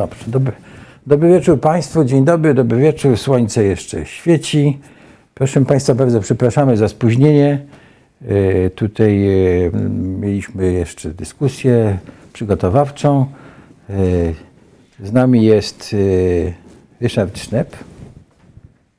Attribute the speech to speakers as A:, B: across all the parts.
A: Dobrze, dobry, dobry wieczór Państwu, dzień dobry, dobry wieczór, słońce jeszcze świeci. Proszę Państwa, bardzo przepraszamy za spóźnienie. E, Tutaj e, mieliśmy jeszcze dyskusję przygotowawczą. E, Z nami jest Ryszard Sznep.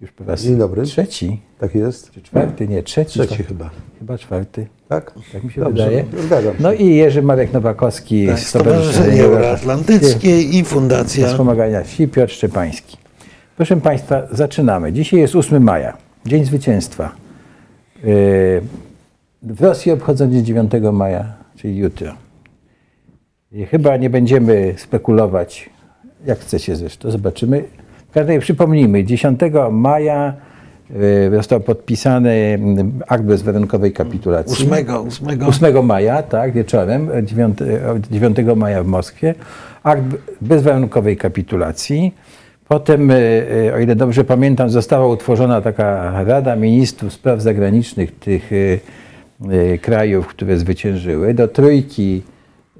A: Już po raz
B: Dzień dobry.
A: trzeci,
B: Tak jest?
A: czy czwarty, nie, trzeci.
B: Trzeci chyba.
A: Chyba czwarty.
B: Tak?
A: Tak mi się
B: Dobrze,
A: wydaje.
B: Zgadzam się.
A: No i Jerzy Marek Nowakowski,
C: Tak, Stowarzyszenie Euroatlantyckie i Fundacja.
A: Wspomagania Wsi Piotr Szczepański. Proszę Państwa, zaczynamy. Dzisiaj jest 8 maja, Dzień Zwycięstwa. Yy, W Rosji obchodzony 9 maja, czyli jutro. I chyba nie będziemy spekulować, jak chcecie zresztą, zobaczymy. W każdym razie przypomnijmy, 10 maja został podpisany mm, akt bezwarunkowej kapitulacji.
C: 8, 8.
A: 8 maja, tak, wieczorem, 9, 9 maja w Moskwie, akt bezwarunkowej kapitulacji. Potem, e, e, o ile dobrze pamiętam, została utworzona taka Rada Ministrów Spraw Zagranicznych tych e, e, krajów, które zwyciężyły. Do trójki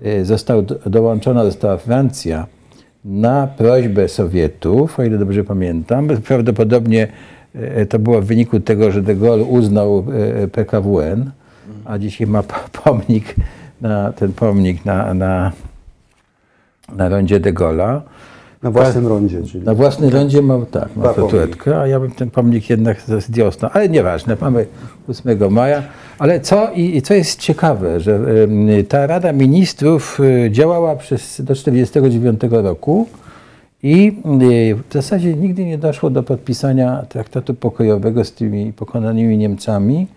A: e, został, dołączona została Francja na prośbę Sowietów, o ile dobrze pamiętam. Prawdopodobnie e, to było w wyniku tego, że de Gaulle uznał e, PKWN, a dzisiaj ma po- pomnik, na, ten pomnik na, na, na rondzie de Gaulle'a.
B: Na własnym rondzie, czyli
A: Na własnym rondzie ma, tak, ma
B: Dwa
A: statuetkę, a ja bym ten pomnik jednak zdjął. Ale nieważne, mamy 8 maja. Ale co, i, i co jest ciekawe, że em, ta Rada Ministrów y, działała przez, do 1949 roku i y, w zasadzie nigdy nie doszło do podpisania traktatu pokojowego z tymi pokonanymi Niemcami.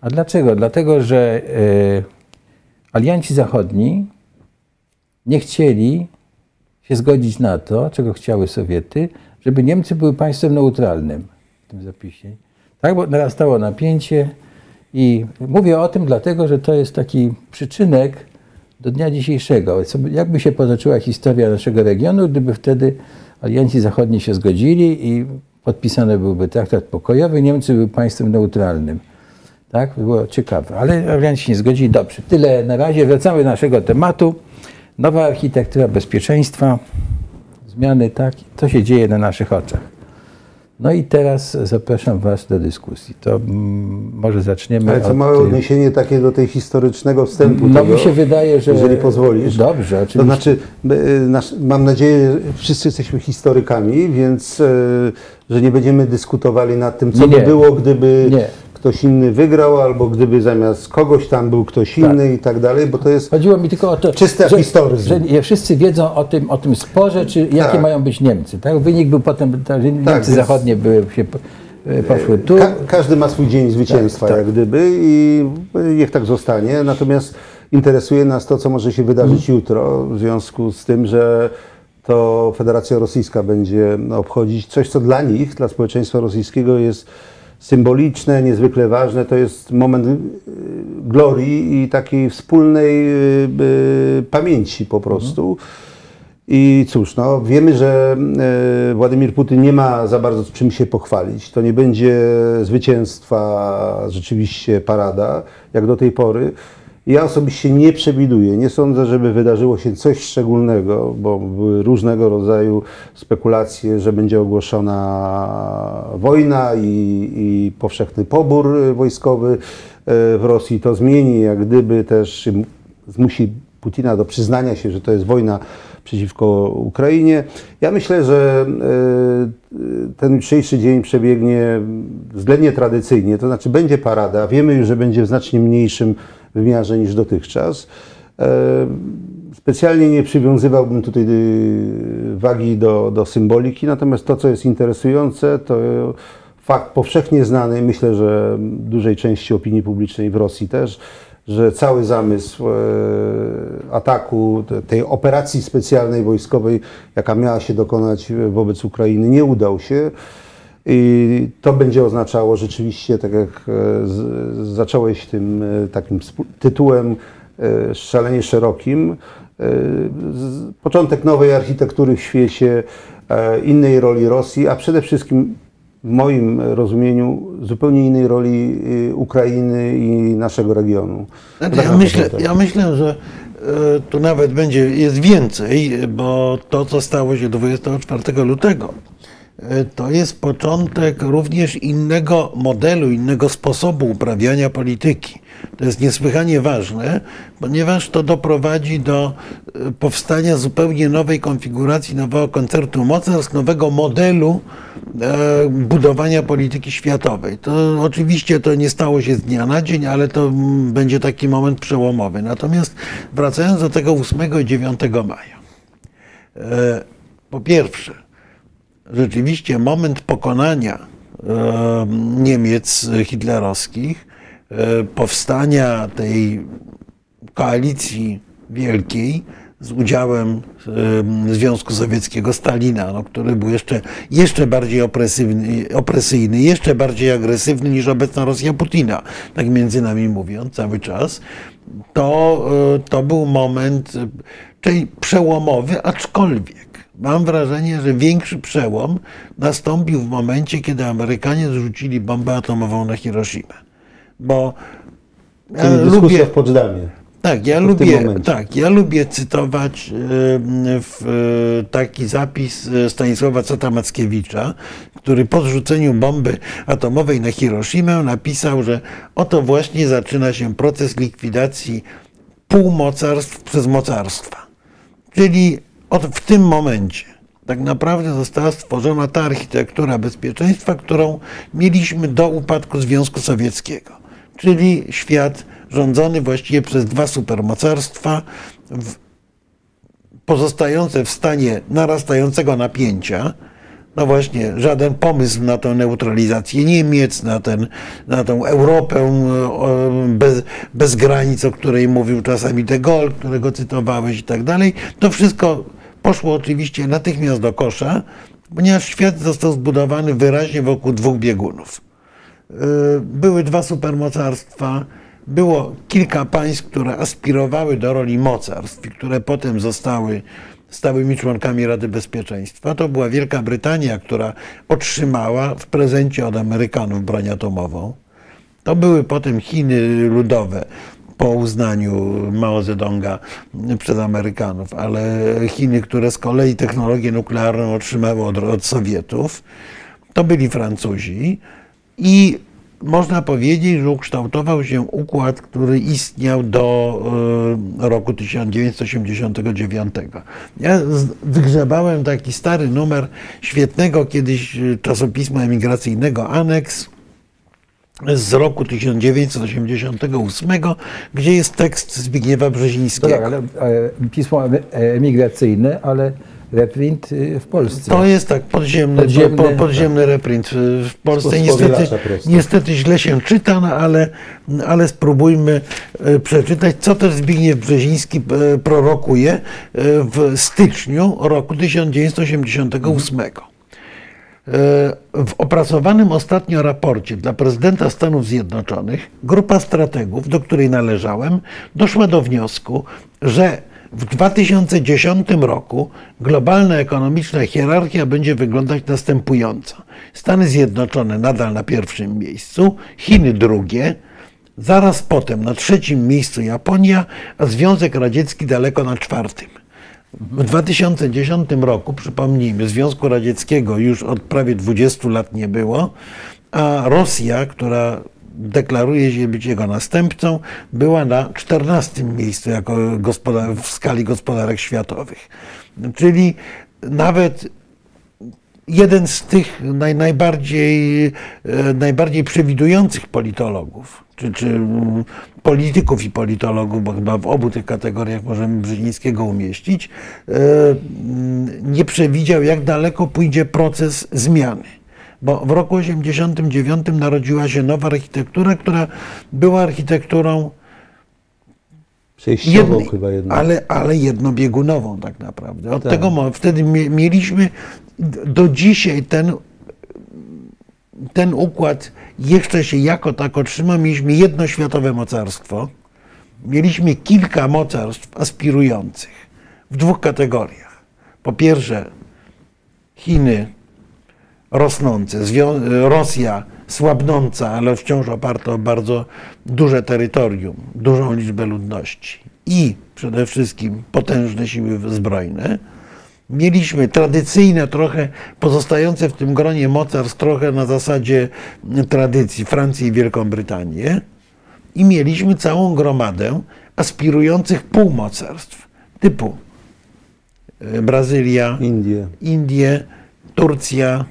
A: A dlaczego? Dlatego, że y, alianci zachodni nie chcieli się zgodzić na to, czego chciały Sowiety, żeby Niemcy były państwem neutralnym w tym zapisie. Tak, bo narastało napięcie i mówię o tym dlatego, że to jest taki przyczynek do dnia dzisiejszego. Co by- Jakby się potoczyła historia naszego regionu, gdyby wtedy alianci zachodni się zgodzili i podpisany byłby traktat pokojowy, Niemcy były państwem neutralnym. Tak, było ciekawe, ale alianci nie zgodzili. Dobrze, tyle na razie. Wracamy do naszego tematu. Nowa architektura bezpieczeństwa, zmiany, tak, to się dzieje na naszych oczach. No i teraz zapraszam Was do dyskusji. To mm, może zaczniemy
B: Ale co
A: od...
B: małe
A: y,
B: odniesienie takie do tej historycznego wstępu
A: No
B: tego,
A: mi się wydaje, że...
B: jeżeli pozwolisz.
A: Dobrze,
B: To
A: oczywiście.
B: znaczy, y, nasz, mam nadzieję, że wszyscy jesteśmy historykami, więc y, że nie będziemy dyskutowali nad tym, co
A: Nie,
B: by było, gdyby
A: Nie.
B: Ktoś inny wygrał, albo gdyby zamiast kogoś tam był ktoś inny i tak dalej, bo to jest
A: Chodziło mi tylko o to,
B: Czysta
A: że,
B: historyzm.
A: że nie wszyscy wiedzą o tym, o tym sporze, czy jakie
B: Tak.
A: mają być Niemcy. Tak? Wynik był potem, że Niemcy
B: więc-
A: zachodnie były, się, po- poszły tu.
B: Ka każdy ma swój dzień zwycięstwa,
A: Tak, tak.
B: jak gdyby, i niech tak zostanie. Natomiast interesuje nas to, co może się wydarzyć
A: Mhm.
B: jutro, w związku z tym, że to Federacja Rosyjska będzie obchodzić coś, co dla nich, dla społeczeństwa rosyjskiego jest symboliczne, niezwykle ważne. To jest moment y, glorii i takiej wspólnej y, y, pamięci po prostu. I cóż, no, wiemy, że Władimir Putin nie ma za bardzo czym się pochwalić. To nie będzie zwycięstwa, rzeczywiście parada, jak do tej pory. Ja osobiście nie przewiduję, nie sądzę, żeby wydarzyło się coś szczególnego, bo były różnego rodzaju spekulacje, że będzie ogłoszona wojna i, i powszechny pobór wojskowy e, w Rosji. To zmieni, jak gdyby też zmusi Putina do przyznania się, że to jest wojna przeciwko Ukrainie. Ja myślę, że e, ten jutrzejszy dzień przebiegnie względnie tradycyjnie, to znaczy będzie parada. Wiemy już, że będzie w znacznie mniejszym wymiarze niż dotychczas. E, Specjalnie nie przywiązywałbym tutaj y, wagi do, do symboliki, natomiast to, co jest interesujące, to fakt powszechnie znany, myślę, że dużej części opinii publicznej w Rosji też, że cały zamysł e, ataku, te- tej operacji specjalnej wojskowej, jaka miała się dokonać wobec Ukrainy, nie udał się. I to będzie oznaczało rzeczywiście, tak jak e, z, zacząłeś tym e, takim tytułem e, szalenie szerokim, z- początek nowej architektury w świecie, innej roli Rosji, a przede wszystkim w moim rozumieniu zupełnie innej roli Ukrainy i naszego regionu.
C: Znaczy,
B: Tak
C: ja, myślę, ja myślę, że tu nawet będzie, jest więcej, bo to, co stało się 24 lutego, to jest początek również innego modelu, innego sposobu uprawiania polityki. To jest niesłychanie ważne, ponieważ to doprowadzi do e, powstania zupełnie nowej konfiguracji, nowego koncertu mocarstw, nowego modelu e, budowania polityki światowej. To oczywiście to nie stało się z dnia na dzień, ale to mm, będzie taki moment przełomowy. Natomiast wracając do tego 8 i 9 maja. E, Po pierwsze, rzeczywiście moment pokonania e, Niemiec hitlerowskich, e, powstania tej koalicji wielkiej z udziałem e, Związku Sowieckiego Stalina, no, który był jeszcze, jeszcze bardziej opresywny, opresyjny, jeszcze bardziej agresywny niż obecna Rosja Putina, tak między nami mówiąc cały czas, to, to był moment, przełomowy, aczkolwiek mam wrażenie, że większy przełom nastąpił w momencie, kiedy Amerykanie zrzucili bombę atomową na Hiroshimę. Bo ja
B: Czyli
C: lubię,
B: w Poczdamie.
C: tak, ja lubię, tak, ja lubię cytować e, taki zapis e, Stanisława Cota Mackiewicza, który po zrzuceniu bomby atomowej na Hiroshimę napisał, że oto właśnie zaczyna się proces likwidacji półmocarstw przez mocarstwa. Czyli od, w tym momencie tak naprawdę została stworzona ta architektura bezpieczeństwa, którą mieliśmy do upadku Związku Sowieckiego. Czyli świat rządzony właściwie przez dwa supermocarstwa, w, pozostające w stanie narastającego napięcia. No właśnie, żaden pomysł na tę neutralizację Niemiec, na, ten, na tę Europę e, bez, bez granic, o której mówił czasami de Gaulle, którego cytowałeś i tak dalej. To wszystko poszło oczywiście natychmiast do kosza, ponieważ świat został zbudowany wyraźnie wokół dwóch biegunów. Y, były dwa supermocarstwa, było kilka państw, które aspirowały do roli mocarstw które potem zostały stałymi członkami Rady Bezpieczeństwa. To była Wielka Brytania, która otrzymała w prezencie od Amerykanów broń atomową. To były potem Chiny ludowe po uznaniu Mao Zedonga przez Amerykanów, ale Chiny, które z kolei technologię nuklearną otrzymały od, od Sowietów, to byli Francuzi i można powiedzieć, że ukształtował się układ, który istniał do e, roku 1989. Ja wygrzebałem taki stary numer świetnego kiedyś e, czasopisma emigracyjnego Aneks z roku 1988, gdzie jest tekst Zbigniewa
A: No
C: Brzezińskiego.
A: tak, ale e, pismo e, emigracyjne, ale reprint y, w Polsce.
C: To jest tak podziemny,
A: Podziemny,
C: po, podziemny reprint w Polsce. Niestety, niestety źle się czyta, no ale, ale spróbujmy e, przeczytać, co też Zbigniew Brzeziński prorokuje w styczniu roku 1988. E, W opracowanym ostatnio raporcie dla prezydenta Stanów Zjednoczonych grupa strategów, do której należałem, doszła do wniosku, że w 2010 roku globalna ekonomiczna hierarchia będzie wyglądać następująco. Stany Zjednoczone nadal na pierwszym miejscu, Chiny drugie, zaraz potem na trzecim miejscu Japonia, a Związek Radziecki daleko na czwartym. W 2010 roku, przypomnijmy, Związku Radzieckiego już od prawie 20 lat nie było, a Rosja, która deklaruje się być jego następcą, była na 14 miejscu jako w skali gospodarek światowych. Czyli nawet jeden z tych naj, najbardziej, e, najbardziej przewidujących politologów, czy, czy mm, polityków i politologów, bo chyba w obu tych kategoriach możemy Brzezińskiego umieścić, e, mm, nie przewidział, jak daleko pójdzie proces zmiany. Bo w roku 1989 narodziła się nowa architektura, która była architekturą
B: Przejściową
C: jednej,
B: chyba jednak.
C: ale, ale jednobiegunową tak naprawdę. Od
B: Tak.
C: tego wtedy mie- mieliśmy do dzisiaj ten, ten układ jeszcze się jako tako trzyma. Mieliśmy jedno światowe mocarstwo. Mieliśmy kilka mocarstw aspirujących w dwóch kategoriach. Po pierwsze Chiny rosnące, Rosja słabnąca, ale wciąż oparta o bardzo duże terytorium, dużą liczbę ludności i przede wszystkim potężne siły zbrojne. Mieliśmy tradycyjne, trochę pozostające w tym gronie mocarstw, trochę na zasadzie tradycji Francję i Wielką Brytanię. I mieliśmy całą gromadę aspirujących półmocarstw typu e, Brazylia,
B: Indie.
C: Indie, Turcja,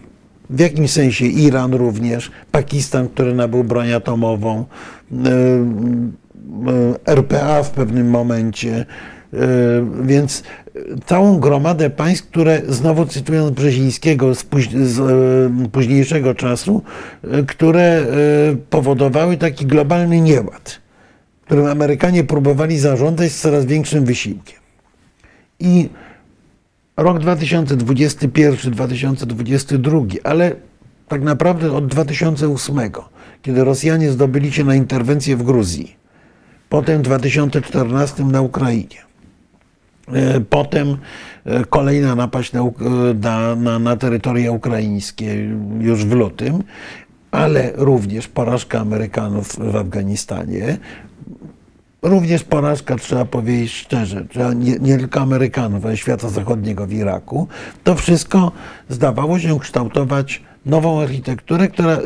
C: w jakimś sensie Iran również, Pakistan, który nabył broń atomową, e, e, RPA w pewnym momencie, więc całą gromadę państw, które, znowu cytując Brzezińskiego z, póź- z e, późniejszego czasu, e, które powodowały taki globalny nieład, którym Amerykanie próbowali zarządzać z coraz większym wysiłkiem. I rok 2021-2022, ale tak naprawdę od 2008, kiedy Rosjanie zdobyli się na interwencję w Gruzji, potem w 2014 na Ukrainie, potem e, kolejna napaść na, Uk- na, na, na terytoria ukraińskie już w lutym, ale również porażka Amerykanów w Afganistanie, Również porażka, trzeba powiedzieć szczerze, nie, nie tylko Amerykanów, ale świata zachodniego w Iraku. To wszystko zdawało się kształtować nową architekturę, która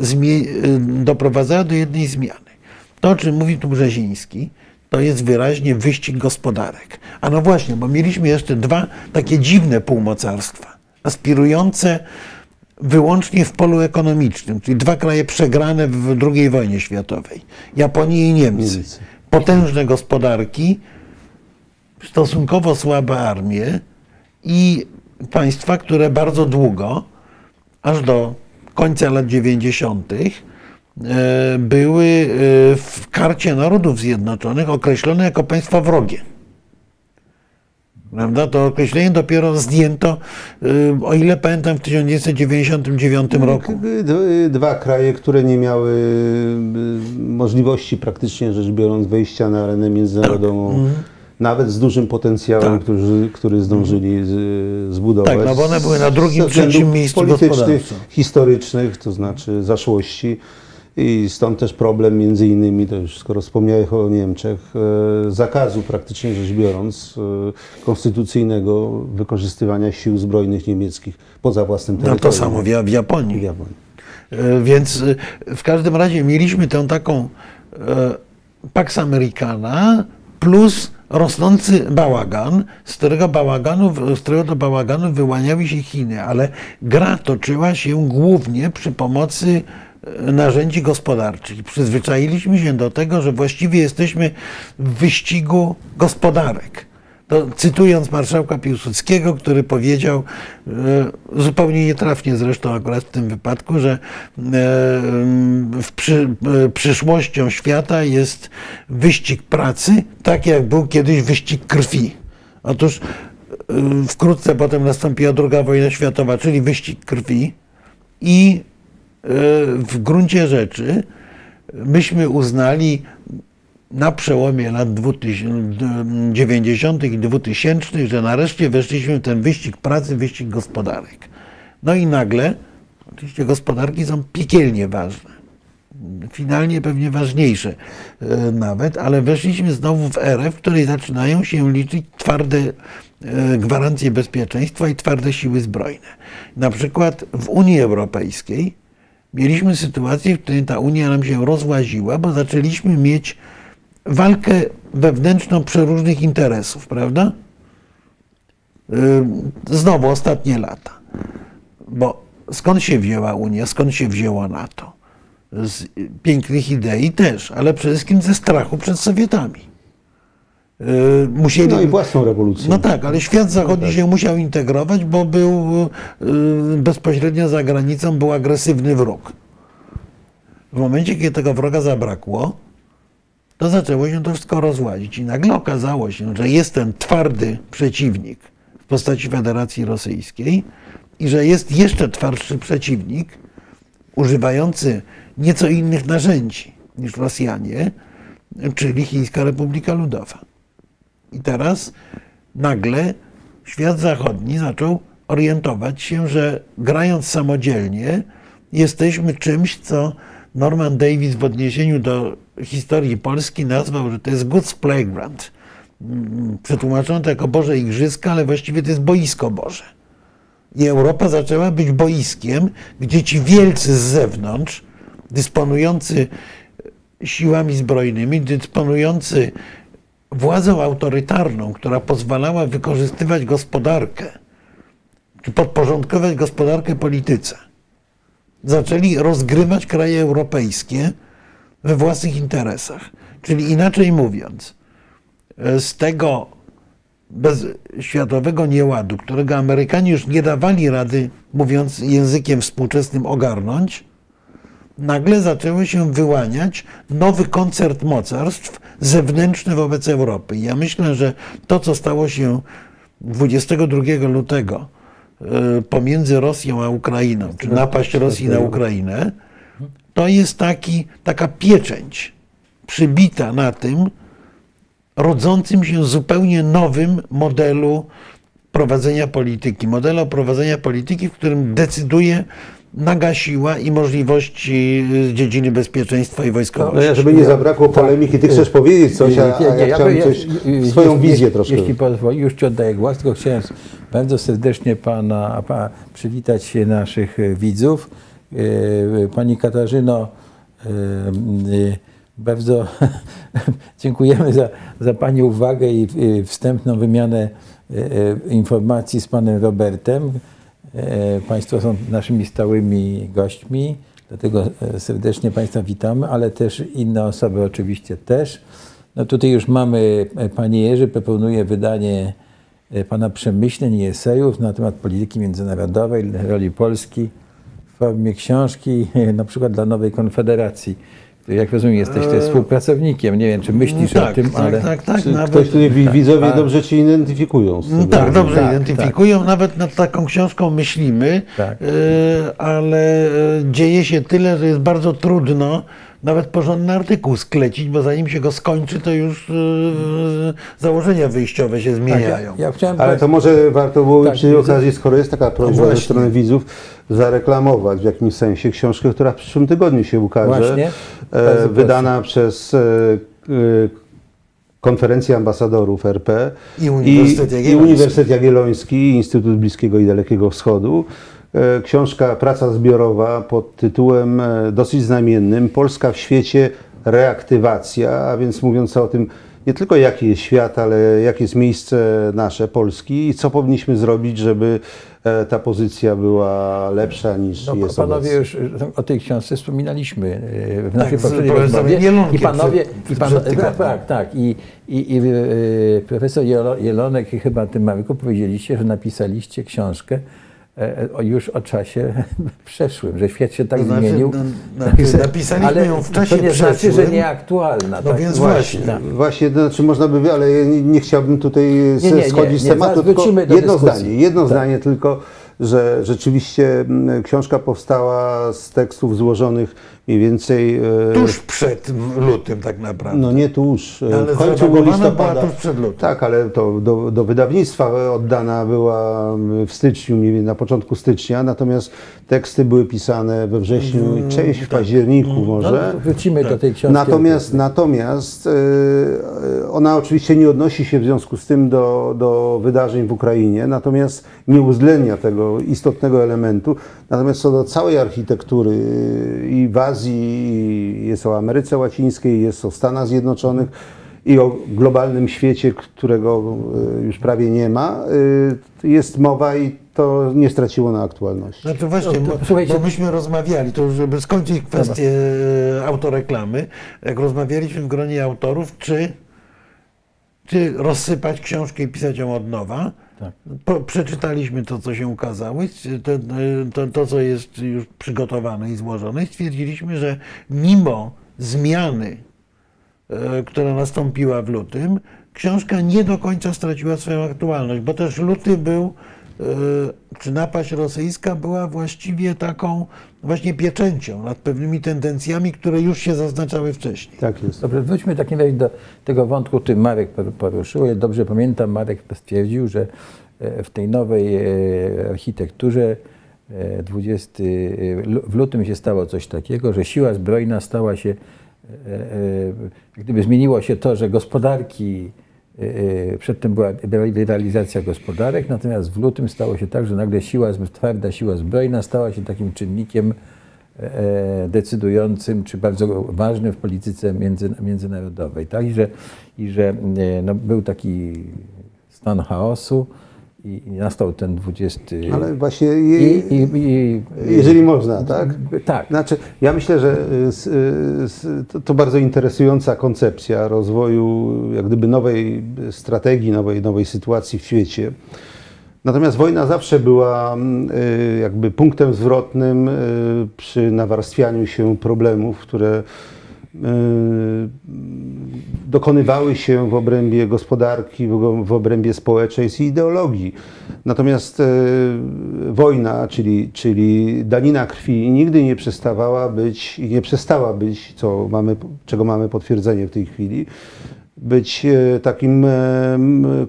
C: doprowadzała do jednej zmiany. To, o czym mówi tu Brzeziński, to jest wyraźnie wyścig gospodarek. A no właśnie, bo mieliśmy jeszcze dwa takie dziwne półmocarstwa, aspirujące wyłącznie w polu ekonomicznym, czyli dwa kraje przegrane w II wojnie światowej, Japonię i Niemcy
B: Niemcy.
C: potężne gospodarki, stosunkowo słabe armie i państwa, które bardzo długo, aż do końca lat 90., e, były e, w karcie Narodów Zjednoczonych określone jako państwa wrogie. Prawda? To określenie dopiero zdjęto, e, o ile pamiętam, w 1999 roku.
B: Były d- Dwa kraje, które nie miały możliwości praktycznie rzecz biorąc wejścia na arenę międzynarodową, nawet z dużym potencjałem,
C: Tak.
B: którzy, który zdążyli z, zbudować.
C: Tak, no bo one były na drugim, trzecim miejscu
B: politycznych, historycznych, to znaczy zaszłości. I stąd też problem między innymi, to już skoro wspomniałeś o Niemczech, e, zakazu praktycznie rzecz biorąc e, konstytucyjnego wykorzystywania sił zbrojnych niemieckich poza własnym
C: No
B: terytorium.
C: to samo w, Japonii.
B: w Japonii.
C: E, Więc w każdym razie mieliśmy tę taką Pax Americana plus rosnący bałagan, z którego, bałaganu, z którego do bałaganu wyłaniały się Chiny, ale gra toczyła się głównie przy pomocy narzędzi gospodarczych. Przyzwyczailiśmy się do tego, że właściwie jesteśmy w wyścigu gospodarek. To cytując marszałka Piłsudskiego, który powiedział, e, zupełnie nietrafnie zresztą akurat w tym wypadku, że e, przy, e, przyszłością świata jest wyścig pracy, tak jak był kiedyś wyścig krwi. Otóż wkrótce potem nastąpiła II wojna światowa, czyli wyścig krwi i w gruncie rzeczy myśmy uznali na przełomie lat 2000, 90. i 2000, że nareszcie weszliśmy w ten wyścig pracy, wyścig gospodarek. No i nagle, oczywiście gospodarki są piekielnie ważne, finalnie pewnie ważniejsze e, nawet, ale weszliśmy znowu w erę, w której zaczynają się liczyć twarde e, gwarancje bezpieczeństwa i twarde siły zbrojne. Na przykład w Unii Europejskiej mieliśmy sytuację, w której ta Unia nam się rozłaziła, bo zaczęliśmy mieć walkę wewnętrzną przeróżnych interesów, prawda? Y, Znowu ostatnie lata. Bo skąd się wzięła Unia, skąd się wzięło NATO? Z pięknych idei też, ale przede wszystkim ze strachu przed Sowietami. Y, Musieli,
B: No i własną rewolucję.
C: no tak, ale świat zachodni się musiał integrować, bo był y, bezpośrednio za granicą był agresywny wróg. W momencie, kiedy tego wroga zabrakło, to zaczęło się to wszystko rozłazić. I nagle okazało się, że jest ten twardy przeciwnik w postaci Federacji Rosyjskiej i że jest jeszcze twardszy przeciwnik, używający nieco innych narzędzi niż Rosjanie, czyli Chińska Republika Ludowa. I teraz nagle świat zachodni zaczął orientować się, że grając samodzielnie jesteśmy czymś, co Norman Davis w odniesieniu do historii Polski nazwał, że to jest God's Playground. mm, przetłumaczono to jako Boże Igrzyska, ale właściwie to jest boisko Boże. I Europa zaczęła być boiskiem, gdzie ci wielcy z zewnątrz, dysponujący siłami zbrojnymi, dysponujący władzą autorytarną, która pozwalała wykorzystywać gospodarkę, czy podporządkować gospodarkę polityce, zaczęli rozgrywać kraje europejskie we własnych interesach. Czyli inaczej mówiąc, e, z tego bez światowego nieładu, którego Amerykanie już nie dawali rady, mówiąc językiem współczesnym, ogarnąć, nagle zaczęły się wyłaniać nowy koncert mocarstw zewnętrzny wobec Europy. Ja myślę, że to, co stało się 22 lutego e, pomiędzy Rosją a Ukrainą, czy napaść Rosji na Ukrainę, to jest taki, taka pieczęć przybita na tym rodzącym się zupełnie nowym modelu prowadzenia polityki. Modelu prowadzenia polityki, w którym decyduje naga siła i możliwości z dziedziny bezpieczeństwa i wojskowości.
B: No ja, żeby nie zabrakło polemiki, ty chcesz powiedzieć coś, a, a ja chciałem
A: by-
B: coś, swoją wizję troszkę.
A: Jeśli pozwoli, już Ci oddaję głos, tylko chciałem bardzo serdecznie Pana pa, przywitać się naszych e, widzów. E, Pani Katarzyno, bardzo dziękujemy za, za Pani uwagę i wstępną wymianę informacji z Panem Robertem. E, Państwo są naszymi stałymi gośćmi, dlatego e, serdecznie Państwa witamy, ale też inne osoby oczywiście też. No tutaj już mamy, e, Panie Jerzy proponuje wydanie Pana przemyśleń i esejów na temat polityki międzynarodowej, roli Polski w formie książki, na przykład dla Nowej Konfederacji. Jak rozumiem, jesteś też współpracownikiem. Nie wiem, czy myślisz
C: tak,
A: o tym,
C: tak,
A: ale...
C: tak, tak,
B: Czy
C: nawet-
B: ktoś wi- widzowie dobrze cię identyfikują z
C: No
B: tym.
C: tak, dobrze
A: Tak,
C: identyfikują. Nawet nad taką książką myślimy,
A: Tak.
C: e, ale e, dzieje się tyle, że jest bardzo trudno nawet porządny artykuł sklecić, bo zanim się go skończy, to już e, założenia wyjściowe się
A: Tak,
C: zmieniają.
A: ja, ja chciałem
B: Ale to może warto było
A: Tak,
B: przy okazji, skoro jest taka prośba ze strony widzów, zareklamować w jakimś sensie książkę, która w przyszłym tygodniu się ukaże.
A: Właśnie.
B: E, wydana przez e, e, Konferencję Ambasadorów RP
C: I Uniwersytet
B: i, i
C: Jagielloński.
B: Uniwersytet Jagielloński i Instytut Bliskiego i Dalekiego Wschodu. E, Książka Praca zbiorowa pod tytułem e, dosyć znamiennym Polska w świecie reaktywacja, a więc mówiąca o tym nie tylko jaki jest świat, ale jakie jest miejsce nasze, Polski i co powinniśmy zrobić, żeby e, ta pozycja była lepsza niż
A: No,
B: jest
A: panowie
B: obecnie.
A: już o tej książce wspominaliśmy w naszej
C: z
A: poprzedniej rozmowie.
C: Jelonkiem
A: I panowie,
C: przed-
A: i
C: tygodniem.
A: tak, tak. I, i, i profesor Jelo- Jelonek i chyba tym Marku powiedzieliście, że napisaliście książkę już o czasie przeszłym, że świat się tak
C: To znaczy,
A: zmienił.
C: no, znaczy, napisaliśmy
A: ale
C: ją w czasie
A: to nie znaczy, że
C: przeszłym.
A: nieaktualna.
C: No
A: tak?
C: więc
B: Właśnie,
C: właśnie.
B: właśnie, to znaczy można by, ale ja nie, nie chciałbym tutaj
A: Nie, nie,
B: schodzić z tematu, tylko jedno
A: dyskusji.
B: zdanie, jedno
A: Tak.
B: zdanie tylko, że rzeczywiście mm, książka powstała z tekstów złożonych mniej więcej e,
C: Tuż przed lutym tak naprawdę.
B: no nie tuż, e,
C: Ale
B: końcu listopada.
C: tuż przed lutym.
B: Tak, ale to do, do wydawnictwa oddana była w styczniu, mniej więcej na początku stycznia, natomiast teksty były pisane we wrześniu i część w październiku może.
A: No, wrócimy do tej książki.
B: Natomiast, natomiast e, ona oczywiście nie odnosi się w związku z tym do, do wydarzeń w Ukrainie, natomiast nie uwzględnia tego istotnego elementu. Natomiast co do całej architektury e, i w Azji, i jest o Ameryce Łacińskiej, jest o Stanach Zjednoczonych i o globalnym świecie, którego e, już prawie nie ma, e, jest mowa i to nie straciło na aktualności.
C: Znaczy właśnie,
A: No, to
C: bo,
A: słuchajcie-
C: bo myśmy rozmawiali, to żeby skończyć kwestię e, autoreklamy, jak rozmawialiśmy w gronie autorów, czy, czy rozsypać książkę i pisać ją od nowa.
A: Tak.
C: Po, przeczytaliśmy to, co się ukazało, to, to, to, co jest już przygotowane i złożone i stwierdziliśmy, że mimo zmiany, która nastąpiła w lutym, książka nie do końca straciła swoją aktualność, bo też luty był, e, czy napaść rosyjska była właściwie taką właśnie pieczęcią nad pewnymi tendencjami, które już się zaznaczały wcześniej.
B: Tak jest.
A: Dobrze, wróćmy takim razie do tego wątku, który Marek por- poruszył. Ja dobrze pamiętam, Marek stwierdził, że e, w tej nowej e, architekturze e, 20, e, lu- w lutym się stało coś takiego, że siła zbrojna stała się, e, e, gdyby zmieniło się to, że gospodarki y, przedtem była liberalizacja gospodarek, natomiast w lutym stało się tak, że nagle siła, twarda siła zbrojna stała się takim czynnikiem e, decydującym, czy bardzo ważnym w polityce między, międzynarodowej. Tak? I że, i że e, no, był taki stan chaosu i, i nastał ten 20...
B: Ale właśnie je,
A: i, i,
B: jeżeli można, tak?
A: tak.
B: Znaczy, ja myślę, że y, s- y, to, to bardzo interesująca koncepcja rozwoju jak gdyby nowej strategii, nowej, nowej sytuacji w świecie. Natomiast wojna zawsze była mm, y, jakby punktem zwrotnym przy nawarstwianiu się problemów, które dokonywały się w obrębie gospodarki, w obrębie społeczeństw i ideologii. Natomiast e, wojna, czyli, czyli danina krwi, nigdy nie przestawała być i nie przestała być, co mamy, czego mamy potwierdzenie w tej chwili, być e, takim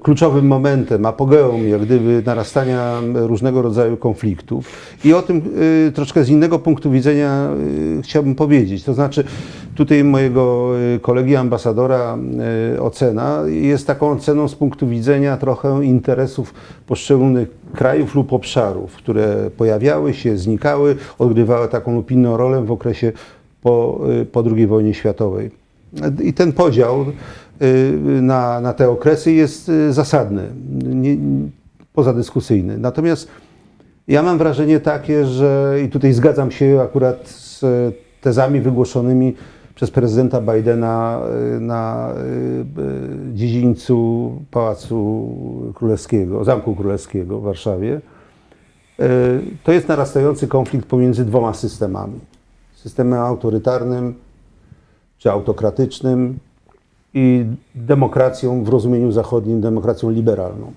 B: kluczowym momentem, apogeum, jak gdyby narastania różnego rodzaju konfliktów. I o tym troszkę z innego punktu widzenia chciałbym powiedzieć. To znaczy, tutaj mojego e, kolegi ambasadora e, ocena jest taką oceną z punktu widzenia trochę interesów poszczególnych krajów lub obszarów, które pojawiały się, znikały, odgrywały taką lub inną rolę w okresie po, e, po II wojnie światowej. I ten podział y, na, na te okresy jest y, zasadny, nie, pozadyskusyjny. Natomiast ja mam wrażenie takie, że i tutaj zgadzam się akurat z tezami wygłoszonymi przez prezydenta Bidena y, na y, dziedzińcu Pałacu Królewskiego, Zamku Królewskiego w Warszawie. Y, To jest narastający konflikt pomiędzy dwoma systemami. Systemem autorytarnym czy autokratycznym i demokracją w rozumieniu zachodnim, demokracją liberalną.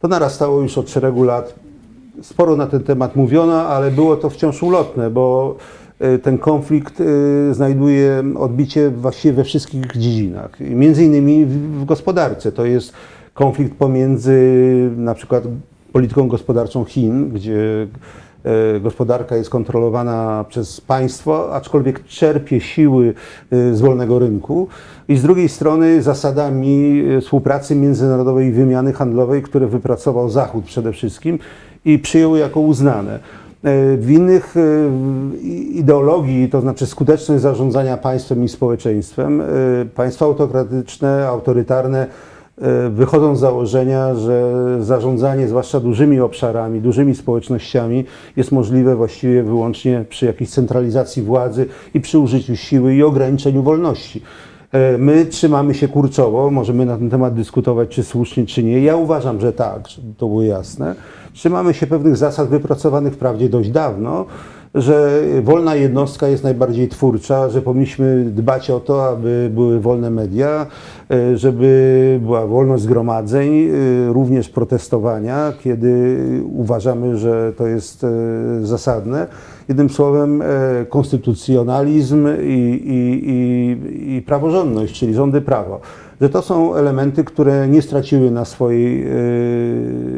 B: To narastało już od szeregu lat. Sporo na ten temat mówiono, ale było to wciąż ulotne, bo ten konflikt y, znajduje odbicie właściwie we wszystkich dziedzinach. Między innymi w, gospodarce. To jest konflikt pomiędzy na przykład polityką gospodarczą Chin, gdzie e, gospodarka jest kontrolowana przez państwo, aczkolwiek czerpie siły e, z wolnego rynku. I z drugiej strony zasadami e, współpracy międzynarodowej i wymiany handlowej, które wypracował Zachód przede wszystkim i przyjął jako uznane. E, W innych e, ideologii, to znaczy skuteczność zarządzania państwem i społeczeństwem, e, państwa autokratyczne, autorytarne wychodzą z założenia, że zarządzanie zwłaszcza dużymi obszarami, dużymi społecznościami jest możliwe właściwie wyłącznie przy jakiejś centralizacji władzy i przy użyciu siły i ograniczeniu wolności. E, My trzymamy się kurczowo, możemy na ten temat dyskutować, czy słusznie, czy nie. Ja uważam, że tak, żeby to było jasne. Trzymamy się pewnych zasad wypracowanych wprawdzie dość dawno, że wolna jednostka jest najbardziej twórcza, że powinniśmy dbać o to, aby były wolne media, e, żeby była wolność zgromadzeń, e, również protestowania, kiedy uważamy, że to jest e, zasadne. Jednym słowem, konstytucjonalizm i, i, i, i praworządność, czyli rządy prawa. Że to są elementy, które nie straciły na swojej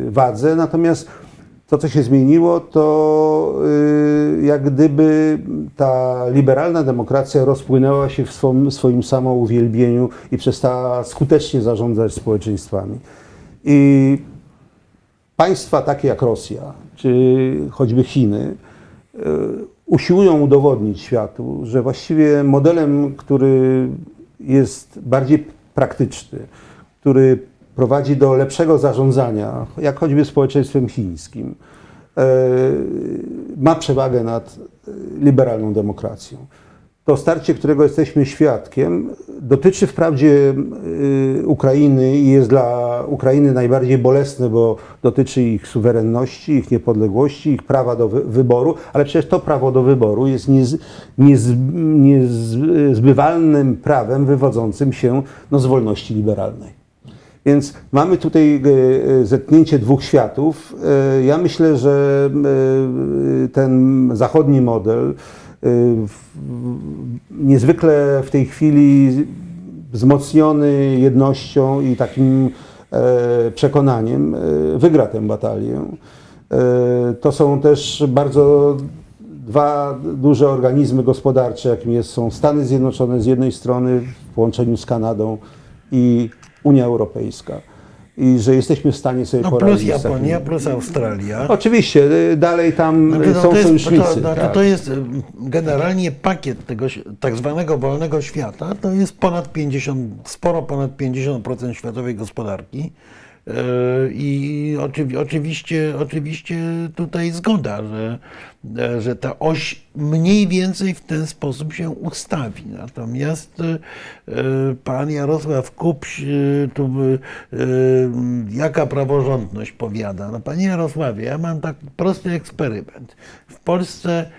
B: wadze, natomiast to, co się zmieniło, to y, jak gdyby ta liberalna demokracja rozpłynęła się w swoim, samouwielbieniu i przestała skutecznie zarządzać społeczeństwami. I państwa takie jak Rosja, czy choćby Chiny, y, usiłują udowodnić światu, że właściwie modelem, który jest bardziej praktyczny, który prowadzi do lepszego zarządzania, jak choćby społeczeństwem chińskim, e, ma przewagę nad e, liberalną demokracją. To starcie, którego jesteśmy świadkiem, dotyczy wprawdzie y, Ukrainy i jest dla Ukrainy najbardziej bolesne, bo dotyczy ich suwerenności, ich niepodległości, ich prawa do wy- wyboru, ale przecież to prawo do wyboru jest niez, niez, niezbywalnym prawem wywodzącym się no, z wolności liberalnej. Więc mamy tutaj e, e, zetknięcie dwóch światów. E, Ja myślę, że ten zachodni model niezwykle w tej chwili wzmocniony jednością i takim przekonaniem wygra tę batalię. To są też bardzo dwa duże organizmy gospodarcze, jakim są Stany Zjednoczone z jednej strony w połączeniu z Kanadą i Unia Europejska i że jesteśmy w stanie sobie
C: No plus
B: poradzić takim-
C: Japonia, plus Australia.
B: Oczywiście, y, dalej tam
C: Znaczy,
B: y,
C: no
B: są
C: to, jest,
B: sojusznicy.
C: to,
B: tak.
C: to jest y, generalnie pakiet tego tak zwanego wolnego świata, to jest ponad 50, sporo ponad 50% światowej gospodarki. Y, I oczywi, oczywiście, oczywiście tutaj zgoda, że, e, że ta oś mniej więcej w ten sposób się ustawi. Natomiast y, pan Jarosław Kupś tu jaka praworządność powiada. No panie Jarosławie, ja mam tak prosty eksperyment. W Polsce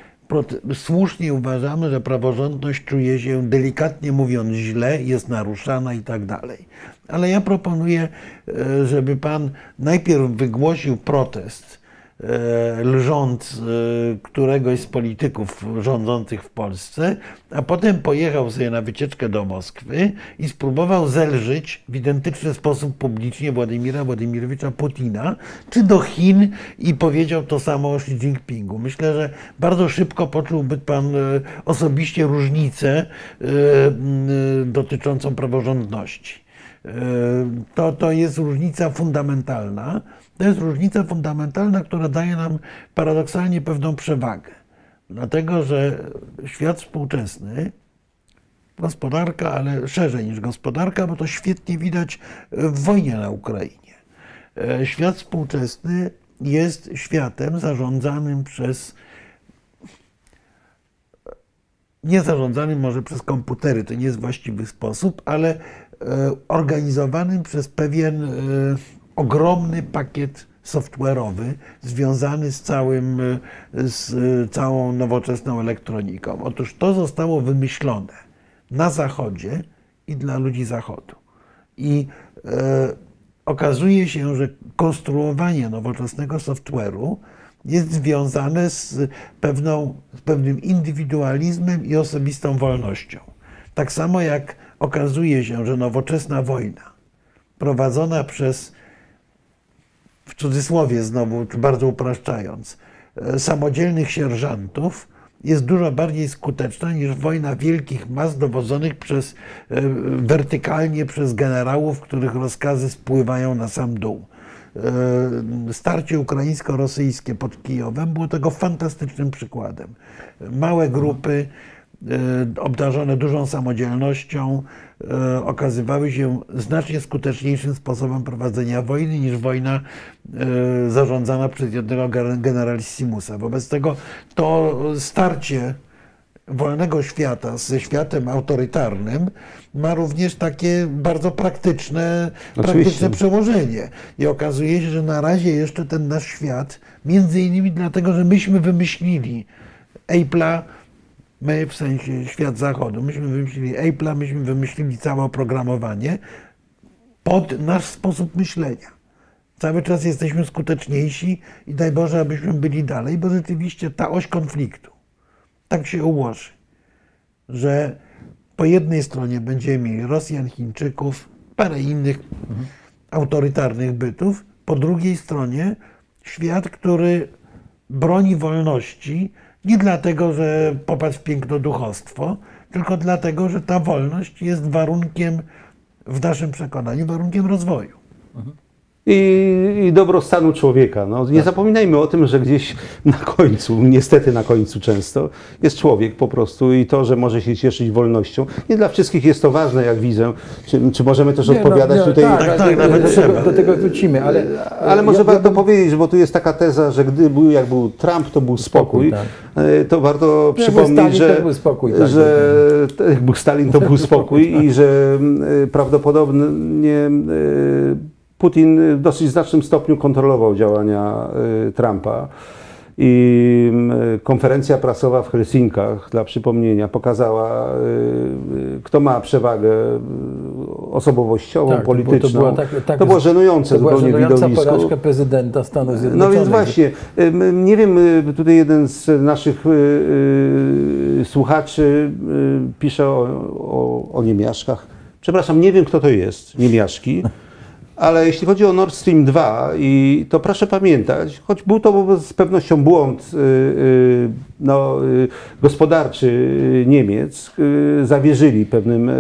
C: słusznie uważamy, że praworządność czuje się delikatnie mówiąc źle, jest naruszana i tak dalej. Ale ja proponuję, e, żeby pan najpierw wygłosił protest e, lżąc e, któregoś z polityków rządzących w Polsce, a potem pojechał sobie na wycieczkę do Moskwy i spróbował zelżyć w identyczny sposób publicznie Władimira Władimirowicza Putina, czy do Chin i powiedział to samo o Xi Jinpingu. Myślę, że bardzo szybko poczułby pan osobiście różnicę dotyczącą praworządności. E, To, to jest różnica fundamentalna. To jest różnica fundamentalna, która daje nam paradoksalnie pewną przewagę. Dlatego, że świat współczesny, gospodarka, ale szerzej niż gospodarka, bo to świetnie widać w wojnie na Ukrainie. E, Świat współczesny jest światem zarządzanym przez nie zarządzanym może przez komputery, to nie jest właściwy sposób, ale organizowanym przez pewien e, ogromny pakiet software'owy związany z, całym, e, z e, całą nowoczesną elektroniką. Otóż to zostało wymyślone na Zachodzie i dla ludzi Zachodu. I e, okazuje się, że konstruowanie nowoczesnego software'u jest związane z, pewną, z pewnym indywidualizmem i osobistą wolnością. Tak samo jak okazuje się, że nowoczesna wojna prowadzona przez, w cudzysłowie znowu, bardzo upraszczając, e, samodzielnych sierżantów jest dużo bardziej skuteczna niż wojna wielkich mas dowodzonych przez, e, wertykalnie przez generałów, których rozkazy spływają na sam dół. E, Starcie ukraińsko-rosyjskie pod Kijowem było tego fantastycznym przykładem. Małe grupy, obdarzone dużą samodzielnością, e, okazywały się znacznie skuteczniejszym sposobem prowadzenia wojny niż wojna e, zarządzana przez jednego gen- generalissimusa. Wobec tego to starcie wolnego świata ze światem autorytarnym ma również takie bardzo praktyczne, praktyczne przełożenie. I okazuje się, że na razie jeszcze ten nasz świat, między innymi dlatego, że myśmy wymyślili Apple'a, my w sensie świat zachodu, myśmy wymyślili Apple'a, myśmy wymyślili całe oprogramowanie pod nasz sposób myślenia. Cały czas jesteśmy skuteczniejsi i daj Boże, abyśmy byli dalej, bo rzeczywiście ta oś konfliktu tak się ułoży, że po jednej stronie będziemy mieli Rosjan, Chińczyków, parę innych autorytarnych bytów, po drugiej stronie świat, który broni wolności nie dlatego, że popatrz piękno duchostwo, tylko dlatego, że ta wolność jest warunkiem, w naszym przekonaniu, warunkiem rozwoju.
B: I, i dobrostanu człowieka. No,
C: Tak.
B: nie zapominajmy o tym, że gdzieś na końcu, niestety na końcu często, jest człowiek po prostu i to, że może się cieszyć wolnością. Nie dla wszystkich jest to ważne, jak widzę. Czy, czy możemy też
A: Nie, no,
B: odpowiadać
A: nie,
B: tutaj?
A: Tak,
C: Tak,
A: tak,
C: tak,
A: do,
C: nawet
A: do,
C: trzeba.
A: tego, do tego wrócimy, ale...
B: Ale może
A: ja-
B: warto
A: ja-
B: powiedzieć, bo tu jest taka teza, że gdy był, jak był Trump, to był spokój.
A: Spokój,
B: E, To warto
A: był
B: przypomnieć,
A: Stalin,
B: że,
A: był spokój, tak,
B: że jak był Stalin, to był spokój i że e, prawdopodobnie e, Putin w dosyć znacznym stopniu kontrolował działania e, Trumpa. I mm, konferencja prasowa w Helsinkach, dla przypomnienia, pokazała, y, y, kto ma przewagę y, osobowościową,
A: Tak,
B: polityczną.
A: to była tak- tak-
B: to było żenujące
A: To była
B: zupełnie
A: żenująca
B: widowisko.
A: porażka prezydenta Stanów
B: No
A: Zjednoczonych.
B: więc właśnie, nie wiem, y, tutaj jeden z naszych y, y, słuchaczy y, pisze o, o, o niemiaszkach. Przepraszam, nie wiem kto to jest, niemiaszki. Ale jeśli chodzi o Nord Stream 2, i to proszę pamiętać, choć był to z pewnością błąd y, y, no, y, gospodarczy Niemiec, zawierzyli pewnym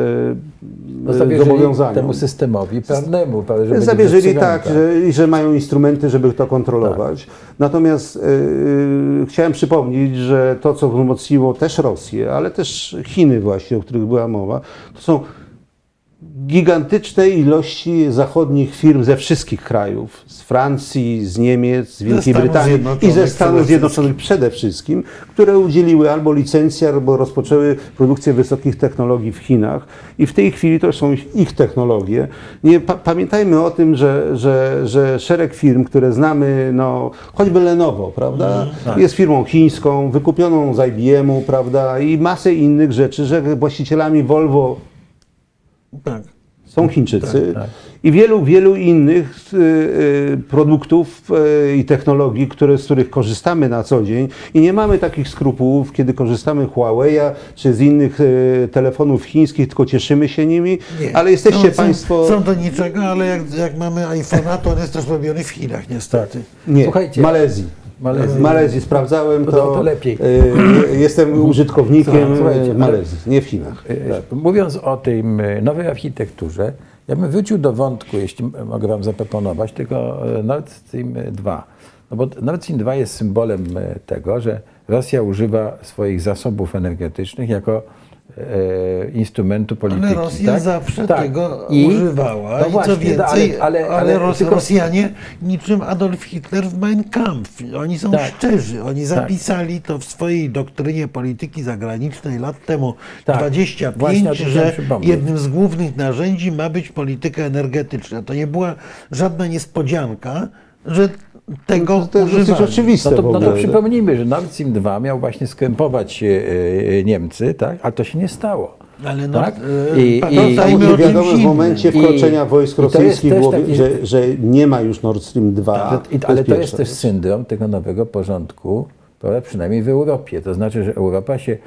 A: No, zawierzyli
B: zobowiązaniom.
A: temu systemowi prawnemu, że
B: Zawierzyli tak, że, i że mają instrumenty, żeby to kontrolować. Natomiast y, y, chciałem przypomnieć, że to, co wzmocniło też Rosję, ale też Chiny właśnie, o których była mowa, to są gigantyczne ilości zachodnich firm ze wszystkich krajów, z Francji, z Niemiec, z Wielkiej Brytanii i ze Stanów Zjednoczonych przede wszystkim, które udzieliły albo licencji, albo rozpoczęły produkcję wysokich technologii w Chinach. I w tej chwili to są ich technologie. Nie, pa, pamiętajmy o tym, że, że, że szereg firm, które znamy, no, choćby Lenovo, prawda, jest firmą chińską, wykupioną z IBM-u, prawda, i masę innych rzeczy, że właścicielami Volvo
C: Tak.
B: są Chińczycy i wielu, wielu innych y, y, produktów y, i technologii, które, z których korzystamy na co dzień i nie mamy takich skrupułów, kiedy korzystamy Huawei'a czy z innych y, telefonów chińskich, tylko cieszymy się nimi,
C: Nie.
B: ale jesteście
C: są,
B: Państwo...
C: Są, do niczego, ale jak, jak mamy iPhone'a, to on jest też robiony w Chinach niestety.
B: Nie,
A: Słuchajcie,
B: w Malezji.
A: Malezji.
B: W Malezji sprawdzałem to.
A: To- to lepiej.
B: y, jestem użytkownikiem
A: Słuchajcie,
B: y, Malezji, nie w Chinach.
A: E, Mówiąc o tej m, nowej architekturze, ja bym wrócił do wątku, jeśli mogę Wam zaproponować, e, Nord Stream 2. No bo Nord Stream 2 jest symbolem tego, że Rosja używa swoich zasobów energetycznych jako instrumentu polityki.
C: Ale Rosja
A: tak?
C: zawsze
A: Tak.
C: tego
A: I-
C: używała.
A: no
C: I
A: właśnie,
C: co więcej,
A: no
C: ale,
A: ale, ale, ale,
C: Ros,
A: tylko-
C: Rosjanie niczym Adolf Hitler w Mein Kampf. Oni są
A: Tak.
C: szczerzy. Oni zapisali to w swojej doktrynie polityki zagranicznej lat temu
A: Tak.
C: 25,
A: Właśnie
C: że jednym z głównych narzędzi ma być polityka energetyczna. To nie była żadna niespodzianka, że tego
B: To jest dosyć oczywiste
A: No to, no to przypomnijmy, że Nord Stream 2 miał właśnie skrępować e, e, Niemcy, tak? ale to się nie stało.
C: Ale no,
A: tak?
C: e,
A: I,
C: pamiętajmy
A: i,
C: o
B: nie
C: czymś
B: wiadomo w momencie
A: I-
B: wkroczenia wojsk
A: i to jest
B: rosyjskich, było,
A: taki-
B: że, że nie ma już Nord Stream 2.
A: Że- i-
B: To
A: ale to jest też syndrom tego nowego porządku, prawda? przynajmniej w Europie. To znaczy, że Europa się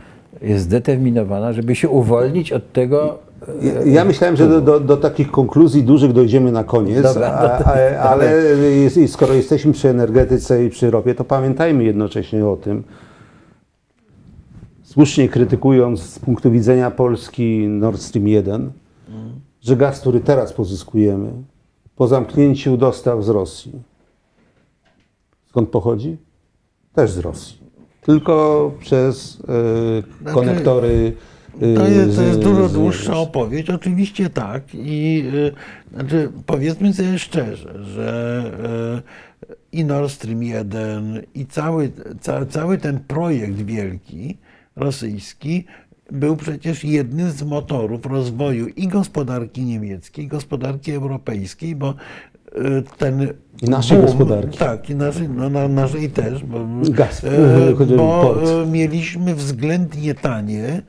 A: jest zdeterminowana, żeby się uwolnić od tego. e,
B: Ja, ja myślałem, że do, do, do takich konkluzji dużych dojdziemy na koniec,
A: Dobra,
B: a,
A: no
B: a, ale jest, skoro jesteśmy przy energetyce i przy ropie, to pamiętajmy jednocześnie o tym, słusznie krytykując z punktu widzenia Polski Nord Stream 1, że gaz, który teraz pozyskujemy, po zamknięciu dostaw z Rosji, skąd pochodzi? Też z Rosji. Tylko przez e, konektory. e,
C: To jest, to jest dużo dłuższa opowieść. Oczywiście tak. I y, znaczy, powiedzmy sobie szczerze, że i Nord Stream 1, i cały, ca, cały ten projekt wielki rosyjski był przecież jednym z motorów rozwoju i gospodarki niemieckiej, i gospodarki europejskiej, bo ten
B: I naszej
C: boom-
B: gospodarki.
C: Tak, i naszej, no, na, naszej też. Bo,
B: Gaz,
C: e, bo e, mieliśmy względnie tanie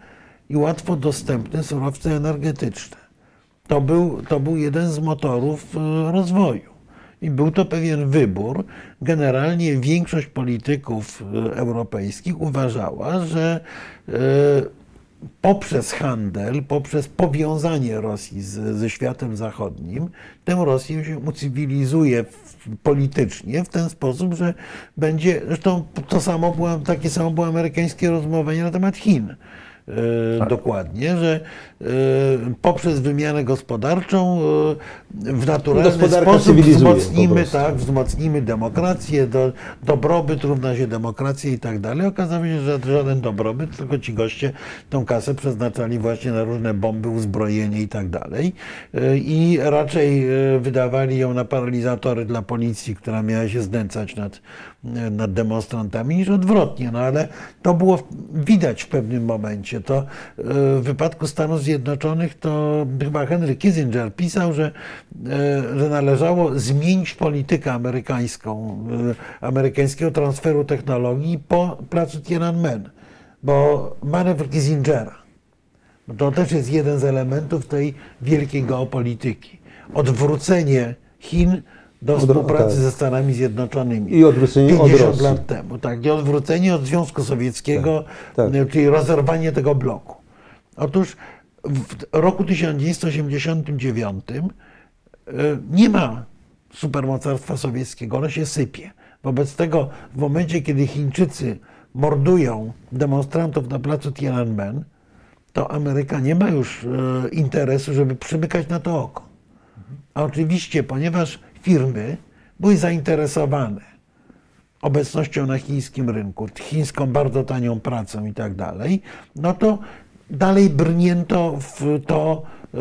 C: i łatwo dostępne surowce energetyczne. To był, to był jeden z motorów rozwoju. I był to pewien wybór. Generalnie większość polityków europejskich uważała, że e, poprzez handel, poprzez powiązanie Rosji z, ze światem zachodnim, tę Rosję się ucywilizuje politycznie w ten sposób, że będzie, zresztą to samo było, takie samo było amerykańskie rozmowanie na temat Chin. E, Dokładnie, że poprzez wymianę gospodarczą e, w naturalny sposób wzmocnimy, tak, wzmocnimy demokrację, do, dobrobyt równa się demokracji i tak dalej. Okazało się, że żaden dobrobyt, tylko ci goście tą kasę przeznaczali właśnie na różne bomby, uzbrojenie i tak dalej. E, I raczej wydawali ją na paralizatory dla policji, która miała się znęcać nad, nad demonstrantami, niż odwrotnie. No ale to było widać w pewnym momencie. To w wypadku Stanów Zjednoczonych to chyba Henry Kissinger pisał, że, e, że należało zmienić politykę amerykańską, e, amerykańskiego transferu technologii po placu Tiananmen, bo manewr Kissingera to też jest jeden z elementów tej wielkiej geopolityki. Odwrócenie Chin do współpracy
B: tak.
C: ze Stanami Zjednoczonymi.
B: I odwrócenie od
C: 50
B: Rosji.
C: lat temu. Tak, i odwrócenie od Związku Sowieckiego,
B: Tak, tak.
C: czyli rozerwanie tego bloku. Otóż w roku 1989 e, nie ma supermocarstwa sowieckiego, ono się sypie. Wobec tego w momencie, kiedy Chińczycy mordują demonstrantów na placu Tiananmen, to Ameryka nie ma już e, interesu, żeby przymykać na to oko. A oczywiście, ponieważ firmy były zainteresowane obecnością na chińskim rynku, chińską bardzo tanią pracą i tak dalej, no to dalej brnięto w to e,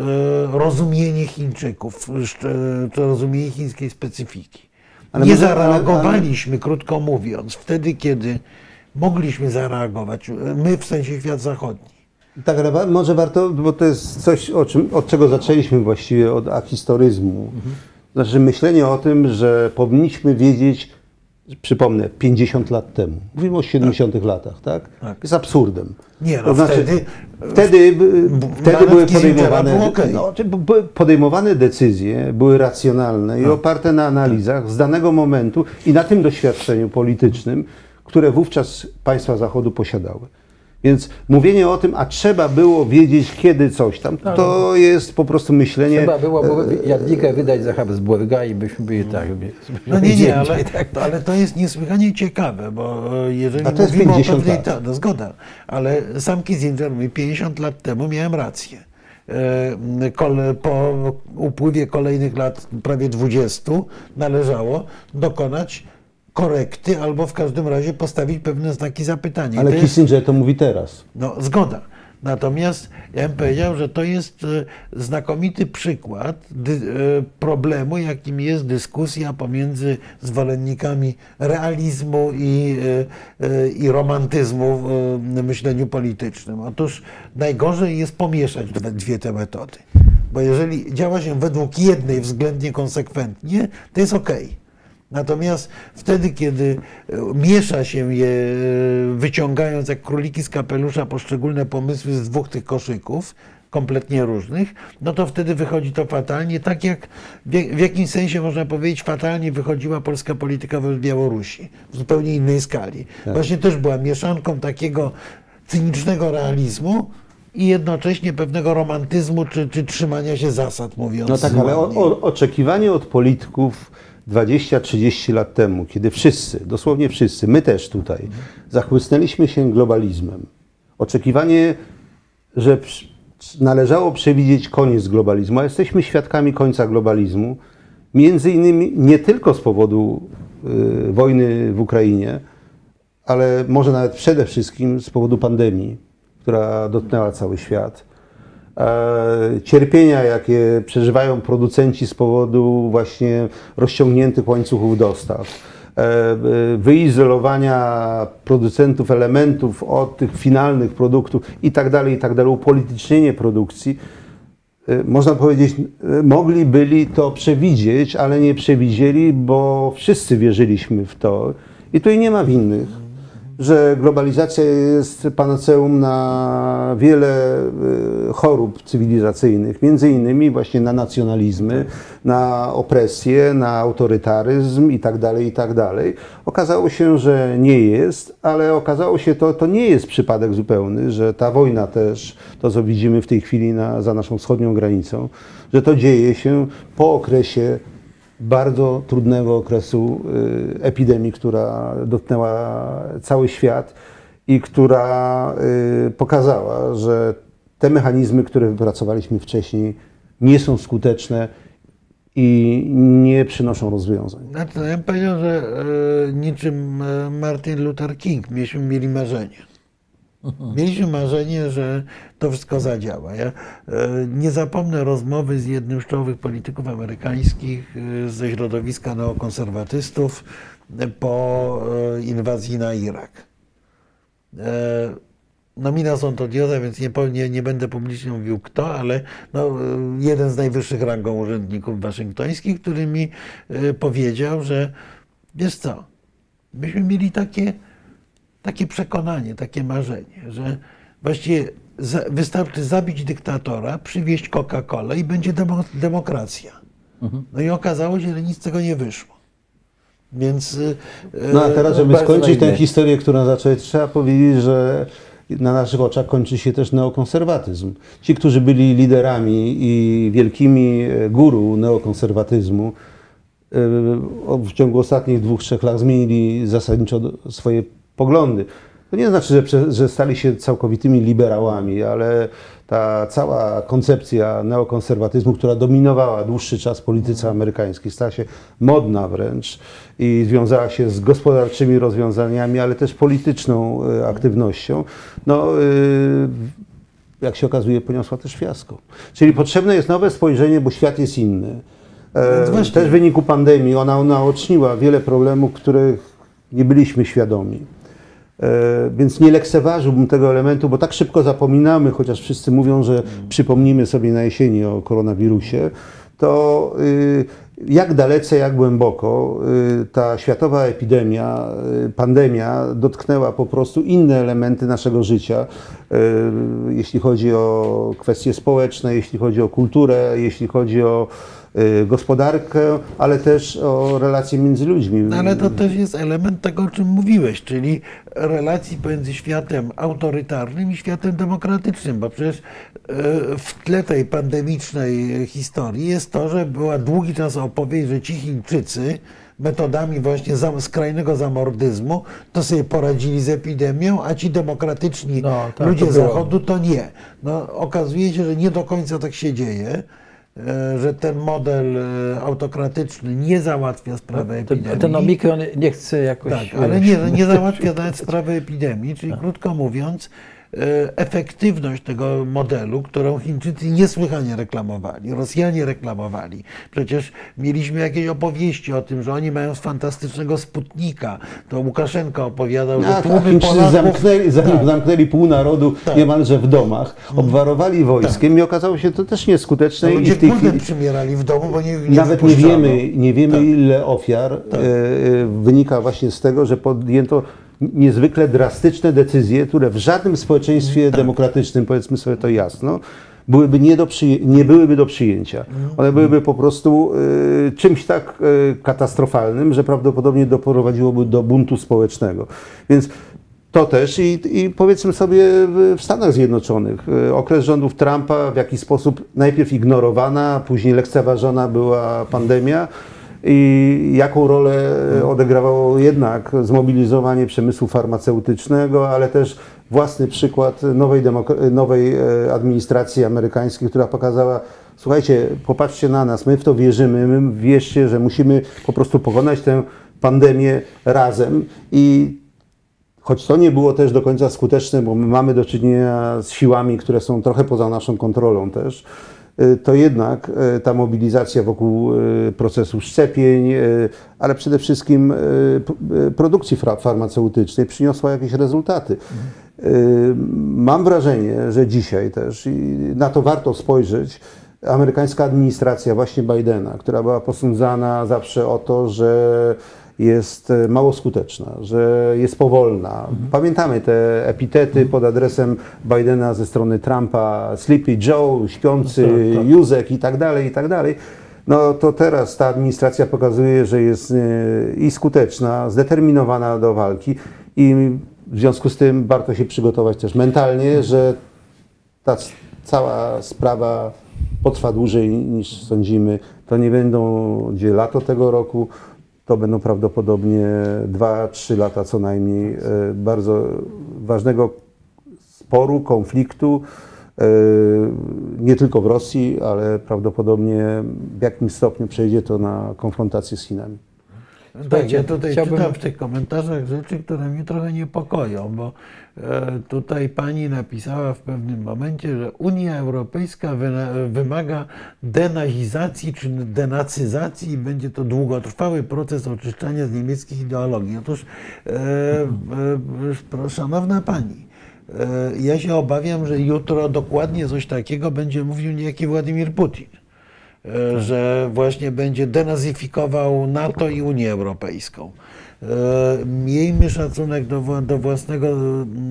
C: rozumienie Chińczyków, to rozumienie chińskiej specyfiki.
B: Ale
C: Nie
B: może- ale-
C: zareagowaliśmy, krótko mówiąc, wtedy, kiedy mogliśmy zareagować, my w sensie świat zachodni.
B: Tak, ale może warto, bo to jest coś, czym, od czego zaczęliśmy właściwie, od ahistoryzmu. Znaczy myślenie o tym, że powinniśmy wiedzieć, przypomnę, 50 lat temu. Mówimy o 70 latach, tak?
C: Tak.
B: Jest absurdem.
C: Nie, no wtedy-
B: wtedy, wtedy
C: nawet
B: były podejmowane,
C: okej.
B: no, podejmowane decyzje, były racjonalne i oparte na analizach z danego momentu i na tym doświadczeniu politycznym, które wówczas państwa Zachodu posiadały. Więc mówienie o tym, a trzeba było wiedzieć, kiedy coś tam, to jest po prostu myślenie.
A: Trzeba było było Jadwigę wydać za Habsburga i byśmy byli tak.
C: No nie, nie,
A: gdzie
C: ale,
A: tak.
C: to, ale to jest niesłychanie ciekawe, bo e, jeżeli
B: A to jest
C: mówimy
B: 50
C: o pewnej...
B: lat.
C: Ta, no zgoda, ale sam Kissinger mówi, 50 lat temu miałem rację. E, Po upływie kolejnych lat, prawie 20, należało dokonać korekty albo w każdym razie postawić pewne znaki zapytania.
B: Ale
C: to jest-
B: Kissinger to mówi teraz.
C: no, zgoda. Natomiast ja bym powiedział, że to jest e, znakomity przykład e, problemu, jakim jest dyskusja pomiędzy zwolennikami realizmu i, e, i romantyzmu w myśleniu politycznym. Otóż najgorzej jest pomieszać dwie, dwie te metody. Bo jeżeli działa się według jednej względnie konsekwentnie, to jest okej. Natomiast wtedy, kiedy e, miesza się je, e, wyciągając jak króliki z kapelusza poszczególne pomysły z dwóch tych koszyków, kompletnie różnych, no to wtedy wychodzi to fatalnie, tak jak w jakimś sensie można powiedzieć fatalnie wychodziła polska polityka wobec Białorusi w zupełnie innej skali. Właśnie też była mieszanką takiego cynicznego realizmu i jednocześnie pewnego romantyzmu czy, czy trzymania się zasad, mówiąc
B: No tak, ale o, o, oczekiwanie od polityków 20-30 lat temu, kiedy wszyscy, dosłownie wszyscy, my też tutaj, zachłysnęliśmy się globalizmem. Oczekiwanie, że należało przewidzieć koniec globalizmu, a jesteśmy świadkami końca globalizmu, między innymi nie tylko z powodu y, wojny w Ukrainie, ale może nawet przede wszystkim z powodu pandemii, która dotknęła cały świat. E, Cierpienia, jakie przeżywają producenci z powodu właśnie rozciągniętych łańcuchów dostaw, e, e, wyizolowania producentów elementów od tych finalnych produktów i tak dalej, i tak upolitycznienie produkcji, można powiedzieć, mogli byli to przewidzieć, ale nie przewidzieli, bo wszyscy wierzyliśmy w to. I tutaj nie ma winnych, że globalizacja jest panaceum na wiele e, chorób cywilizacyjnych, między innymi właśnie na nacjonalizmy, na opresję, na autorytaryzm i tak dalej, i tak. Okazało się, że nie jest, ale okazało się to, to nie jest przypadek zupełny, że ta wojna też, to co widzimy w tej chwili na, za naszą wschodnią granicą, że to dzieje się po okresie bardzo trudnego okresu y, epidemii, która dotknęła cały świat i która y, pokazała, że te mechanizmy, które wypracowaliśmy wcześniej, nie są skuteczne i nie przynoszą rozwiązań.
C: Znaczy, no ja bym powiedział, że e, niczym Martin Luther King mieliśmy mieli marzenie. Mieliśmy marzenie, że to wszystko zadziała. Ja e, nie zapomnę rozmowy z jednym z czołowych polityków amerykańskich e, ze środowiska neokonserwatystów po e, inwazji na Irak. Nomina są odioza, więc nie, nie, nie będę publicznie mówił kto, ale no, jeden z najwyższych rangą urzędników waszyngtońskich, który mi powiedział, że wiesz co, myśmy mieli takie, takie przekonanie, takie marzenie, że właściwie za, wystarczy zabić dyktatora, przywieźć Coca-Colę i będzie demo, demokracja. No i okazało się, że nic z tego nie wyszło. Więc e,
B: No a teraz, żeby skończyć tę historię, którą zacząłeś, trzeba powiedzieć, że na naszych oczach kończy się też neokonserwatyzm. Ci, którzy byli liderami i wielkimi e, guru neokonserwatyzmu, e, w ciągu ostatnich dwóch, trzech lat zmienili zasadniczo swoje poglądy. To nie znaczy, że, że stali się całkowitymi liberałami, ale ta cała koncepcja neokonserwatyzmu, która dominowała dłuższy czas w polityce amerykańskiej, stała się modna wręcz i związała się z gospodarczymi rozwiązaniami, ale też polityczną e, aktywnością. No, y, jak się okazuje, poniosła też fiasko. Czyli potrzebne jest nowe spojrzenie, bo świat jest inny. E, Też w wyniku pandemii ona naoczniła wiele problemów, których nie byliśmy świadomi. E, Więc nie lekceważyłbym tego elementu, bo tak szybko zapominamy, chociaż wszyscy mówią, że przypomnimy sobie na jesieni o koronawirusie, to y, jak dalece, jak głęboko y, ta światowa epidemia, y, pandemia dotknęła po prostu inne elementy naszego życia, jeśli chodzi o kwestie społeczne, jeśli chodzi o kulturę, jeśli chodzi o gospodarkę, ale też o relacje między ludźmi.
C: No, ale to też jest element tego, o czym mówiłeś, czyli relacji pomiędzy światem autorytarnym i światem demokratycznym, bo przecież e, w tle tej pandemicznej historii jest to, że była długi czas opowieść, że ci Chińczycy metodami właśnie zam- skrajnego zamordyzmu to sobie poradzili z epidemią, a ci demokratyczni
A: No, tak,
C: ludzie
A: to.
C: Zachodu to nie. No, okazuje się, że nie do końca tak się dzieje. E, Że ten model e, autokratyczny nie załatwia sprawy
A: Ten,
C: epidemii.
A: ten omikron nie chce jakoś...
C: Tak, ale nie, nie załatwia nawet sprawy epidemii, czyli krótko mówiąc, efektywność tego modelu, którą Chińczycy niesłychanie reklamowali, Rosjanie reklamowali. Przecież mieliśmy jakieś opowieści o tym, że oni mają fantastycznego Sputnika. To Łukaszenko opowiadał, że
B: a
C: tłumy
B: Chińczycy
C: Polaków...
B: zamknęli, zam-
C: Tak.
B: zamknęli pół narodu
C: Tak.
B: niemalże w domach, obwarowali wojskiem i okazało się to też nieskuteczne.
C: No,
B: i w tej chwili
C: przymierali w domu, bo nie, nie
B: nawet nie wiemy, nie wiemy
C: Tak.
B: ile ofiar e, e, wynika właśnie z tego, że podjęto niezwykle drastyczne decyzje, które w żadnym społeczeństwie
C: Tak.
B: demokratycznym, powiedzmy sobie to jasno, byłyby nie, do nie byłyby do przyjęcia.
C: Mhm.
B: One byłyby po prostu e, czymś tak e, katastrofalnym, że prawdopodobnie doprowadziłoby do buntu społecznego. Więc to też i, i powiedzmy sobie w Stanach Zjednoczonych e, okres rządów Trumpa w jakiś sposób najpierw ignorowana, później lekceważona była pandemia i jaką rolę odegrawało jednak zmobilizowanie przemysłu farmaceutycznego, ale też własny przykład nowej, nowej e, administracji amerykańskiej, która pokazała, słuchajcie, popatrzcie na nas, my w to wierzymy, my wierzcie, że musimy po prostu pokonać tę pandemię razem. I Choć to nie było też do końca skuteczne, bo my mamy do czynienia z siłami, które są trochę poza naszą kontrolą też, to jednak y, ta mobilizacja wokół y, procesu szczepień, ale przede wszystkim produkcji farmaceutycznej przyniosła jakieś rezultaty. Mam wrażenie, że dzisiaj też, i na to warto spojrzeć, amerykańska administracja właśnie Bidena, która była posądzana zawsze o to, że jest e, mało skuteczna, że jest powolna. Pamiętamy te epitety pod adresem Bidena ze strony Trumpa, Sleepy Joe, śpiący Józek i tak dalej, i tak dalej. No to teraz ta administracja pokazuje, że jest e, i skuteczna, zdeterminowana do walki. I w związku z tym warto się przygotować też mentalnie, że ta cała sprawa potrwa dłużej niż sądzimy. To nie będą gdzie lato tego roku, to będą prawdopodobnie 2-3 lata co najmniej e, bardzo ważnego sporu, konfliktu. e, Nie tylko w Rosji, ale prawdopodobnie w jakimś stopniu przejdzie to na konfrontację z Chinami.
C: Tak, ja tutaj
A: chciałbym-
C: czytam w tych komentarzach rzeczy, które mnie trochę niepokoją, bo tutaj pani napisała w pewnym momencie, że Unia Europejska wymaga denazizacji czy denacyzacji i będzie to długotrwały proces oczyszczania z niemieckich ideologii. Otóż, e, e, e, szanowna pani, e, ja się obawiam, że jutro dokładnie coś takiego będzie mówił niejaki Władimir Putin e, że właśnie będzie denazyfikował NATO i Unię Europejską. E, Miejmy szacunek do, do, własnego,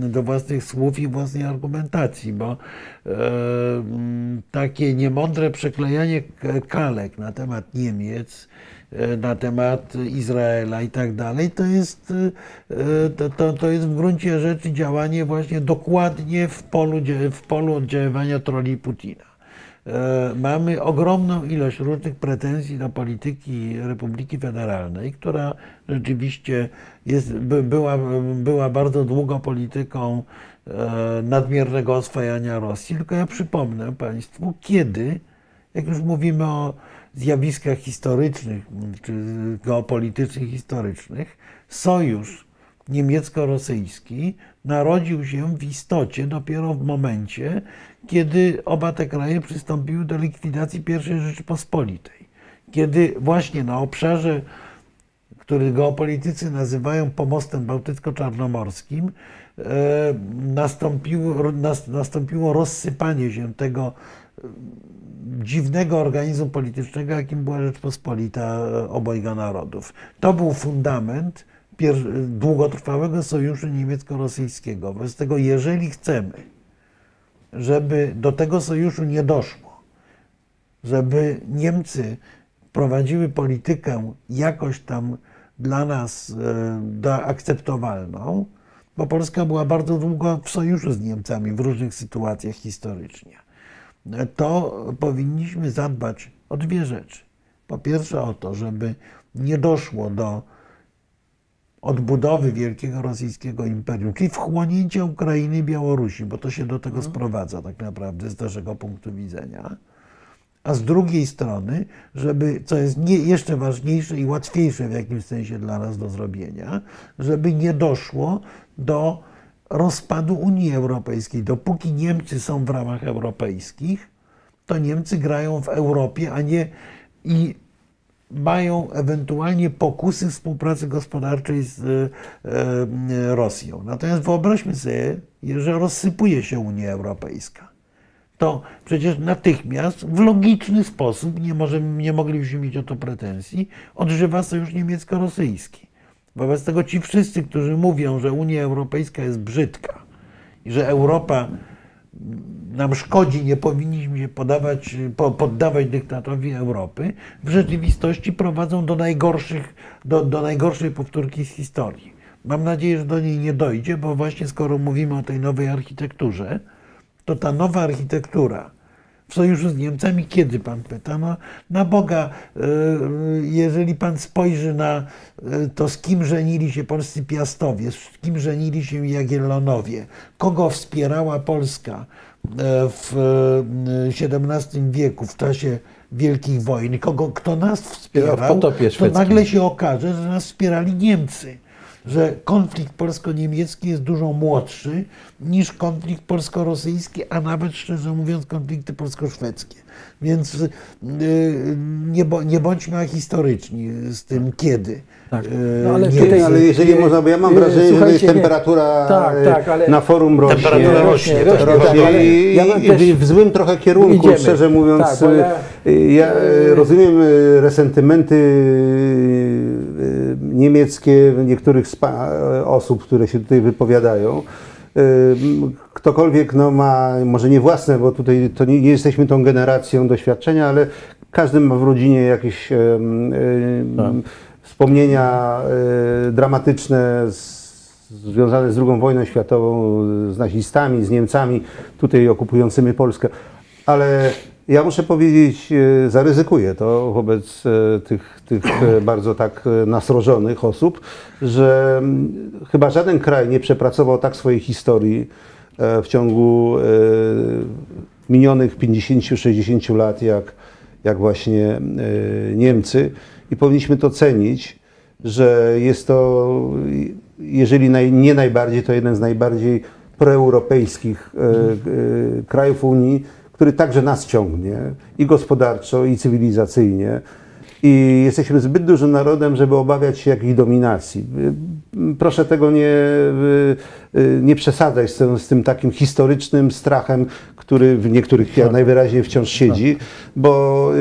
C: do własnych słów i własnej argumentacji, bo e, mm, takie niemądre przeklejanie kalek na temat Niemiec, e, na temat Izraela i tak dalej, to jest, to, to, to jest w gruncie rzeczy działanie właśnie dokładnie w polu, w polu oddziaływania troli Putina. E, Mamy ogromną ilość różnych pretensji do polityki Republiki Federalnej, która rzeczywiście jest, by, była, była bardzo długo polityką e, nadmiernego oswajania Rosji. Tylko ja przypomnę Państwu, kiedy, jak już mówimy o zjawiskach historycznych czy geopolitycznych, historycznych, sojusz niemiecko-rosyjski narodził się w istocie dopiero w momencie, kiedy oba te kraje przystąpiły do likwidacji I Rzeczypospolitej. Kiedy właśnie na obszarze, który geopolitycy nazywają pomostem bałtycko-czarnomorskim, e, nastąpiło, nas- nastąpiło rozsypanie się tego dziwnego organizmu politycznego, jakim była Rzeczpospolita e, obojga narodów. To był fundament długotrwałego sojuszu niemiecko-rosyjskiego. Wobec tego, jeżeli chcemy, żeby do tego sojuszu nie doszło, żeby Niemcy prowadziły politykę jakoś tam dla nas e, da- akceptowalną, bo Polska była bardzo długo w sojuszu z Niemcami w różnych sytuacjach historycznie, to powinniśmy zadbać o dwie rzeczy. Po pierwsze o to, żeby nie doszło do odbudowy wielkiego rosyjskiego imperium, czyli wchłonięcia Ukrainy i Białorusi, bo to się do tego sprowadza tak naprawdę z naszego punktu widzenia. A z drugiej strony, żeby, co jest nie, jeszcze ważniejsze i łatwiejsze w jakimś sensie dla nas do zrobienia, żeby nie doszło do rozpadu Unii Europejskiej. Dopóki Niemcy są w ramach europejskich, to Niemcy grają w Europie, a nie i mają ewentualnie pokusy współpracy gospodarczej z e, e, Rosją. Natomiast wyobraźmy sobie, że rozsypuje się Unia Europejska. To przecież natychmiast w logiczny sposób, nie, możemy, nie moglibyśmy mieć o to pretensji, odżywa sojusz niemiecko-rosyjski. Wobec tego ci wszyscy, którzy mówią, że Unia Europejska jest brzydka i że Europa nam szkodzi, nie powinniśmy się podawać, po, poddawać dyktatowi Europy, w rzeczywistości prowadzą do, najgorszych, do, do najgorszej powtórki z historii. Mam nadzieję, że do niej nie dojdzie, bo właśnie skoro mówimy o tej nowej architekturze, to ta nowa architektura w sojuszu z Niemcami, kiedy pan pyta? No, na Boga, y, jeżeli pan spojrzy na y, to, z kim żenili się polscy piastowie, z kim żenili się Jagiellonowie, kogo wspierała Polska w XVII wieku, w czasie wielkich wojen, kogo, kto nas wspierał, to nagle się okaże, że nas wspierali Niemcy. Że konflikt polsko-niemiecki jest dużo młodszy niż konflikt polsko-rosyjski, a nawet szczerze mówiąc konflikty polsko-szwedzkie. Więc y, nie, nie bądźmy ahistoryczni z tym kiedy.
A: Tak.
C: y,
A: No, ale
C: nie-
A: tutaj-
B: Ale jeżeli
A: Nie,
B: można, bo ja mam
A: nie,
B: wrażenie, że
A: nie.
B: temperatura
A: Tak, tak, ale-
B: na forum rośnie.
C: Temperatura rośnie, tak.
A: rośnie,
B: rośnie
A: ale
B: i,
A: ja
B: i w złym trochę kierunku,
A: Idziemy.
B: szczerze mówiąc.
A: Tak, ja-
B: ja rozumiem resentymenty niemieckie niektórych osób, które się tutaj wypowiadają. Ktokolwiek no, ma, może nie własne, bo tutaj to nie, nie jesteśmy tą generacją doświadczenia, ale każdy ma w rodzinie jakieś e, wspomnienia e, dramatyczne z związane z II wojną światową, z nazistami, z Niemcami, tutaj okupującymi Polskę. Ale ja muszę powiedzieć, e, zaryzykuję to wobec e, tych, tych e, bardzo tak nasrożonych osób, że mm, chyba żaden kraj nie przepracował tak swojej historii w ciągu minionych 50-60 lat, jak, jak właśnie Niemcy. I powinniśmy to cenić, że jest to, jeżeli nie najbardziej, to jeden z najbardziej proeuropejskich krajów Unii, który także nas ciągnie i gospodarczo, i cywilizacyjnie. I jesteśmy zbyt dużym narodem, żeby obawiać się jakiejś dominacji. Proszę tego nie, y, y, nie przesadzać z, tym- z tym takim historycznym strachem, który w niektórych jak najwyraźniej wciąż siedzi, bo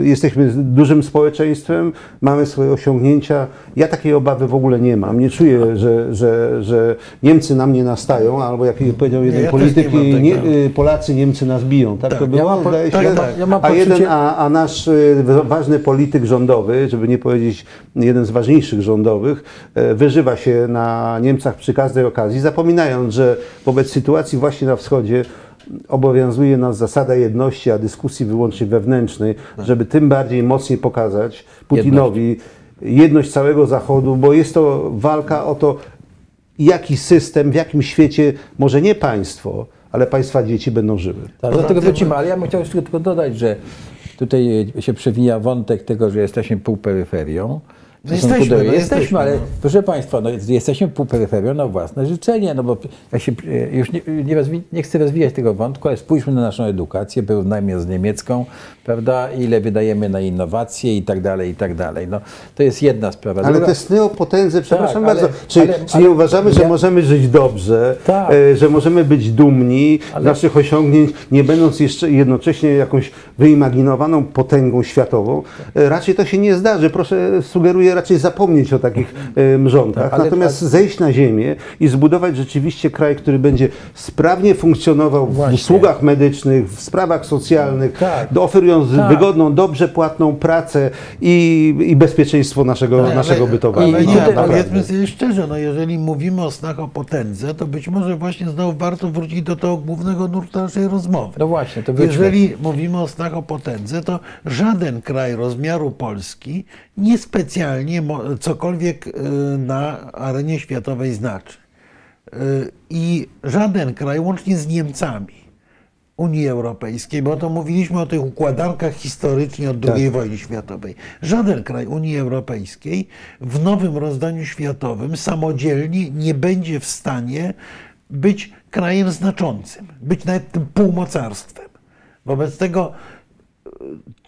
B: y, jesteśmy dużym społeczeństwem, mamy swoje osiągnięcia. Ja takiej obawy w ogóle nie mam. Nie czuję, że, że, że Niemcy na mnie nastają, albo jak powiedział jeden
C: ja też
B: polityk,
C: nie mam
B: nie, y, Polacy Niemcy nas biją. Tak,
C: Tak,
B: to
C: ja
B: było,
A: mam po-
B: zdaje się.
A: tak, tak, ja mam
B: a, jeden, a, a nasz y, wa- ważny polityk rządowy, żeby nie powiedzieć jeden z ważniejszych rządowych, e, wyżywa się na Niemcach przy każdej okazji, zapominając, że wobec sytuacji właśnie na wschodzie obowiązuje nas zasada jedności, a dyskusji wyłącznie wewnętrznej, żeby tym bardziej mocniej pokazać Putinowi jedność całego Zachodu, bo jest to walka o to, jaki system, w jakim świecie, może nie państwo, ale państwa dzieci będą żyły.
A: Tak, do tego wrócimy, ale ja bym chciał jeszcze tylko dodać, że tutaj się przewija wątek tego, że jesteśmy półperyferią.
C: No jesteśmy,
A: do-
C: no
A: jesteśmy, ale
C: no.
A: proszę Państwa, no, jesteśmy półperyferią na własne życzenie, no bo ja się e, już nie, nie, rozwi- nie chcę rozwijać tego wątku, ale spójrzmy na naszą edukację, porównajmy ją z niemiecką, prawda, ile wydajemy na innowacje i tak dalej, i tak dalej. No, to jest jedna sprawa.
B: Ale
A: Druga-
B: te sny o potędze, przepraszam
A: ale-
B: bardzo, czy,
A: ale-
B: czy nie
A: ale-
B: uważamy, że
A: ja-
B: możemy żyć dobrze,
A: Tak.
B: e, że możemy być dumni
A: Ale-
B: naszych osiągnięć, nie będąc jeszcze jednocześnie jakąś wyimaginowaną potęgą światową? E, raczej to się nie zdarzy. Proszę, sugeruję raczej zapomnieć o takich e, mrzonkach,
A: Tak, ale-
B: natomiast zejść na ziemię i zbudować rzeczywiście kraj, który będzie sprawnie funkcjonował w
A: Właśnie.
B: usługach medycznych, w sprawach socjalnych,
A: Tak.
B: oferując
A: Tak.
B: wygodną, dobrze płatną pracę i, i bezpieczeństwo naszego,
C: Ale-
B: naszego bytowania.
C: Ale
A: tutaj-
C: no, powiedzmy sobie szczerze, no jeżeli mówimy o snach o potędze, to być może właśnie znowu warto wrócić do tego głównego nurtu naszej rozmowy.
A: No właśnie, to wróćmy.
C: Jeżeli mówimy o snach o potędze, to żaden kraj rozmiaru Polski niespecjalnie cokolwiek y, na arenie światowej znaczy. Y, I żaden kraj, łącznie z Niemcami, Unii Europejskiej, bo to mówiliśmy o tych układankach historycznie od II wojny światowej. Żaden kraj Unii Europejskiej w nowym rozdaniu światowym samodzielnie nie będzie w stanie być krajem znaczącym, być nawet tym półmocarstwem. Wobec tego, y,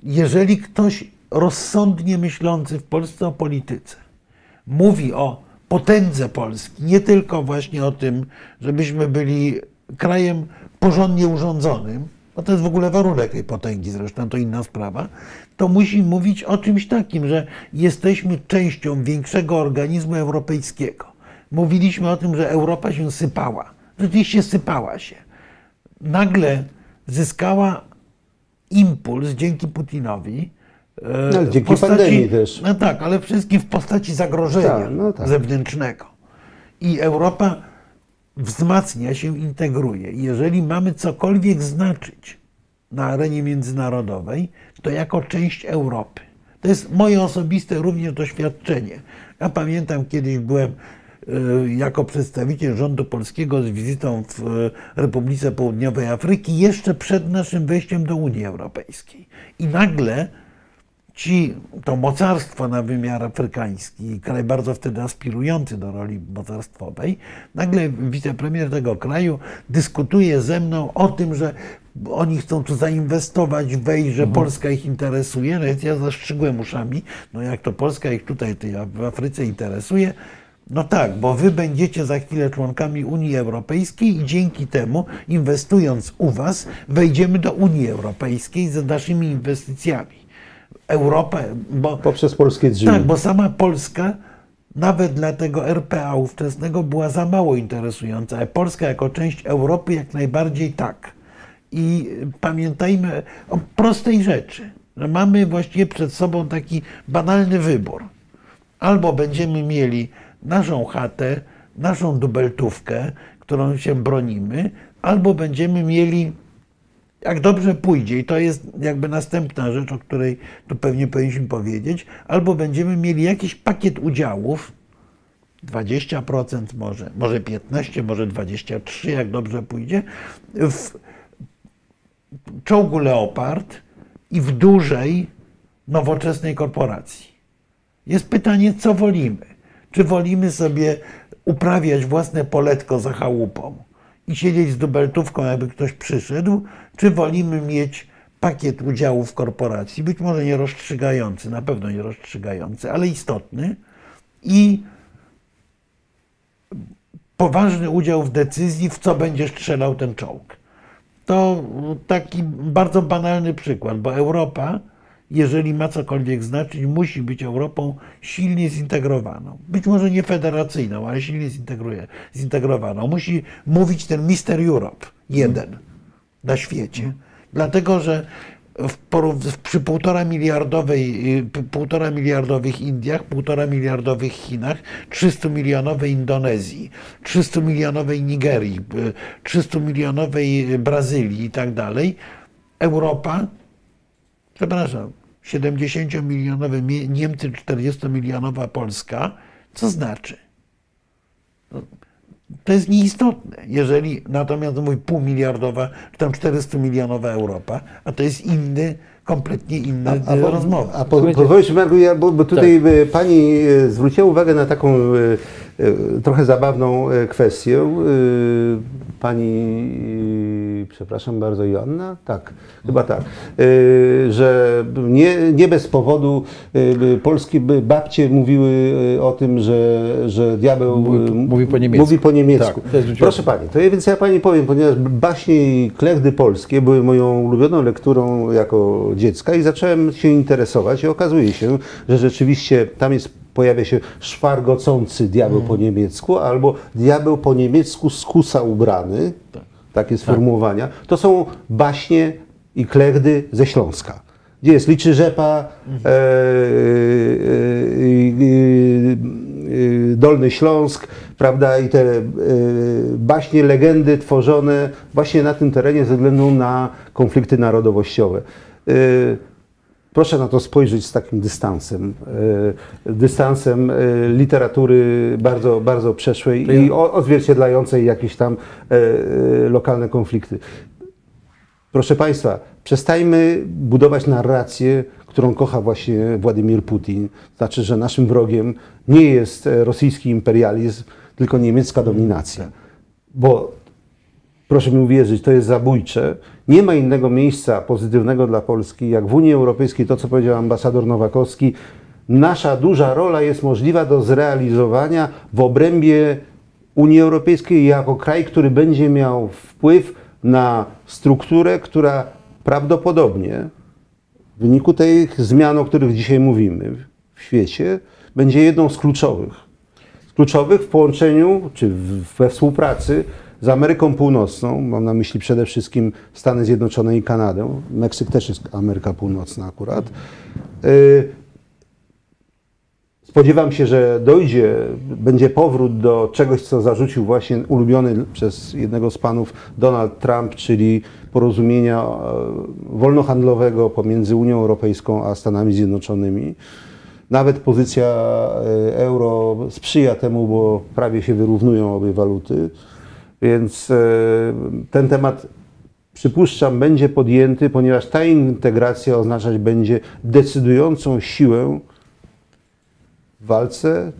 C: jeżeli ktoś rozsądnie myślący w Polsce o polityce mówi o potędze Polski, nie tylko właśnie o tym, żebyśmy byli krajem porządnie urządzonym, bo to jest w ogóle warunek tej potęgi, zresztą to inna sprawa, to musi mówić o czymś takim, że jesteśmy częścią większego organizmu europejskiego. Mówiliśmy o tym, że Europa się sypała. Rzeczywiście sypała się. Nagle zyskała impuls dzięki Putinowi. E,
B: No, ale dzięki pandemii też.
C: No tak, ale wszystkim w postaci zagrożenia
B: Tak, no tak.
C: zewnętrznego. I Europa wzmacnia się, integruje. Jeżeli mamy cokolwiek znaczyć na arenie międzynarodowej, to jako część Europy. To jest moje osobiste również doświadczenie. Ja pamiętam, kiedyś byłem e, jako przedstawiciel rządu polskiego z wizytą w e, Republice Południowej Afryki jeszcze przed naszym wejściem do Unii Europejskiej. I nagle ci, to mocarstwo na wymiar afrykański, kraj bardzo wtedy aspirujący do roli mocarstwowej, nagle wicepremier tego kraju dyskutuje ze mną o tym, że oni chcą tu zainwestować, wejść, że Polska ich interesuje. No więc ja zaszczygłem uszami, no jak to Polska ich tutaj w Afryce interesuje, no tak, bo wy będziecie za chwilę członkami Unii Europejskiej i dzięki temu, inwestując u was, wejdziemy do Unii Europejskiej z naszymi inwestycjami. Europę, bo
B: Poprzez polskie drzwi.
C: tak, bo sama Polska nawet dla tego RPA ówczesnego była za mało interesująca, a Polska jako część Europy jak najbardziej tak. I pamiętajmy o prostej rzeczy, że mamy właściwie przed sobą taki banalny wybór. Albo będziemy mieli naszą chatę, naszą dubeltówkę, którą się bronimy, albo będziemy mieli jak dobrze pójdzie, i to jest jakby następna rzecz, o której tu pewnie powinniśmy powiedzieć, albo będziemy mieli jakiś pakiet udziałów, 20% może, może 15%, może 23%, jak dobrze pójdzie, w czołgu Leopard i w dużej, nowoczesnej korporacji. Jest pytanie, co wolimy? Czy wolimy sobie uprawiać własne poletko za chałupą i siedzieć z dubeltówką, jakby ktoś przyszedł, czy wolimy mieć pakiet udziałów korporacji, być może nie rozstrzygający, na pewno nie rozstrzygający, ale istotny i poważny udział w decyzji, w co będzie strzelał ten czołg. To taki bardzo banalny przykład, bo Europa, jeżeli ma cokolwiek znaczyć, musi być Europą silnie zintegrowaną. Być może nie federacyjną, ale silnie zintegrowaną. Musi mówić ten Mister Europe, jeden na świecie. Dlatego, że w, porów- przy półtora miliardowej, y, półtora miliardowych Indiach, półtora miliardowych Chinach, 300 milionowej Indonezji, 300 milionowej Nigerii, y, 300 milionowej Brazylii i tak dalej, Europa, przepraszam, 70-milionowe Mie- Niemcy, 40-milionowa Polska, co znaczy? To jest nieistotne. Jeżeli natomiast mój półmiliardowa, czy tam 400 milionowa Europa, a to jest inny, kompletnie inna
B: A, po-
C: rozmowa.
B: A po, pozwolisz, Marku, ja, bo, bo tutaj e, pani e, zwróciła uwagę na taką e, trochę zabawną e, kwestię. E, Pani, e, przepraszam bardzo, Joanna? Tak, chyba tak. E, Że nie, nie bez powodu e, polskie babcie mówiły e, o tym, że, że diabeł
A: Mówi-
B: e,
A: mówi po niemiecku.
B: Mówi po niemiecku.
A: Tak,
B: Proszę Pani, to ja, więc ja Pani powiem, ponieważ baśnie i klechdy polskie były moją ulubioną lekturą jako dziecka i zacząłem się interesować i okazuje się, że rzeczywiście tam jest, pojawia się szwargocący diabeł po niemiecku albo diabeł po niemiecku z kusa ubrany, takie sformułowania. To są baśnie i klechdy ze Śląska. Gdzie jest liczy rzepa, e, e, e, e, Dolny Śląsk, prawda, i te e, baśnie, legendy tworzone właśnie na tym terenie ze względu na konflikty narodowościowe. Proszę na to spojrzeć z takim dystansem, e, dystansem e, literatury bardzo, bardzo przeszłej i odzwierciedlającej jakieś tam e, lokalne konflikty. Proszę Państwa, przestajmy budować narrację, którą kocha właśnie Władimir Putin. Znaczy, że naszym wrogiem nie jest rosyjski imperializm, tylko niemiecka dominacja. Bo proszę mi uwierzyć, to jest zabójcze. Nie ma innego miejsca pozytywnego dla Polski, jak w Unii Europejskiej, to co powiedział ambasador Nowakowski. Nasza duża rola jest możliwa do zrealizowania w obrębie Unii Europejskiej jako kraj, który będzie miał wpływ na strukturę, która prawdopodobnie w wyniku tych zmian, o których dzisiaj mówimy w świecie, będzie jedną z kluczowych. Z kluczowych w połączeniu czy we współpracy z Ameryką Północną, mam na myśli przede wszystkim Stany Zjednoczone i Kanadę. Meksyk też jest Ameryka Północna akurat. Y, Spodziewam się, że dojdzie, będzie powrót do czegoś, co zarzucił właśnie ulubiony przez jednego z panów Donald Trump, czyli porozumienia e, wolnohandlowego pomiędzy Unią Europejską a Stanami Zjednoczonymi. Nawet pozycja e, euro sprzyja temu, bo prawie się wyrównują obie waluty. Więc e, ten temat przypuszczam, będzie podjęty, ponieważ ta integracja oznaczać będzie decydującą siłę w walce,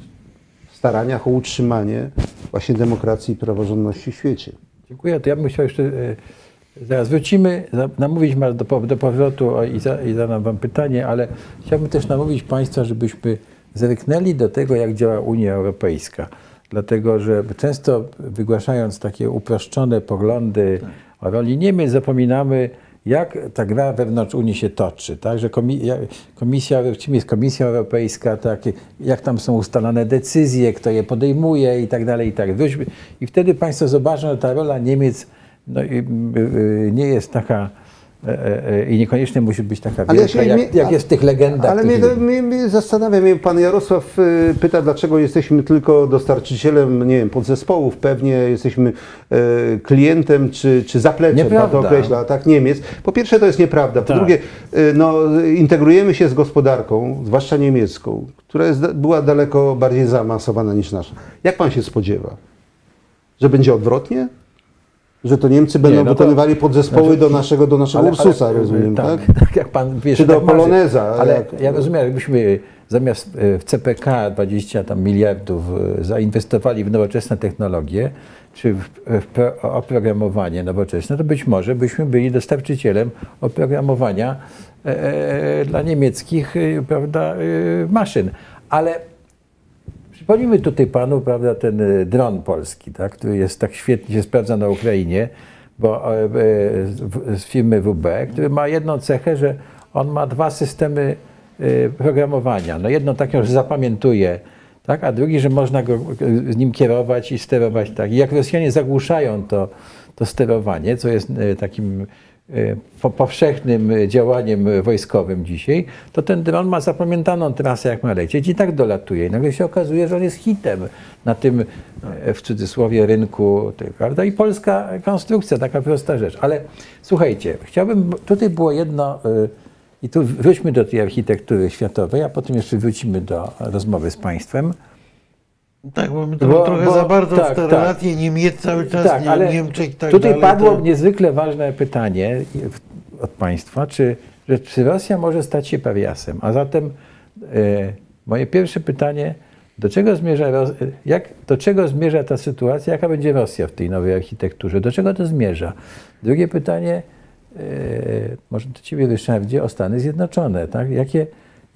B: w staraniach o utrzymanie właśnie demokracji i praworządności w świecie.
A: Dziękuję. To ja bym chciał jeszcze, e, zaraz wrócimy, namówić Was do, do powrotu i, za, i zadam Wam pytanie, ale chciałbym też namówić Państwa, żebyśmy zerknęli do tego, jak działa Unia Europejska. Dlatego, że często wygłaszając takie uproszczone poglądy o roli Niemiec, zapominamy, jak ta gra wewnątrz Unii się toczy. Tak? Że komisja, czym jest Komisja Europejska, tak? jak tam są ustalane decyzje, kto je podejmuje i tak dalej. I, tak. I wtedy Państwo zobaczą, że ta rola Niemiec no, y, y, nie jest taka i niekoniecznie musi być taka wielka, jak,
B: mnie-
A: jak jest w tych legendach.
B: Ale mnie, mnie, mnie zastanawia, mnie pan Jarosław pyta, dlaczego jesteśmy tylko dostarczycielem, nie wiem, podzespołów, pewnie jesteśmy e, klientem czy, czy zapleczem, pan
A: Nieprawda.
B: to określa, tak, Niemiec. Po pierwsze to jest nieprawda, po
A: Tak.
B: drugie no, integrujemy się z gospodarką, zwłaszcza niemiecką, która jest, była daleko bardziej zaawansowana niż nasza. Jak pan się spodziewa? Że będzie odwrotnie? Że to Niemcy będą
A: no to-
B: wykonywali podzespoły
A: znaczy-
B: do naszego, do naszego Ursusa, rozumiem, tak?
A: tak? jak pan wiesz,
B: Czy do
A: tak.
B: Poloneza,
A: Ale
B: jak-
A: ja rozumiem, jakbyśmy zamiast e, w CPK 20 tam miliardów e, zainwestowali w nowoczesne technologie, czy w, w pro- oprogramowanie nowoczesne, to być może byśmy byli dostarczycielem oprogramowania e, e, dla niemieckich e, prawda, e, maszyn. Ale Przypomnijmy tutaj panu, prawda, ten y, dron polski, tak, który jest tak świetnie się sprawdza na Ukrainie, bo e, e, z- firmy WB, który ma jedną cechę, że on ma dwa systemy programowania. No jedno takie, że zapamiętuje, tak, a drugi, że można go z nim kierować i sterować tak. I jak Rosjanie zagłuszają to, to sterowanie, co jest takim po- powszechnym y, działaniem y, wojskowym dzisiaj, to ten dron ma zapamiętaną trasę, jak ma lecieć i tak dolatuje. I nagle się okazuje, że on jest hitem na tym, e, w cudzysłowie, rynku. Prawda? I polska konstrukcja, taka prosta rzecz. Ale słuchajcie, chciałbym, tutaj było jedno, y, i tu wróćmy do tej architektury światowej, a potem jeszcze wrócimy do rozmowy z Państwem.
C: Tak, bo my to
A: Bo-
C: trochę
A: bo-
C: za bardzo
A: tak,
C: w te
A: tak.
C: relacje Niemiec cały czas,
A: Tak,
C: nie,
A: ale
C: Niemczech i tak
A: tutaj
C: dalej.
A: padło
C: to-
A: niezwykle ważne pytanie od Państwa, czy, że, czy Rosja może stać się pariasem? A zatem e, moje pierwsze pytanie, do czego, zmierza, jak, do czego zmierza ta sytuacja? Jaka będzie Rosja w tej nowej architekturze? Do czego to zmierza? Drugie pytanie, e, może do Ciebie Ryszardzie, o Stany Zjednoczone. Tak? Jakie,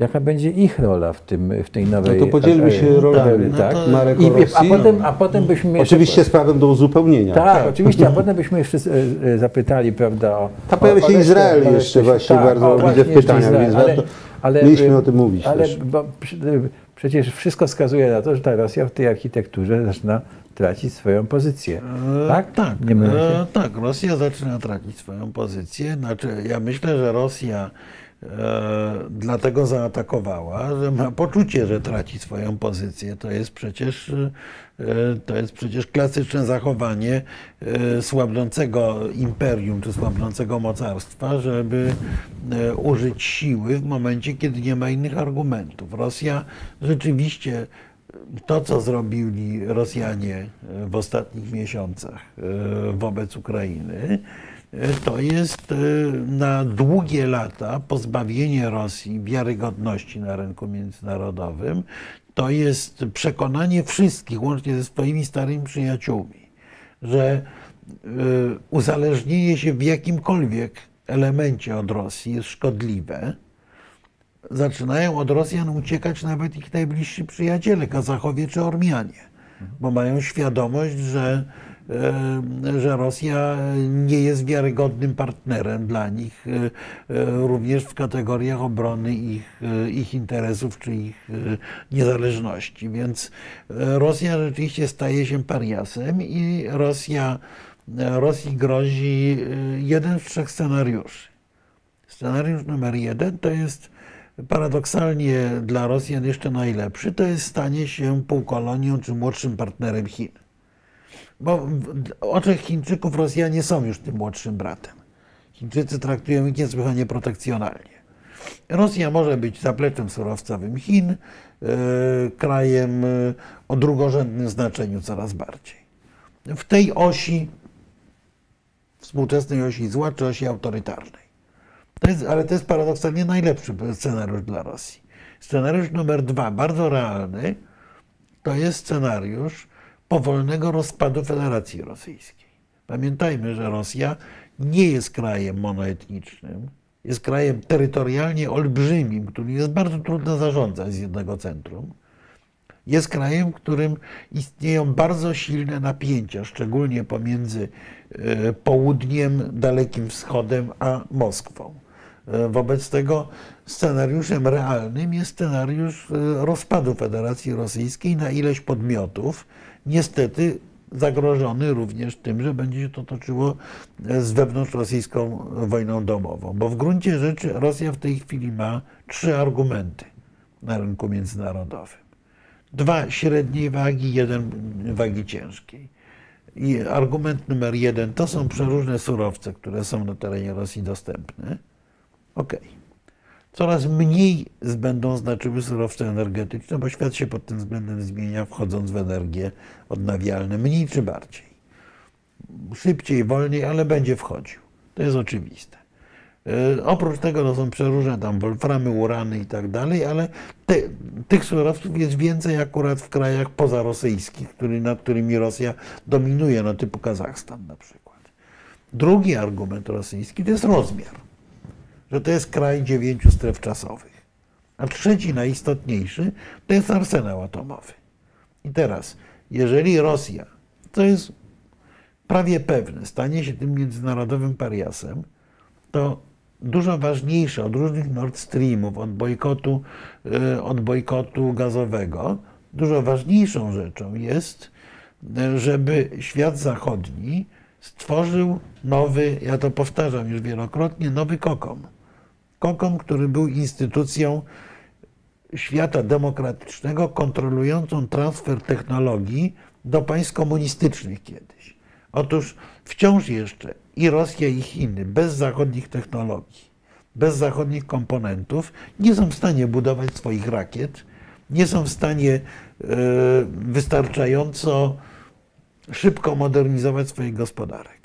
A: jaka będzie ich rola w, tym, w tej nowej...
B: No to podzielmy się
A: e,
B: rolami.
A: e, tak?
C: No to-
B: Marek
A: I, a, potem, a potem byśmy jeszcze-
B: Oczywiście z prawem do uzupełnienia.
A: tak, oczywiście, a potem byśmy jeszcze e, zapytali, prawda, o...
B: Tam pojawia się Izrael jeszcze właśnie bardzo
A: o,
B: widzę w pytaniach, więc warto- mieliśmy o tym mówić
A: Ale bo, e, przecież wszystko wskazuje na to, że ta Rosja w tej architekturze zaczyna tracić swoją pozycję.
C: E,
A: Tak?
C: Tak,
A: Nie mylę się?
C: e, tak, Rosja zaczyna tracić swoją pozycję. Znaczy, ja myślę, że Rosja dlatego zaatakowała, że ma poczucie, że traci swoją pozycję. To jest przecież, e, to jest przecież klasyczne zachowanie e, słabnącego imperium czy słabnącego mocarstwa, żeby e, użyć siły w momencie, kiedy nie ma innych argumentów. Rosja rzeczywiście to, co zrobili Rosjanie e, w ostatnich miesiącach e, wobec Ukrainy, e, to jest e, na długie lata pozbawienie Rosji wiarygodności na rynku międzynarodowym. To jest przekonanie wszystkich, łącznie ze swoimi starymi przyjaciółmi, że e, uzależnienie się w jakimkolwiek elemencie od Rosji jest szkodliwe zaczynają od Rosjan uciekać nawet ich najbliżsi przyjaciele, Kazachowie czy Ormianie, bo mają świadomość, że, że Rosja nie jest wiarygodnym partnerem dla nich, e, e, również w kategoriach obrony ich, e, ich interesów czy ich e, niezależności. Więc e, Rosja rzeczywiście staje się pariasem i Rosja, Rosji grozi e, jeden z trzech scenariuszy. Scenariusz numer jeden to jest paradoksalnie dla Rosjan jeszcze najlepszy, to jest stanie się półkolonią czy młodszym partnerem Chin. Bo w oczach Chińczyków Rosjanie są już tym młodszym bratem. Chińczycy traktują ich niesłychanie protekcjonalnie. Rosja może być zapleczem surowcowym Chin, e, krajem e, o drugorzędnym znaczeniu coraz bardziej. W tej osi, współczesnej osi zła czy osi autorytarnej. To jest, ale to jest paradoksalnie najlepszy scenariusz dla Rosji. Scenariusz numer dwa, bardzo realny, to jest scenariusz powolnego rozpadu Federacji Rosyjskiej. Pamiętajmy, że Rosja nie jest krajem monoetnicznym, jest krajem terytorialnie olbrzymim, którym jest bardzo trudno zarządzać z jednego centrum. Jest krajem, w którym istnieją bardzo silne napięcia, szczególnie pomiędzy e, południem, Dalekim Wschodem a Moskwą. E, Wobec tego scenariuszem realnym jest scenariusz e, rozpadu Federacji Rosyjskiej na ileś podmiotów, niestety zagrożony również tym, że będzie się to toczyło e, z wewnątrzrosyjską wojną domową. Bo w gruncie rzeczy Rosja w tej chwili ma trzy argumenty na rynku międzynarodowym. Dwa średniej wagi, jeden wagi ciężkiej. I argument numer jeden to są przeróżne surowce, które są na terenie Rosji dostępne. Okej. Coraz mniej będą znaczyły surowce energetyczne, bo świat się pod tym względem zmienia, wchodząc w energię odnawialne, mniej czy bardziej. Szybciej, wolniej, ale będzie wchodził. To jest oczywiste. E, Oprócz tego to są przeróżne tam wolframy, urany i tak dalej, ale te, tych surowców jest więcej akurat w krajach pozarosyjskich, który, nad którymi Rosja dominuje, no typu Kazachstan na przykład. Drugi argument rosyjski to jest rozmiar, że to jest kraj dziewięciu stref czasowych. A trzeci, najistotniejszy, to jest arsenał atomowy. I teraz, jeżeli Rosja, to jest prawie pewne, stanie się tym międzynarodowym pariasem, to dużo ważniejsze od różnych Nord Streamów, od bojkotu, y, od bojkotu gazowego, dużo ważniejszą rzeczą jest, y, żeby świat zachodni stworzył nowy, ja to powtarzam już wielokrotnie, nowy kokom. Kokom, który był instytucją świata demokratycznego kontrolującą transfer technologii do państw komunistycznych kiedyś. Otóż wciąż jeszcze i Rosja, i Chiny bez zachodnich technologii, bez zachodnich komponentów nie są w stanie budować swoich rakiet, nie są w stanie e, wystarczająco szybko modernizować swoich gospodarek.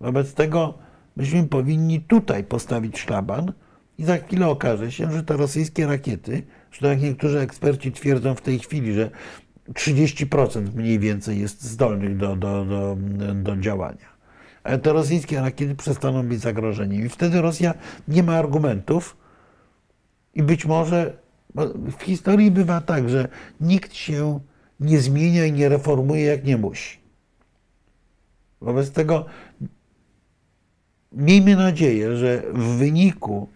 C: Wobec tego myśmy powinni tutaj postawić szlaban i za chwilę okaże się, że te rosyjskie rakiety, że tak niektórzy eksperci twierdzą w tej chwili, że 30% mniej więcej jest zdolnych do, do, do, do działania. Ale te rosyjskie rakiety przestaną być zagrożeniem. I wtedy Rosja nie ma argumentów i być może w historii bywa tak, że nikt się nie zmienia i nie reformuje jak nie musi. Wobec tego miejmy nadzieję, że w wyniku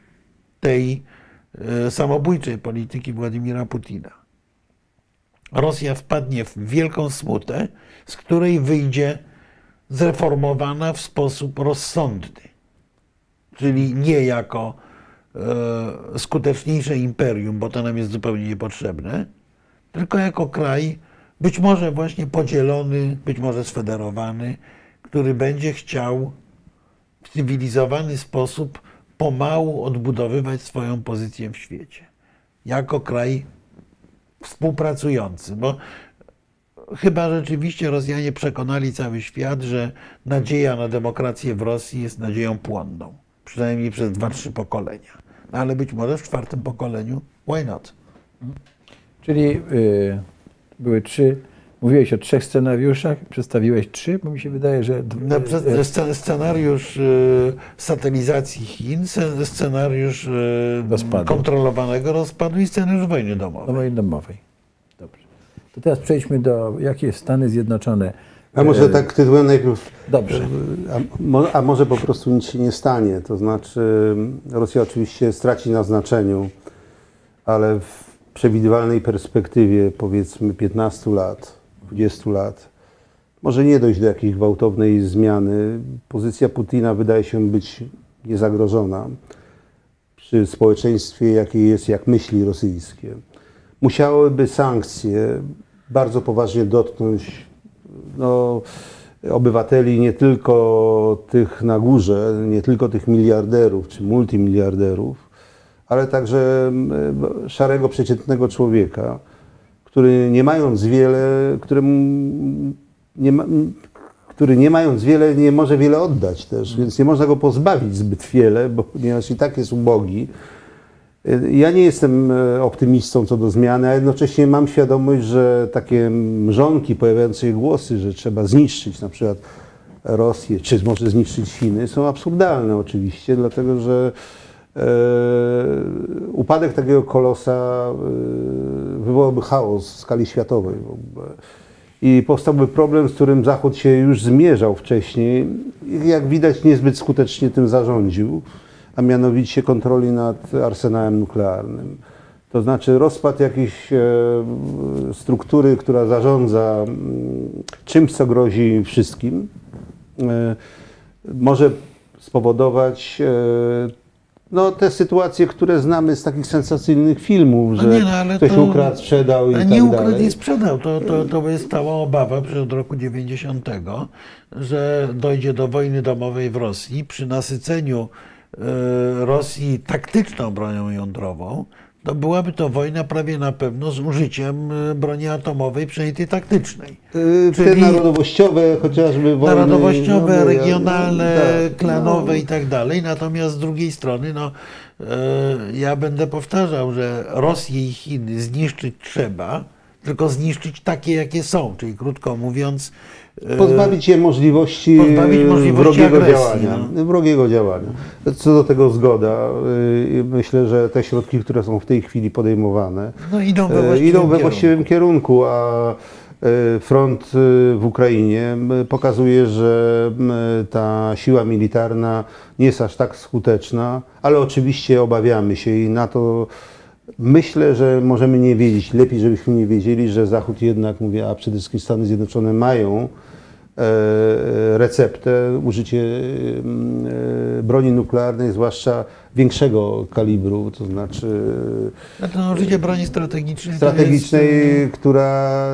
C: tej e, samobójczej polityki Władimira Putina Rosja wpadnie w wielką smutę, z której wyjdzie zreformowana w sposób rozsądny. Czyli nie jako e, skuteczniejsze imperium, bo to nam jest zupełnie niepotrzebne, tylko jako kraj być może właśnie podzielony, być może sfederowany, który będzie chciał w cywilizowany sposób pomału odbudowywać swoją pozycję w świecie. Jako kraj współpracujący, bo chyba rzeczywiście Rosjanie przekonali cały świat, że nadzieja na demokrację w Rosji jest nadzieją płonną. Przynajmniej przez dwa, trzy pokolenia. No ale być może w czwartym pokoleniu, why not?
A: Czyli y, były trzy, mówiłeś o trzech scenariuszach, przedstawiłeś trzy, bo mi się wydaje, że... e,
C: scen- Scenariusz y, satelizacji Chin, scen- scenariusz y,
A: Rozpadu.
C: kontrolowanego rozpadu i scenariusz wojny
A: Do
C: domowej.
A: mojej domowej. Dobrze. To teraz przejdźmy do, jakie Stany Zjednoczone...
B: A może
A: e,
B: tak tytułem najpierw,
A: Dobrze.
B: a, a może po prostu nic się nie stanie, to znaczy Rosja oczywiście straci na znaczeniu, ale w przewidywalnej perspektywie powiedzmy 15 lat, 20 lat, może nie dojść do jakiejś gwałtownej zmiany. Pozycja Putina wydaje się być niezagrożona przy społeczeństwie, jakie jest, jak myśli rosyjskie. Musiałyby sankcje bardzo poważnie dotknąć no, obywateli nie tylko tych na górze, nie tylko tych miliarderów czy multimiliarderów, ale także mm, szarego, przeciętnego człowieka, który nie mając wiele, któremu nie ma, który nie mając wiele, nie może wiele oddać też, więc nie można go pozbawić zbyt wiele, bo ponieważ i tak jest ubogi. Ja nie jestem e, optymistą co do zmiany, a jednocześnie mam świadomość, że takie mrzonki, pojawiające się głosy, że trzeba zniszczyć na przykład Rosję, czy może zniszczyć Chiny, są absurdalne oczywiście, dlatego że upadek takiego kolosa e, wywołałby chaos w skali światowej. w ogóle. I powstałby problem, z którym Zachód się już zmierzał wcześniej i jak widać niezbyt skutecznie tym zarządził, a mianowicie kontroli nad arsenałem nuklearnym. To znaczy rozpad jakiejś e, struktury, która zarządza mm, czymś, co grozi wszystkim, e, może spowodować e, no, te sytuacje, które znamy z takich sensacyjnych filmów, że
C: nie, no, ale
B: ktoś
C: to-
B: ukradł, sprzedał i
C: A
B: tak
C: nie ukradł
B: dalej.
C: i sprzedał. To, to, to jest stała obawa przed od roku 90, że dojdzie do wojny domowej w Rosji przy nasyceniu e, Rosji taktyczną bronią jądrową. To byłaby to wojna prawie na pewno z użyciem e, broni atomowej, przynajmniej tej taktycznej.
B: Y, Te
C: Czyli-
B: narodowościowe chociażby wojny.
C: Narodowościowe,
B: no,
C: regionalne,
B: tak,
C: klanowe
B: no.
C: i tak dalej. Natomiast z drugiej strony, no, e, ja będę powtarzał, że Rosję i Chiny zniszczyć trzeba, tylko zniszczyć takie, jakie są. Czyli krótko mówiąc, e,
B: Pozbawić je możliwości,
C: Pozbawić możliwości
B: wrogiego
C: agresji,
B: działania.
C: no.
B: Wrogiego działania. Co do tego zgoda. Y, Myślę, że te środki, które są w tej chwili podejmowane,
C: no, idą we
B: e,
C: właściwym
B: idą we
C: kierunku.
B: właściwym kierunku, a e, front e, w Ukrainie pokazuje, że ta siła militarna nie jest aż tak skuteczna, ale oczywiście obawiamy się i na to myślę, że możemy nie wiedzieć. Lepiej, żebyśmy nie wiedzieli, że Zachód jednak, mówię, a przede wszystkim Stany Zjednoczone mają e, receptę użycie m, e, broni nuklearnej, zwłaszcza większego kalibru, to znaczy
C: no, użycie broni strategicznej. to
B: strategicznej,
C: Jest,
B: która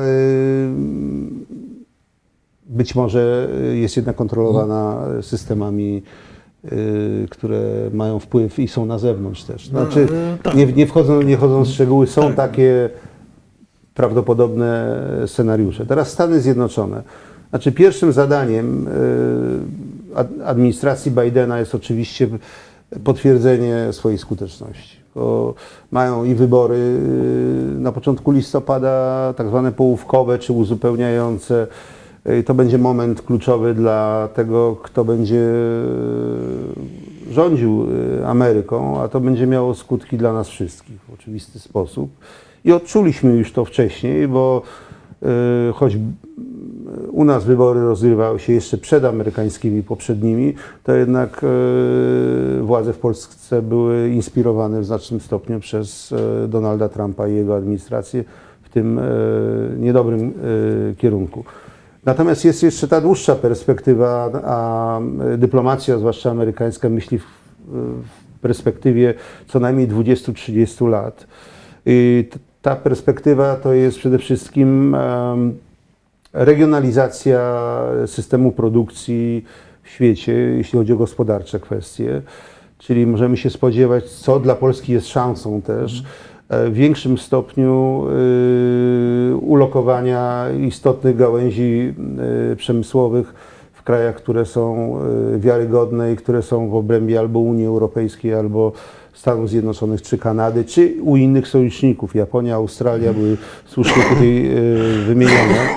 B: być może jest jednak kontrolowana systemami, y, które mają wpływ i są na zewnątrz też. Znaczy,
C: e, tak.
B: nie, nie, wchodzą, nie w szczegóły, są takie prawdopodobne scenariusze. Teraz Stany Zjednoczone. Znaczy pierwszym zadaniem y, ad- administracji Bidena jest oczywiście potwierdzenie swojej skuteczności. Bo mają i wybory y, na początku listopada, tak zwane połówkowe czy uzupełniające. Y, To będzie moment kluczowy dla tego, kto będzie y, rządził y, Ameryką, a to będzie miało skutki dla nas wszystkich w oczywisty sposób. I odczuliśmy już to wcześniej, bo choć u nas wybory rozgrywały się jeszcze przed amerykańskimi poprzednimi, to jednak władze w Polsce były inspirowane w znacznym stopniu przez Donalda Trumpa i jego administrację w tym niedobrym kierunku. Natomiast jest jeszcze ta dłuższa perspektywa, a dyplomacja, zwłaszcza amerykańska, myśli w, w perspektywie co najmniej 20-30 lat. I ta perspektywa to jest przede wszystkim regionalizacja systemu produkcji w świecie, jeśli chodzi o gospodarcze kwestie. Czyli możemy się spodziewać, co dla Polski jest szansą też, e, w większym stopniu y, ulokowania istotnych gałęzi y, przemysłowych w krajach, które są y, wiarygodne i które są w obrębie albo Unii Europejskiej, albo Stanów Zjednoczonych, czy Kanady, czy u innych sojuszników. Japonia, Australia były słusznie tutaj wymienione.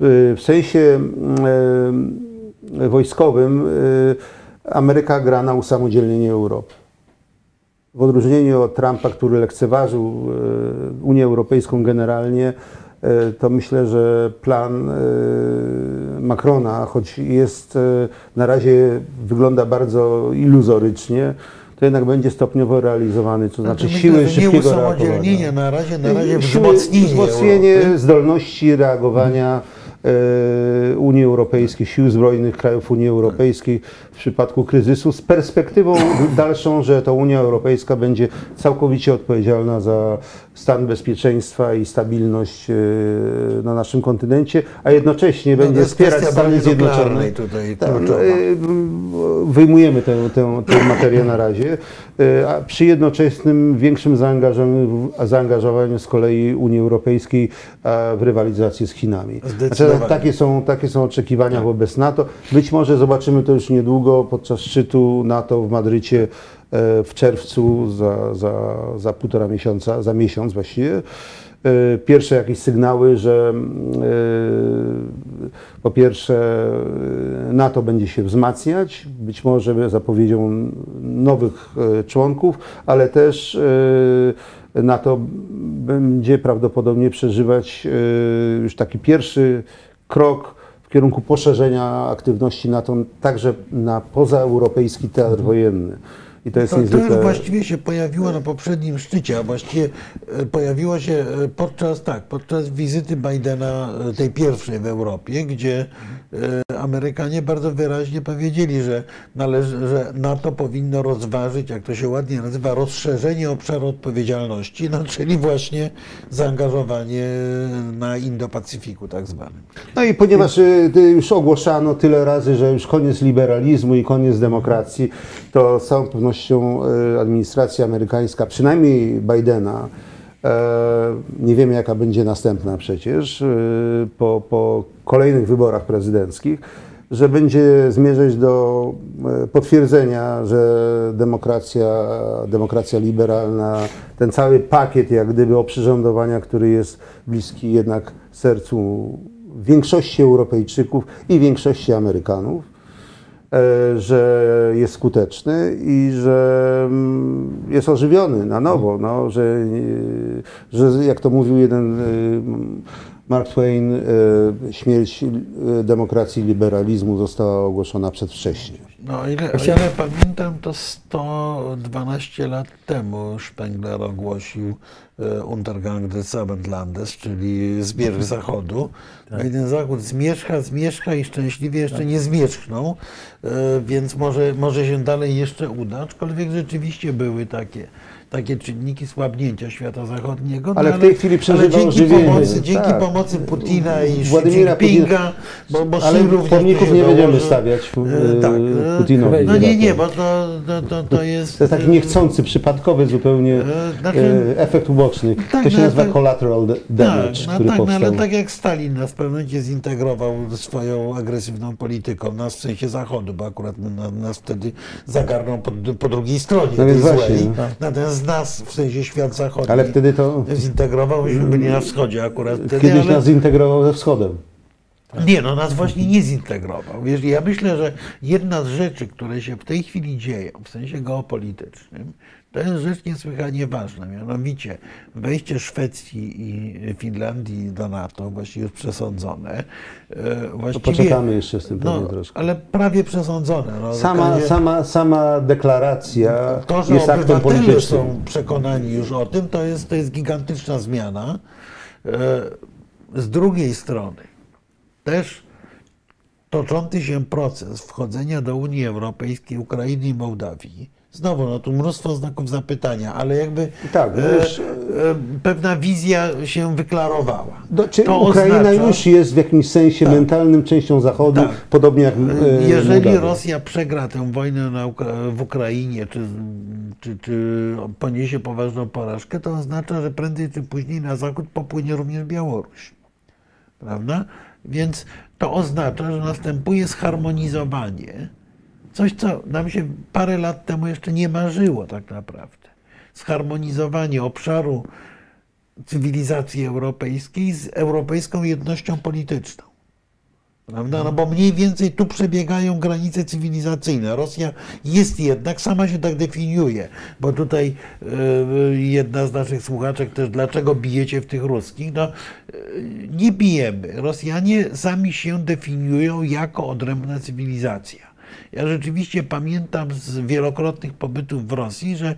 B: W sensie wojskowym Ameryka gra na usamodzielnienie Europy. W odróżnieniu od Trumpa, który lekceważył e, Unię Europejską generalnie, e, to myślę, że plan e, Macrona, choć jest na razie wygląda bardzo iluzorycznie, to jednak będzie stopniowo realizowany, to znaczy
C: myślę,
B: siły szybkiego
C: usamodzielnienie, na razie, na razie
B: Siły-
C: wzmocnienie,
B: wzmocnienie zdolności reagowania Unii Europejskiej, sił zbrojnych krajów Unii Europejskiej w przypadku kryzysu z perspektywą dalszą, że to Unia Europejska będzie całkowicie odpowiedzialna za stan bezpieczeństwa i stabilność e, na naszym kontynencie, a jednocześnie
C: No,
B: będzie wspierać Stany Zjednoczone.
C: tutaj
B: Tak,
C: kluczowa.
B: e, Wyjmujemy tę, tę, tę materię na razie, e, a przy jednoczesnym większym zaangażowaniu, zaangażowaniu z kolei Unii Europejskiej w rywalizację z Chinami. Znaczy, takie, są, takie są oczekiwania wobec NATO. Być może zobaczymy to już niedługo podczas szczytu NATO w Madrycie e, w czerwcu za, za, za półtora miesiąca, za miesiąc właściwie. E, Pierwsze jakieś sygnały, że e, po pierwsze NATO będzie się wzmacniać, być może zapowiedzią nowych członków, ale też NATO będzie prawdopodobnie przeżywać już taki pierwszy krok w kierunku poszerzenia aktywności NATO także na pozaeuropejski teatr wojenny. I to jest
C: To, to
B: niezwykle...
C: już właściwie się pojawiło na poprzednim szczycie, a właściwie e, pojawiło się e, podczas, tak, podczas wizyty Bidena, e, tej pierwszej w Europie, gdzie Amerykanie bardzo wyraźnie powiedzieli, że, należy, że NATO powinno rozważyć, jak to się ładnie nazywa, rozszerzenie obszaru odpowiedzialności, no, czyli właśnie zaangażowanie na Indo-Pacyfiku tak zwanym.
B: No i ponieważ już ogłaszano tyle razy, że już koniec liberalizmu i koniec demokracji, to z całą pewnością y, administracja amerykańska, przynajmniej Bidena, e, nie wiemy jaka będzie następna przecież, y, po, po kolejnych wyborach prezydenckich, że będzie zmierzać do e, potwierdzenia, że demokracja, demokracja liberalna, ten cały pakiet jak gdyby oprzyrządowania, który jest bliski jednak sercu większości Europejczyków i większości Amerykanów, że jest skuteczny i że mm, jest ożywiony na nowo, no, że, e, że jak to mówił jeden e, Mark Twain, e, śmierć e, demokracji i liberalizmu została ogłoszona przedwcześnie.
C: No, o ile, o ile pamiętam, to 112 lat temu Spengler ogłosił e, Untergang des Abendlandes, czyli zmierzch Zachodu. No i ten Zachód zmierzcha, zmierzcha i szczęśliwie jeszcze nie zmierzchnął, e, więc może, może się dalej jeszcze uda, aczkolwiek rzeczywiście były takie takie czynniki słabnięcia świata zachodniego. no
B: Ale w tej chwili przeżywa
C: dzięki pomocy, dzięki
B: Tak.
C: pomocy Putina i
B: Władimira
C: Jinpinga, bo, bo
B: Ale pomników nie będziemy stawiać
C: E,
B: e,
C: tak, e,
B: Putinowi.
C: No nie, nie, bo to, to, to, to jest...
B: To jest taki niechcący, przypadkowy zupełnie
C: E, znaczy-
B: e, efekt uboczny.
C: Tak,
B: to się
C: no,
B: nazywa
C: tak-
B: collateral da- damage,
C: Tak, no
B: który
C: tak, no,
B: powstał.
C: ale tak jak Stalin nas w pewnym momencie zintegrował swoją agresywną polityką, nas w sensie Zachodu, bo akurat na- nas wtedy zagarnął po, po drugiej stronie
B: No
C: tej
B: właśnie, no.
C: Natomiast nas w sensie świat zachodni
B: Ale wtedy to
C: zintegrował, myśmy byli na wschodzie akurat wtedy,
B: kiedyś
C: ale...
B: nas zintegrował ze wschodem.
C: Nie, no nas właśnie nie zintegrował. Wiesz, ja myślę, że jedna z rzeczy, które się w tej chwili dzieją, w sensie geopolitycznym, to jest rzecz niesłychanie ważna. Mianowicie wejście Szwecji i Finlandii do NATO, właściwie już przesądzone. e, Właściwie,
B: poczekamy jeszcze z tym pewnie
C: no,
B: troszkę.
C: Ale prawie przesądzone. No,
B: Sama,
C: Takie-
B: sama, sama deklaracja
C: to, że
B: jest aktem politycznym.
C: są przekonani już o tym, to jest, to jest gigantyczna zmiana. E, Z drugiej strony też toczący się proces wchodzenia do Unii Europejskiej Ukrainy i Mołdawii. Znowu, no tu mnóstwo znaków zapytania, ale jakby
B: Tak,
C: e,
B: wiesz-
C: e, pewna wizja się wyklarowała.
B: Do, czy
C: To
B: Ukraina
C: oznacza-
B: już jest w jakimś sensie mentalnym częścią Zachodu,
C: Tak.
B: podobnie jak e,
C: Jeżeli
B: Mołdawia.
C: Rosja przegra tę wojnę na w Ukrainie, czy, czy, czy poniesie poważną porażkę, to oznacza, że prędzej czy później na zachód popłynie również Białoruś. Prawda? Więc to oznacza, że następuje zharmonizowanie. Coś, co nam się parę lat temu jeszcze nie marzyło tak naprawdę. Zharmonizowanie obszaru cywilizacji europejskiej z europejską jednością polityczną. Prawda? No bo mniej więcej tu przebiegają granice cywilizacyjne. Rosja jest jednak, sama się tak definiuje, bo tutaj e, jedna z naszych słuchaczek też, dlaczego bijecie w tych ruskich? No, e, nie bijemy. Rosjanie sami się definiują jako odrębna cywilizacja. Ja rzeczywiście pamiętam z wielokrotnych pobytów w Rosji, że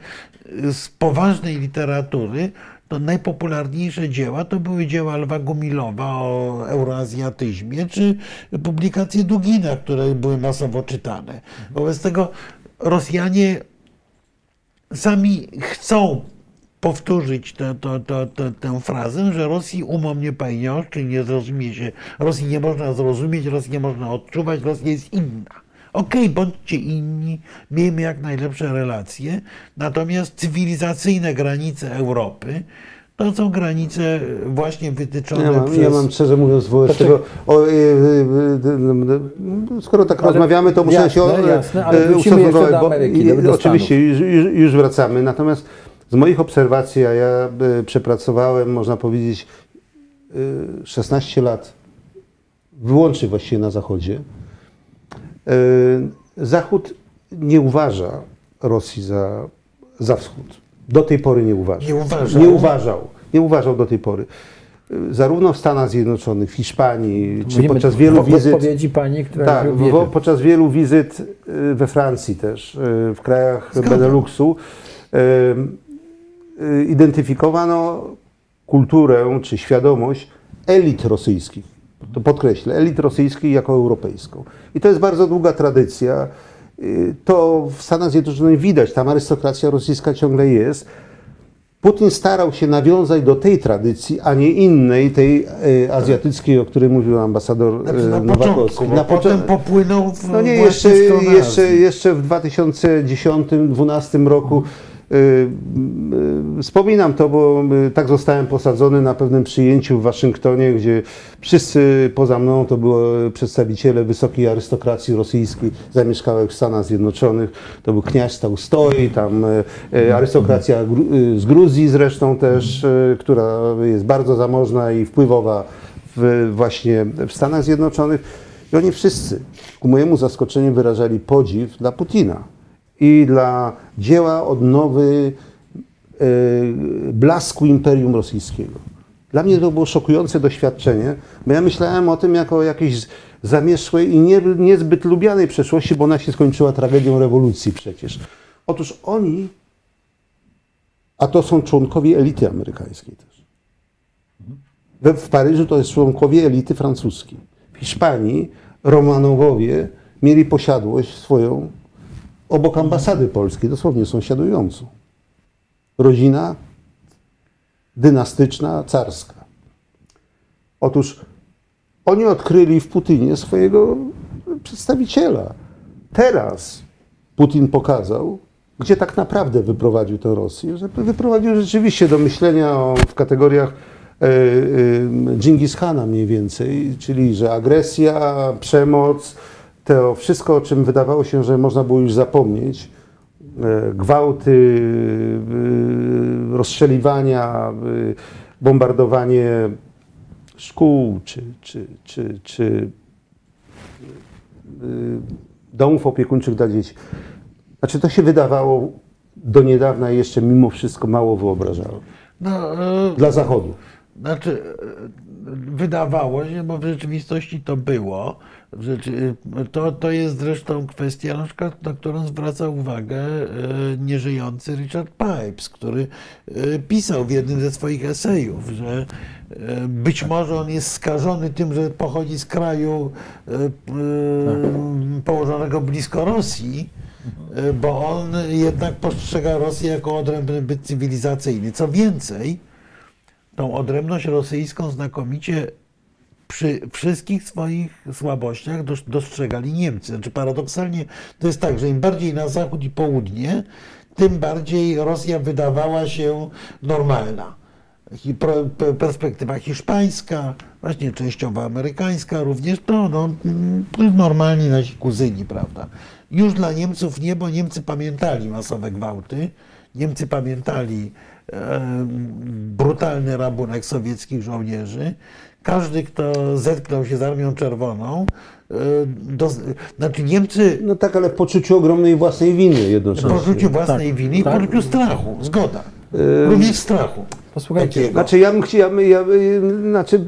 C: z poważnej literatury to najpopularniejsze dzieła to były dzieła Lwa Gumilowa o euroazjatyzmie, czy publikacje Dugina, które były masowo czytane. Wobec tego Rosjanie sami chcą powtórzyć tę, tę, tę, tę, frazę, że Rosji umom nie pojmiesz, czyli nie zrozumie się, Rosji nie można zrozumieć, Rosji nie można odczuwać, Rosja jest inna. Okej, bądźcie inni, miejmy jak najlepsze relacje, natomiast cywilizacyjne granice Europy to są granice właśnie wytyczone
B: Ja mam,
C: przez...
B: ja mam szczerze mówiąc wobec tego, o, e, e, e, skoro tak
A: Ale
B: rozmawiamy, to muszę
A: jasne,
B: się o-
A: jasne, ale wrócimy jeszcze
B: ustosunkować,
A: do
B: bo Oczywiście, już, już, już wracamy. Natomiast z moich obserwacji, a ja e, przepracowałem, można powiedzieć, e, 16 lat wyłącznie właściwie na Zachodzie. E, Zachód nie uważa Rosji za, za wschód. Do tej pory nie uważa.
C: Nie uważał?
B: Nie uważał. Nie uważał do tej pory. E, Zarówno w Stanach Zjednoczonych, w Hiszpanii, czy
A: Mówimy
B: podczas
A: w-
B: wielu
A: w
B: wizyt.
A: odpowiedzi pani, która
B: Tak, wo- podczas wielu wizyt we Francji też, y, w krajach
C: Zgadza.
B: Beneluxu, identyfikowano kulturę czy świadomość elit rosyjskich. To podkreślę, elit rosyjskich jako europejską. I to jest bardzo długa tradycja. Y, To w Stanach Zjednoczonych widać, tam arystokracja rosyjska ciągle jest. Putin starał się nawiązać do tej tradycji, a nie innej, tej y, azjatyckiej, o której mówił ambasador
C: Znaczy,
B: y,
C: na
B: Nowakowski.
C: początku,
B: Na
C: potem popłynął w
B: no nie, jeszcze, jeszcze, jeszcze w 2010-2012 roku y, wspominam to, bo y, tak zostałem posadzony na pewnym przyjęciu w Waszyngtonie, gdzie wszyscy poza mną to były przedstawiciele wysokiej arystokracji rosyjskiej zamieszkałych w Stanach Zjednoczonych. To był kniaź Tolstoi, tam y, y, arystokracja y, z Gruzji zresztą też, y, która jest bardzo zamożna i wpływowa w, właśnie w Stanach Zjednoczonych. I oni wszyscy, ku mojemu zaskoczeniu, wyrażali podziw dla Putina i dla dzieła odnowy e, blasku Imperium Rosyjskiego. Dla mnie to było szokujące doświadczenie, bo ja myślałem o tym jako o jakiejś zamieszłej i nie, niezbyt lubianej przeszłości, bo ona się skończyła tragedią rewolucji przecież. Otóż oni, a to są członkowie elity amerykańskiej też. W Paryżu to jest członkowie elity francuskiej. W Hiszpanii Romanowowie mieli posiadłość swoją obok ambasady polskiej, dosłownie sąsiadującą. Rodzina dynastyczna, carska. Otóż oni odkryli w Putinie swojego przedstawiciela. Teraz Putin pokazał, gdzie tak naprawdę wyprowadził tę Rosję, że wyprowadził rzeczywiście do myślenia o, w kategoriach e, e, Dżingis Khana mniej więcej, czyli że agresja, przemoc, to wszystko, o czym wydawało się, że można było już zapomnieć, e, gwałty, e, rozstrzeliwania, e, bombardowanie szkół czy, czy, czy, czy domów opiekuńczych dla dzieci. Znaczy to się wydawało do niedawna jeszcze mimo wszystko mało wyobrażalne.
C: No,
B: Dla Zachodu.
C: Znaczy, wydawało się, bo w rzeczywistości to było. To, to jest zresztą kwestia, na, przykład, na którą zwraca uwagę e, nieżyjący Richard Pipes, który e, pisał w jednym ze swoich esejów, że e, być może on jest skażony tym, że pochodzi z kraju położonego blisko Rosji, bo on jednak postrzega Rosję jako odrębny byt cywilizacyjny. Co więcej, tą odrębność rosyjską znakomicie przy wszystkich swoich słabościach dos- dostrzegali Niemcy. Znaczy paradoksalnie to jest tak, że im bardziej na zachód i południe, tym bardziej Rosja wydawała się normalna. Perspektywa hiszpańska, właśnie częściowo amerykańska, również to no, mm, normalni nasi kuzyni, prawda. Już dla Niemców nie, bo Niemcy pamiętali masowe gwałty, Niemcy pamiętali brutalny rabunek sowieckich żołnierzy. Każdy, kto zetknął się z Armią Czerwoną, e, do, znaczy Niemcy
B: No tak, ale w poczuciu ogromnej własnej winy
C: w
B: jednocześnie.
C: poczuciu własnej winy i w
A: tak.
C: poczuciu strachu, zgoda. Również strachu.
A: Posłuchajcie,
C: Takiego.
B: Znaczy ja bym chciał, ja, by- znaczy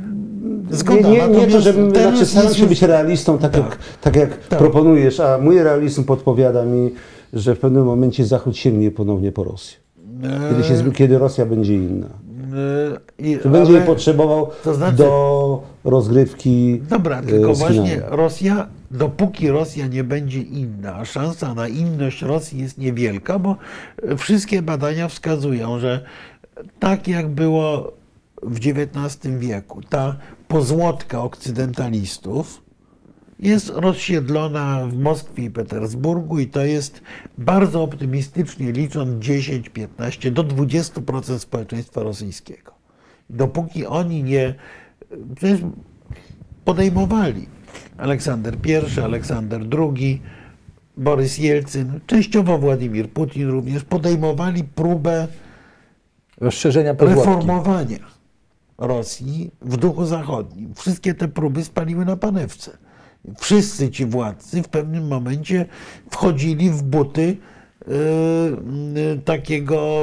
C: Zgoda,
B: nie, nie, nie to, żebym, znaczy staram się być realistą, tak, jak, tak jak proponujesz, a mój realizm podpowiada mi, że w pewnym momencie Zachód sięgnie ponownie po Rosję. Kiedy, się, kiedy Rosja będzie inna.
C: E, i-
B: Że będzie jej potrzebował
C: to znaczy-
B: do rozgrywki
C: Dobra,
B: e,
C: tylko właśnie. Rosja, dopóki Rosja nie będzie inna, a szansa na inność Rosji jest niewielka, bo wszystkie badania wskazują, że tak jak było w XIX wieku, ta pozłotka okcydentalistów jest rozsiedlona w Moskwie i Petersburgu i to jest bardzo optymistycznie licząc 10, 15 do 20% społeczeństwa rosyjskiego. Dopóki oni nie przecież podejmowali Aleksander I, Aleksander II, Borys Jelcyn, częściowo Władimir Putin również podejmowali próbę
A: rozszerzenia
C: reformowania Rosji w duchu zachodnim. Wszystkie te próby spaliły na panewce. Wszyscy ci władcy w pewnym momencie wchodzili w buty e, takiego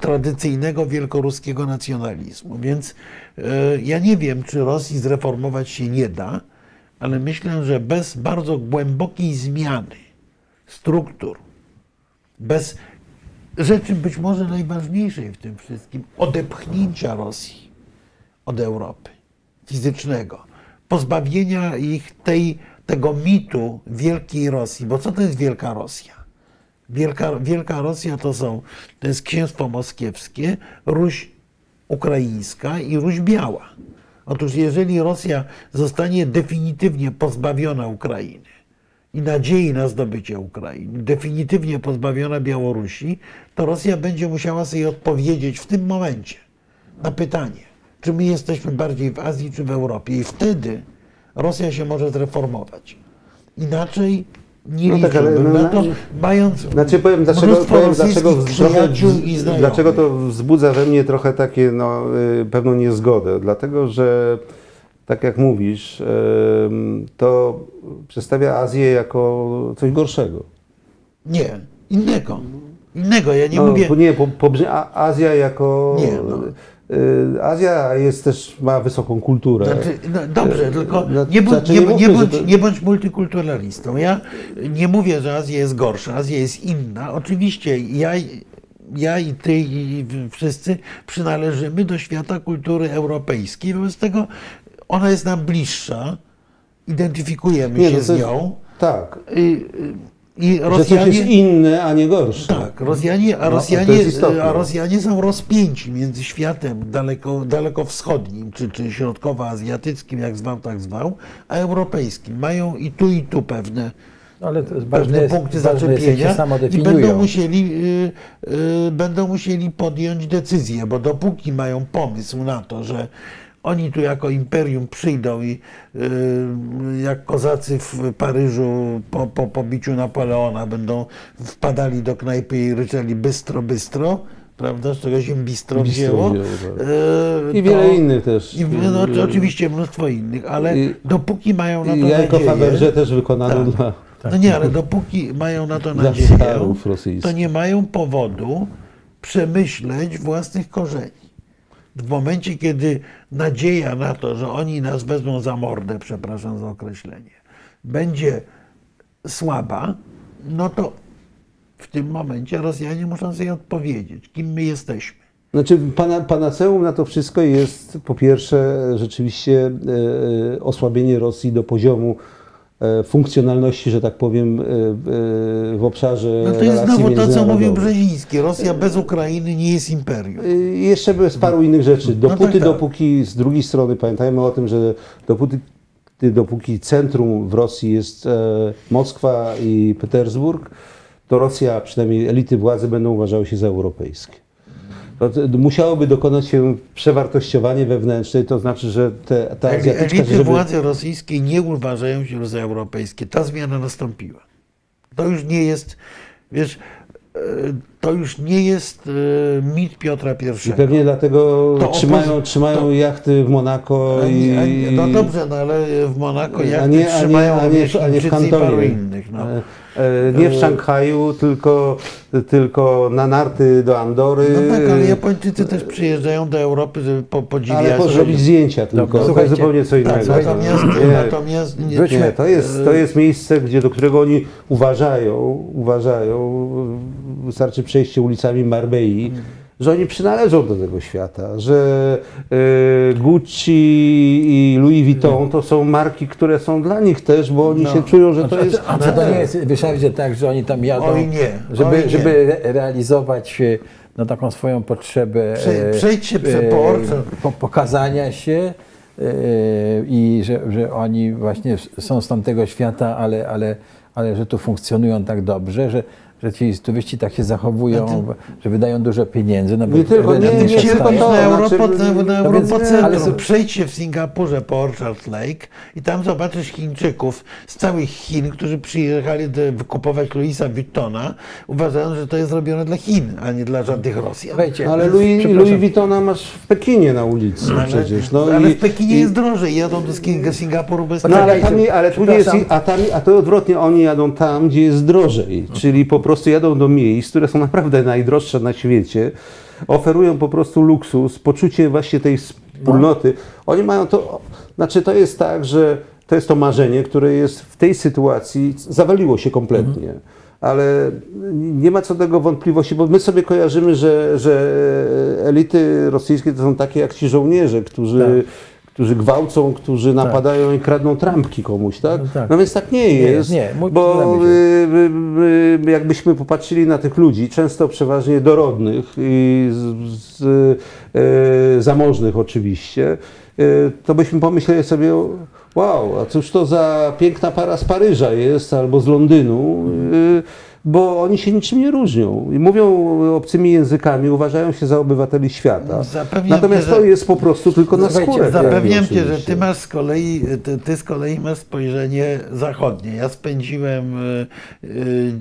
C: tradycyjnego wielkoruskiego nacjonalizmu. Więc e, ja nie wiem, czy Rosji zreformować się nie da, ale myślę, że bez bardzo głębokiej zmiany struktur, bez rzeczy być może najważniejszej w tym wszystkim, odepchnięcia Rosji od Europy fizycznego, pozbawienia ich tej, tego mitu Wielkiej Rosji, bo co to jest Wielka Rosja? Wielka, Wielka Rosja to są, to jest księstwo moskiewskie, Ruś ukraińska i Ruś biała. Otóż jeżeli Rosja zostanie definitywnie pozbawiona Ukrainy i nadziei na zdobycie Ukrainy, definitywnie pozbawiona Białorusi, to Rosja będzie musiała sobie odpowiedzieć w tym momencie na pytanie, czy my jesteśmy bardziej w Azji czy w Europie. I wtedy Rosja się może zreformować. Inaczej nie
B: No tak, ale no,
C: na to,
B: no,
C: mając
B: Znaczy powiem, dlaczego, powiem dlaczego, trochę, dlaczego to wzbudza we mnie trochę takie no, y, pewną niezgodę. Dlatego, że tak jak mówisz, to przedstawia Azję jako coś gorszego.
C: Nie, innego. Innego, ja nie
B: no,
C: mówię.
B: Nie, po, a- Azja jako...
C: Nie, no.
B: Y, Azja jest też, ma wysoką kulturę.
C: Znaczy, no, dobrze, tylko
B: no,
C: nie bądź,
B: znaczy
C: nie,
B: nie
C: bądź, nie bądź multikulturalistą. Ja nie mówię, że Azja jest gorsza, Azja jest inna. Oczywiście ja, ja i ty i wszyscy przynależymy do świata kultury europejskiej, wobec tego ona jest nam bliższa, identyfikujemy
B: Nie,
C: się
B: no
C: z nią.
B: Tak,
C: I, i
B: że coś jest
C: Rosjanie...
B: inne, a nie gorsze.
C: Tak, Rosjanie, a,
B: No,
C: Rosjanie,
B: to jest istotne.
C: a Rosjanie są rozpięci między światem daleko, dalekowschodnim, czy, czy środkowoazjatyckim, jak zwał, tak zwał, a europejskim. Mają i tu, i tu pewne,
A: Ale to jest
C: pewne
A: jest,
C: punkty
A: jest,
C: zaczepienia
A: samo
C: i będą musieli, y, y, będą musieli podjąć decyzję, bo dopóki mają pomysł na to, że oni tu jako imperium przyjdą i y, jak kozacy w Paryżu po, po pobiciu Napoleona będą wpadali do knajpy i ryczeli bystro, bystro, prawda, z czego się bistro, wzięło.
B: tak.
C: y,
B: I wiele innych też.
C: I, no, to oczywiście mnóstwo innych, ale
B: I-
C: dopóki mają na to nadzieję...
B: Faberże też wykonano
C: Tak.
B: dla...
C: No nie, ale dopóki mają na to nadzieję, to nie mają powodu przemyśleć własnych korzeni. W momencie, kiedy nadzieja na to, że oni nas wezmą za mordę, przepraszam za określenie, będzie słaba, no to w tym momencie Rosjanie muszą sobie odpowiedzieć, kim my jesteśmy.
B: Znaczy, pana, panaceum na to wszystko jest po pierwsze rzeczywiście e, osłabienie Rosji do poziomu e, funkcjonalności, że tak powiem, e, e, w obszarze
C: No to jest znowu to, co mówił. Brzeziński. Rosja bez Ukrainy nie jest imperium.
B: Jeszcze bez paru innych rzeczy. Dopóty,
C: tak, tak.
B: dopóki z drugiej strony pamiętajmy o tym, że dopóty, dopóki centrum w Rosji jest e, Moskwa i Petersburg, to Rosja, przynajmniej elity władzy będą uważały się za europejskie. Musiałoby dokonać się przewartościowanie wewnętrzne, to znaczy, że te, ta azjatyczka,
C: Elity
B: żeby,
C: władzy rosyjskiej nie uważają się za europejskie. Ta zmiana nastąpiła. To już nie jest, wiesz, e, to już nie jest e, mit Piotra I.
B: i pewnie dlatego
C: To
B: trzymają,
C: opozy-
B: trzymają
C: to-
B: jachty w Monako
C: A
B: i...
C: nie, a nie, no dobrze, no ale w Monako
B: A nie, a nie,
C: trzymają
B: a nie,
C: wiesz,
B: a nie w
C: i paru
B: kantonie.
C: innych. No.
B: E, Nie w Szanghaju, tylko, tylko na narty do Andory.
C: no tak, ale Japończycy też przyjeżdżają do Europy, żeby po, podziwiać.
B: Ale po zrobić zdjęcia tylko. To jest zupełnie co innego.
C: tak,
A: Słuchajcie,
C: natomiast,
B: nie,
C: natomiast nie,
A: wróćmy-
B: nie, to jest, to jest miejsce, gdzie, do którego oni uważają, uważają, wystarczy przejście ulicami Marbei, że oni przynależą do tego świata, że e, Gucci i Louis Vuitton to są marki, które są dla nich też, bo oni
C: No.
B: się czują, że to
A: A,
B: jest...
A: a czy to nie jest wyszardzie tak, że oni tam jadą,
C: Oj nie,
A: żeby,
C: oj nie.
A: żeby re- realizować e, no, taką swoją potrzebę
C: Prze-
A: e,
C: przejdźcie prze-
A: e, pokazania się e, i że, że oni właśnie są z tamtego świata, ale, ale, ale że tu funkcjonują tak dobrze, że, że ci turyści tak się zachowują, że wydają dużo pieniędzy. No,
B: Nie tylko- nie, nie
A: się
B: tylko to.
C: na,
B: znaczy,
C: Europo, na, na
A: no
C: Europocentrum.
A: so-
C: Przejdźcie w Singapurze po Orchard Lake i tam zobaczysz Chińczyków z całych Chin, którzy przyjechali do, wykupować Louisa Vuittona, uważając, że to jest robione dla Chin, a nie dla żadnych Rosjan.
A: Słuchajcie,
B: Ale Louis. Louis Vuittona masz w Pekinie na ulicy
C: ale,
B: przecież. No
C: ale
B: i-
C: w Pekinie
B: i-
C: jest drożej, jadą do Sing- Singapuru bez
B: No ale, tam, nie- ale tu nie jest, a, tam, a to odwrotnie, oni jadą tam, gdzie jest drożej, czyli po prostu jadą do miejsc, które są naprawdę najdroższe na świecie, oferują po prostu luksus, poczucie właśnie tej wspólnoty. Oni mają to, znaczy to jest tak, że to jest to marzenie, które jest w tej sytuacji, zawaliło się kompletnie. Ale nie ma co do tego wątpliwości, bo my sobie kojarzymy, że, że elity rosyjskie to są takie jak ci żołnierze, którzy, którzy gwałcą, którzy napadają i kradną trampki komuś, tak?
A: No tak.
B: No więc tak nie
A: jest, nie, mój-
B: bo y, y, y, jakbyśmy popatrzyli na tych ludzi, często przeważnie dorodnych i z, z, y, zamożnych oczywiście, y, to byśmy pomyśleli sobie, wow, a cóż to za piękna para z Paryża jest albo z Londynu, y, bo oni się niczym nie różnią i mówią obcymi językami, uważają się za obywateli świata.
C: Zapewniam
B: Natomiast
C: cię, że-
B: to jest po prostu tylko na skórę.
C: Zapewniam cię, że ty masz z kolei, ty, ty z kolei masz spojrzenie zachodnie. Ja spędziłem y, y,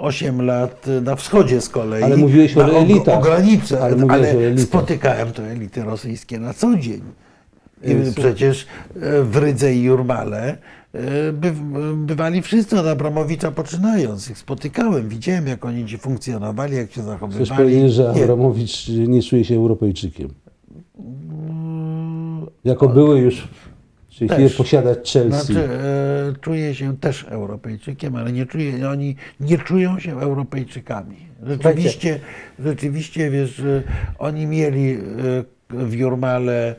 C: 8 lat na wschodzie z kolei.
B: Ale mówiłeś o elitach.
C: O granicy,
B: Ale
C: ale, spotykałem te elity rosyjskie na co dzień. I przecież e, w Rydze i Jurmale by, bywali wszyscy od Abramowicza poczynając. Ich spotykałem, widziałem jak oni ci funkcjonowali, jak się
B: Chcesz
C: zachowywali.
B: powiedzieć, że
C: Nie,
B: Abramowicz nie czuje się Europejczykiem? Jako były już, czyli
C: Też.
B: chwilę posiadać Chelsea.
C: Znaczy, e, czuję się też Europejczykiem, ale nie czuję, oni nie czują się Europejczykami. Rzeczywiście, rzeczywiście wiesz, oni mieli e, w Jurmale e,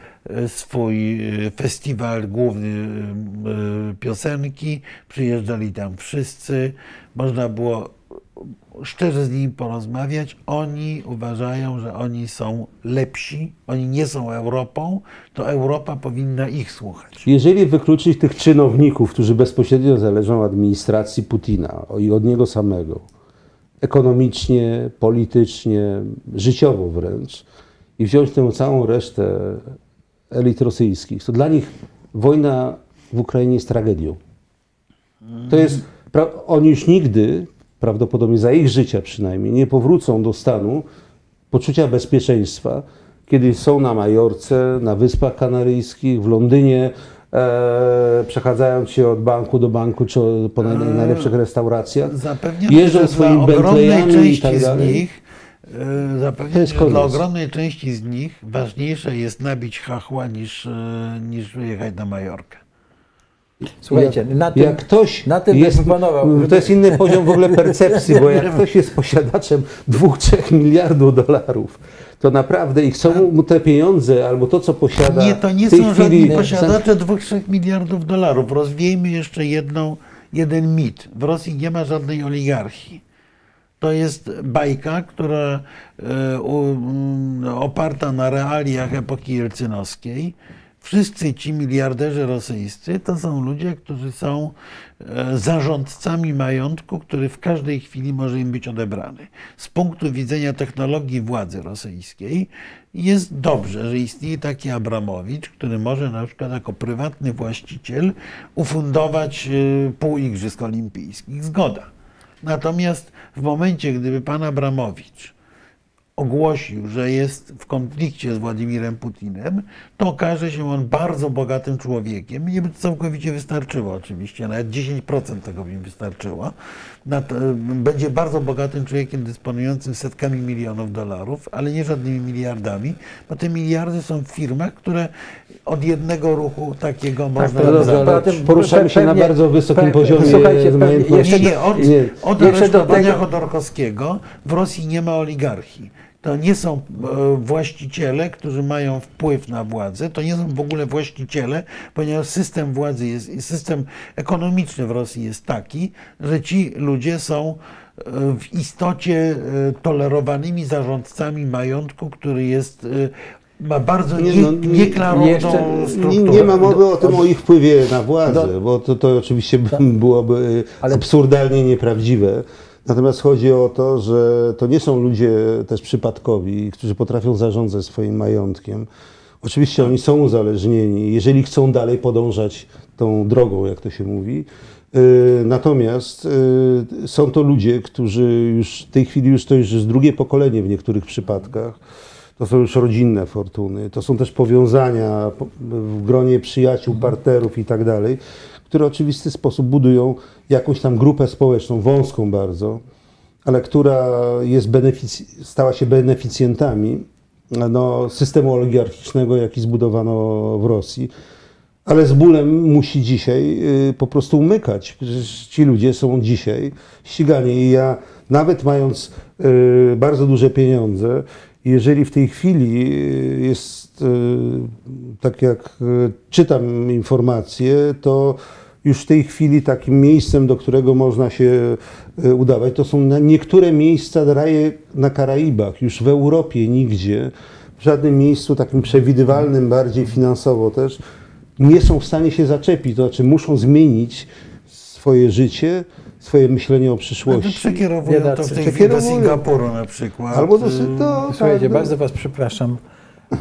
C: swój e, festiwal główny e, piosenki, przyjeżdżali tam wszyscy, można było szczerze z nimi porozmawiać. Oni uważają, że oni są lepsi, oni nie są Europą, to Europa powinna ich słuchać.
B: Jeżeli wykluczyć tych czynowników, którzy bezpośrednio zależą od administracji Putina i od niego samego, ekonomicznie, politycznie, życiowo wręcz, i wziąć tę całą resztę elit rosyjskich, to dla nich wojna w Ukrainie jest tragedią. To jest, oni już nigdy, prawdopodobnie za ich życia przynajmniej, nie powrócą do stanu poczucia bezpieczeństwa, kiedy są na Majorce, na Wyspach Kanaryjskich, w Londynie, e, przechadzając się od banku do banku, czy po naj, najlepszych restauracjach.
C: Zapewniam,
B: Jeżdżą
C: że dla
B: swoimi
C: ogromnej części
B: tak
C: z nich, e,
B: To
C: zapewniam,
B: jest
C: że dla ogromnej części z nich ważniejsze jest nabić hachła niż, e, niż wyjechać na Majorkę.
A: Słuchajcie,
B: jak,
A: na tym,
B: jak ktoś
A: na tym
B: jest, to jest inny poziom w ogóle percepcji, bo jak ktoś jest posiadaczem 2-3 miliardów dolarów, to naprawdę i chcą mu te pieniądze albo to, co posiada
C: Nie, to nie są żadni
B: chwili,
C: posiadacze 2-3 miliardów dolarów. Rozwiejmy jeszcze jedną, jeden mit. W Rosji nie ma żadnej oligarchii. To jest bajka, która e, mm, oparta na realiach epoki jelcynowskiej. Wszyscy ci miliarderzy rosyjscy to są ludzie, którzy są e, zarządcami majątku, który w każdej chwili może im być odebrany. Z punktu widzenia technologii władzy rosyjskiej jest dobrze, że istnieje taki Abramowicz, który może na przykład jako prywatny właściciel ufundować e, pół Igrzysk Olimpijskich. Zgoda. Natomiast w momencie, gdyby pan Abramowicz ogłosił, że jest w konflikcie z Władimirem Putinem, to okaże się on bardzo bogatym człowiekiem. Mnie by całkowicie wystarczyło oczywiście, nawet 10% tego by mi wystarczyło. Na to, będzie bardzo bogatym człowiekiem dysponującym setkami milionów dolarów, ale nie żadnymi miliardami, bo te miliardy są w firmach, które od jednego ruchu takiego można...
B: ale
A: Poza tym
B: poruszamy się na
A: pewnie-
B: bardzo wysokim
A: pe-
B: poziomie
A: słuchajcie, pewnie
B: majątności.
C: Nie, nie, od,
B: Nie.
C: od
A: Jeszcze do
C: aresztowania
A: tego-
C: Chodorkowskiego w Rosji nie ma oligarchii. To nie są e, właściciele, którzy mają wpływ na władzę, to nie są w ogóle właściciele, ponieważ system władzy jest, system ekonomiczny w Rosji jest taki, że ci ludzie są e, w istocie e, tolerowanymi zarządcami majątku, który jest, ma bardzo
B: Nie,
C: nie,
B: no, nie-
C: nieklarowną
B: Nie,
C: strukturę.
B: nie ma mowy o tym, o ich wpływie na władzę,
A: do-
B: bo to, to oczywiście byłoby
A: Ale-
B: absurdalnie nieprawdziwe. Natomiast chodzi o to, że to nie są ludzie też przypadkowi, którzy potrafią zarządzać swoim majątkiem. Oczywiście oni są uzależnieni, jeżeli chcą dalej podążać tą drogą, jak to się mówi. Yy, Natomiast yy, są to ludzie, którzy już w tej chwili już to już jest drugie pokolenie w niektórych przypadkach. To są już rodzinne fortuny, to są też powiązania po- w gronie przyjaciół, partnerów i tak dalej, które w oczywisty sposób budują jakąś tam grupę społeczną, wąską bardzo, ale która jest benefic- stała się beneficjentami no, systemu oligarchicznego, jaki zbudowano w Rosji. Ale z bólem musi dzisiaj y, po prostu umykać. Przecież ci ludzie są dzisiaj ścigani. I ja, nawet mając y, bardzo duże pieniądze, jeżeli w tej chwili y, jest, tak jak czytam informacje, to już w tej chwili takim miejscem, do którego można się y, udawać, to są niektóre miejsca, raje na Karaibach, już w Europie nigdzie, w żadnym miejscu takim przewidywalnym, bardziej finansowo też, nie są w stanie się zaczepić, to znaczy muszą zmienić swoje życie, swoje myślenie o
C: No to
B: przyszłości.
C: przekierowują to w
A: Biedacy.
C: tej chwili do. Singapuru na przykład.
B: Albo do,
C: Y,
B: to,
A: Słuchajcie,
B: tak,
A: bardzo Was przepraszam,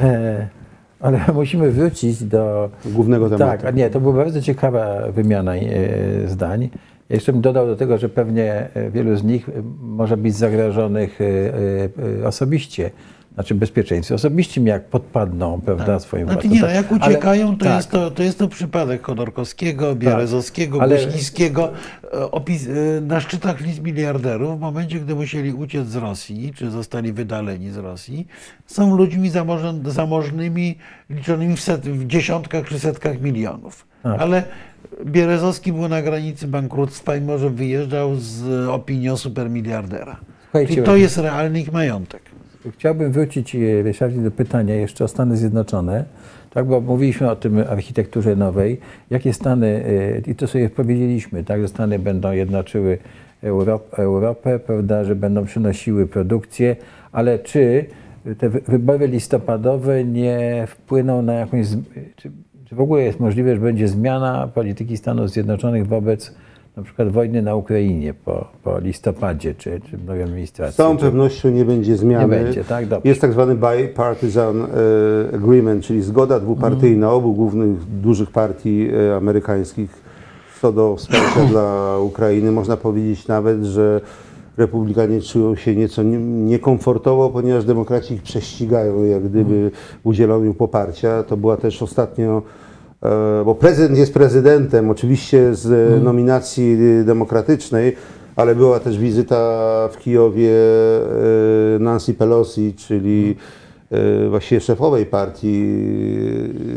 A: e, ale musimy wrócić do
B: Głównego tematu.
A: Tak, nie, to była bardzo ciekawa wymiana e, zdań. Ja Jeszcze bym dodał do tego, że pewnie e, wielu z nich może być zagrożonych e, osobiście znaczy bezpieczeństwie osobistym, jak podpadną, prawda, swoim
C: Znaczy nie, no jak
A: Ale-
C: uciekają, to,
A: tak.
C: jest to, to jest to przypadek Chodorkowskiego, Bierezowskiego,
A: ale-
C: Guźnickiego. e, e, na szczytach list miliarderów, w momencie, gdy musieli uciec z Rosji, czy zostali wydaleni z Rosji, są ludźmi zamożn- zamożnymi, liczonymi w, set, w dziesiątkach czy setkach milionów.
A: Tak.
C: Ale Bierezowski był na granicy bankructwa i może wyjeżdżał z opinią supermiliardera.
A: Słuchajcie,
C: Czyli to jest realny ich majątek.
A: Chciałbym wrócić, e, Ryszardzie, do pytania jeszcze o Stany Zjednoczone. Tak, bo mówiliśmy o tym architekturze nowej. Jakie Stany, e, i to sobie powiedzieliśmy, tak, że Stany będą jednoczyły Europ, Europę, prawda, że będą przynosiły produkcję, ale czy te wy- wybory listopadowe nie wpłyną na jakąś, czy, czy w ogóle jest możliwe, że będzie zmiana polityki Stanów Zjednoczonych wobec na przykład wojny na Ukrainie po, po listopadzie, czy, czy nowej administracji?
B: Z całą pewnością nie będzie zmiany.
A: Nie będzie, tak? Dobrze.
B: Jest tak zwany bipartisan e, agreement, czyli zgoda dwupartyjna obu głównych dużych partii e, amerykańskich co do wsparcia dla Ukrainy. Można powiedzieć nawet, że republikanie czują się nieco nie- niekomfortowo, ponieważ demokraci ich prześcigają jak gdyby w udzielaniu poparcia. To była też ostatnio bo prezydent jest prezydentem, oczywiście z e, nominacji e, demokratycznej, ale była też wizyta w Kijowie e, Nancy Pelosi, czyli e, właściwie szefowej partii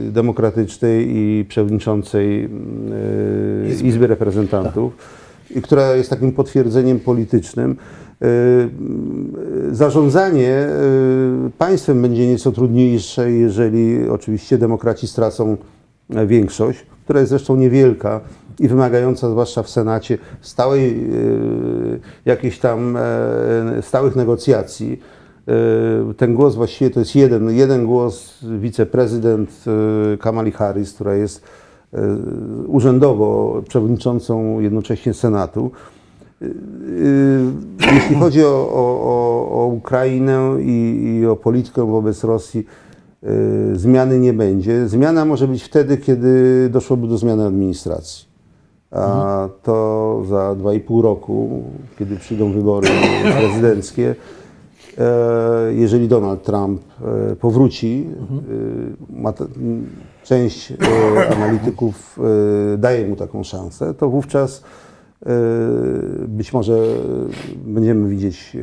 B: e, demokratycznej i przewodniczącej e, Izby. Reprezentantów, i która jest takim potwierdzeniem politycznym. E, Zarządzanie e, państwem będzie nieco trudniejsze, jeżeli oczywiście demokraci stracą e, większość, która jest zresztą niewielka i wymagająca, zwłaszcza w Senacie, stałej, e, jakichś tam e, stałych negocjacji. E, Ten głos właściwie to jest jeden, jeden głos wiceprezydent e, Kamali Harris, która jest e, urzędowo przewodniczącą jednocześnie Senatu. Jeśli chodzi o, o, o, Ukrainę i, i o politykę wobec Rosji, zmiany nie będzie. Zmiana może być wtedy, kiedy doszłoby do zmiany administracji. A to za 2,5 roku, kiedy przyjdą wybory prezydenckie, e, jeżeli Donald Trump e, powróci, e, część analityków daje mu taką szansę, to wówczas być może będziemy widzieć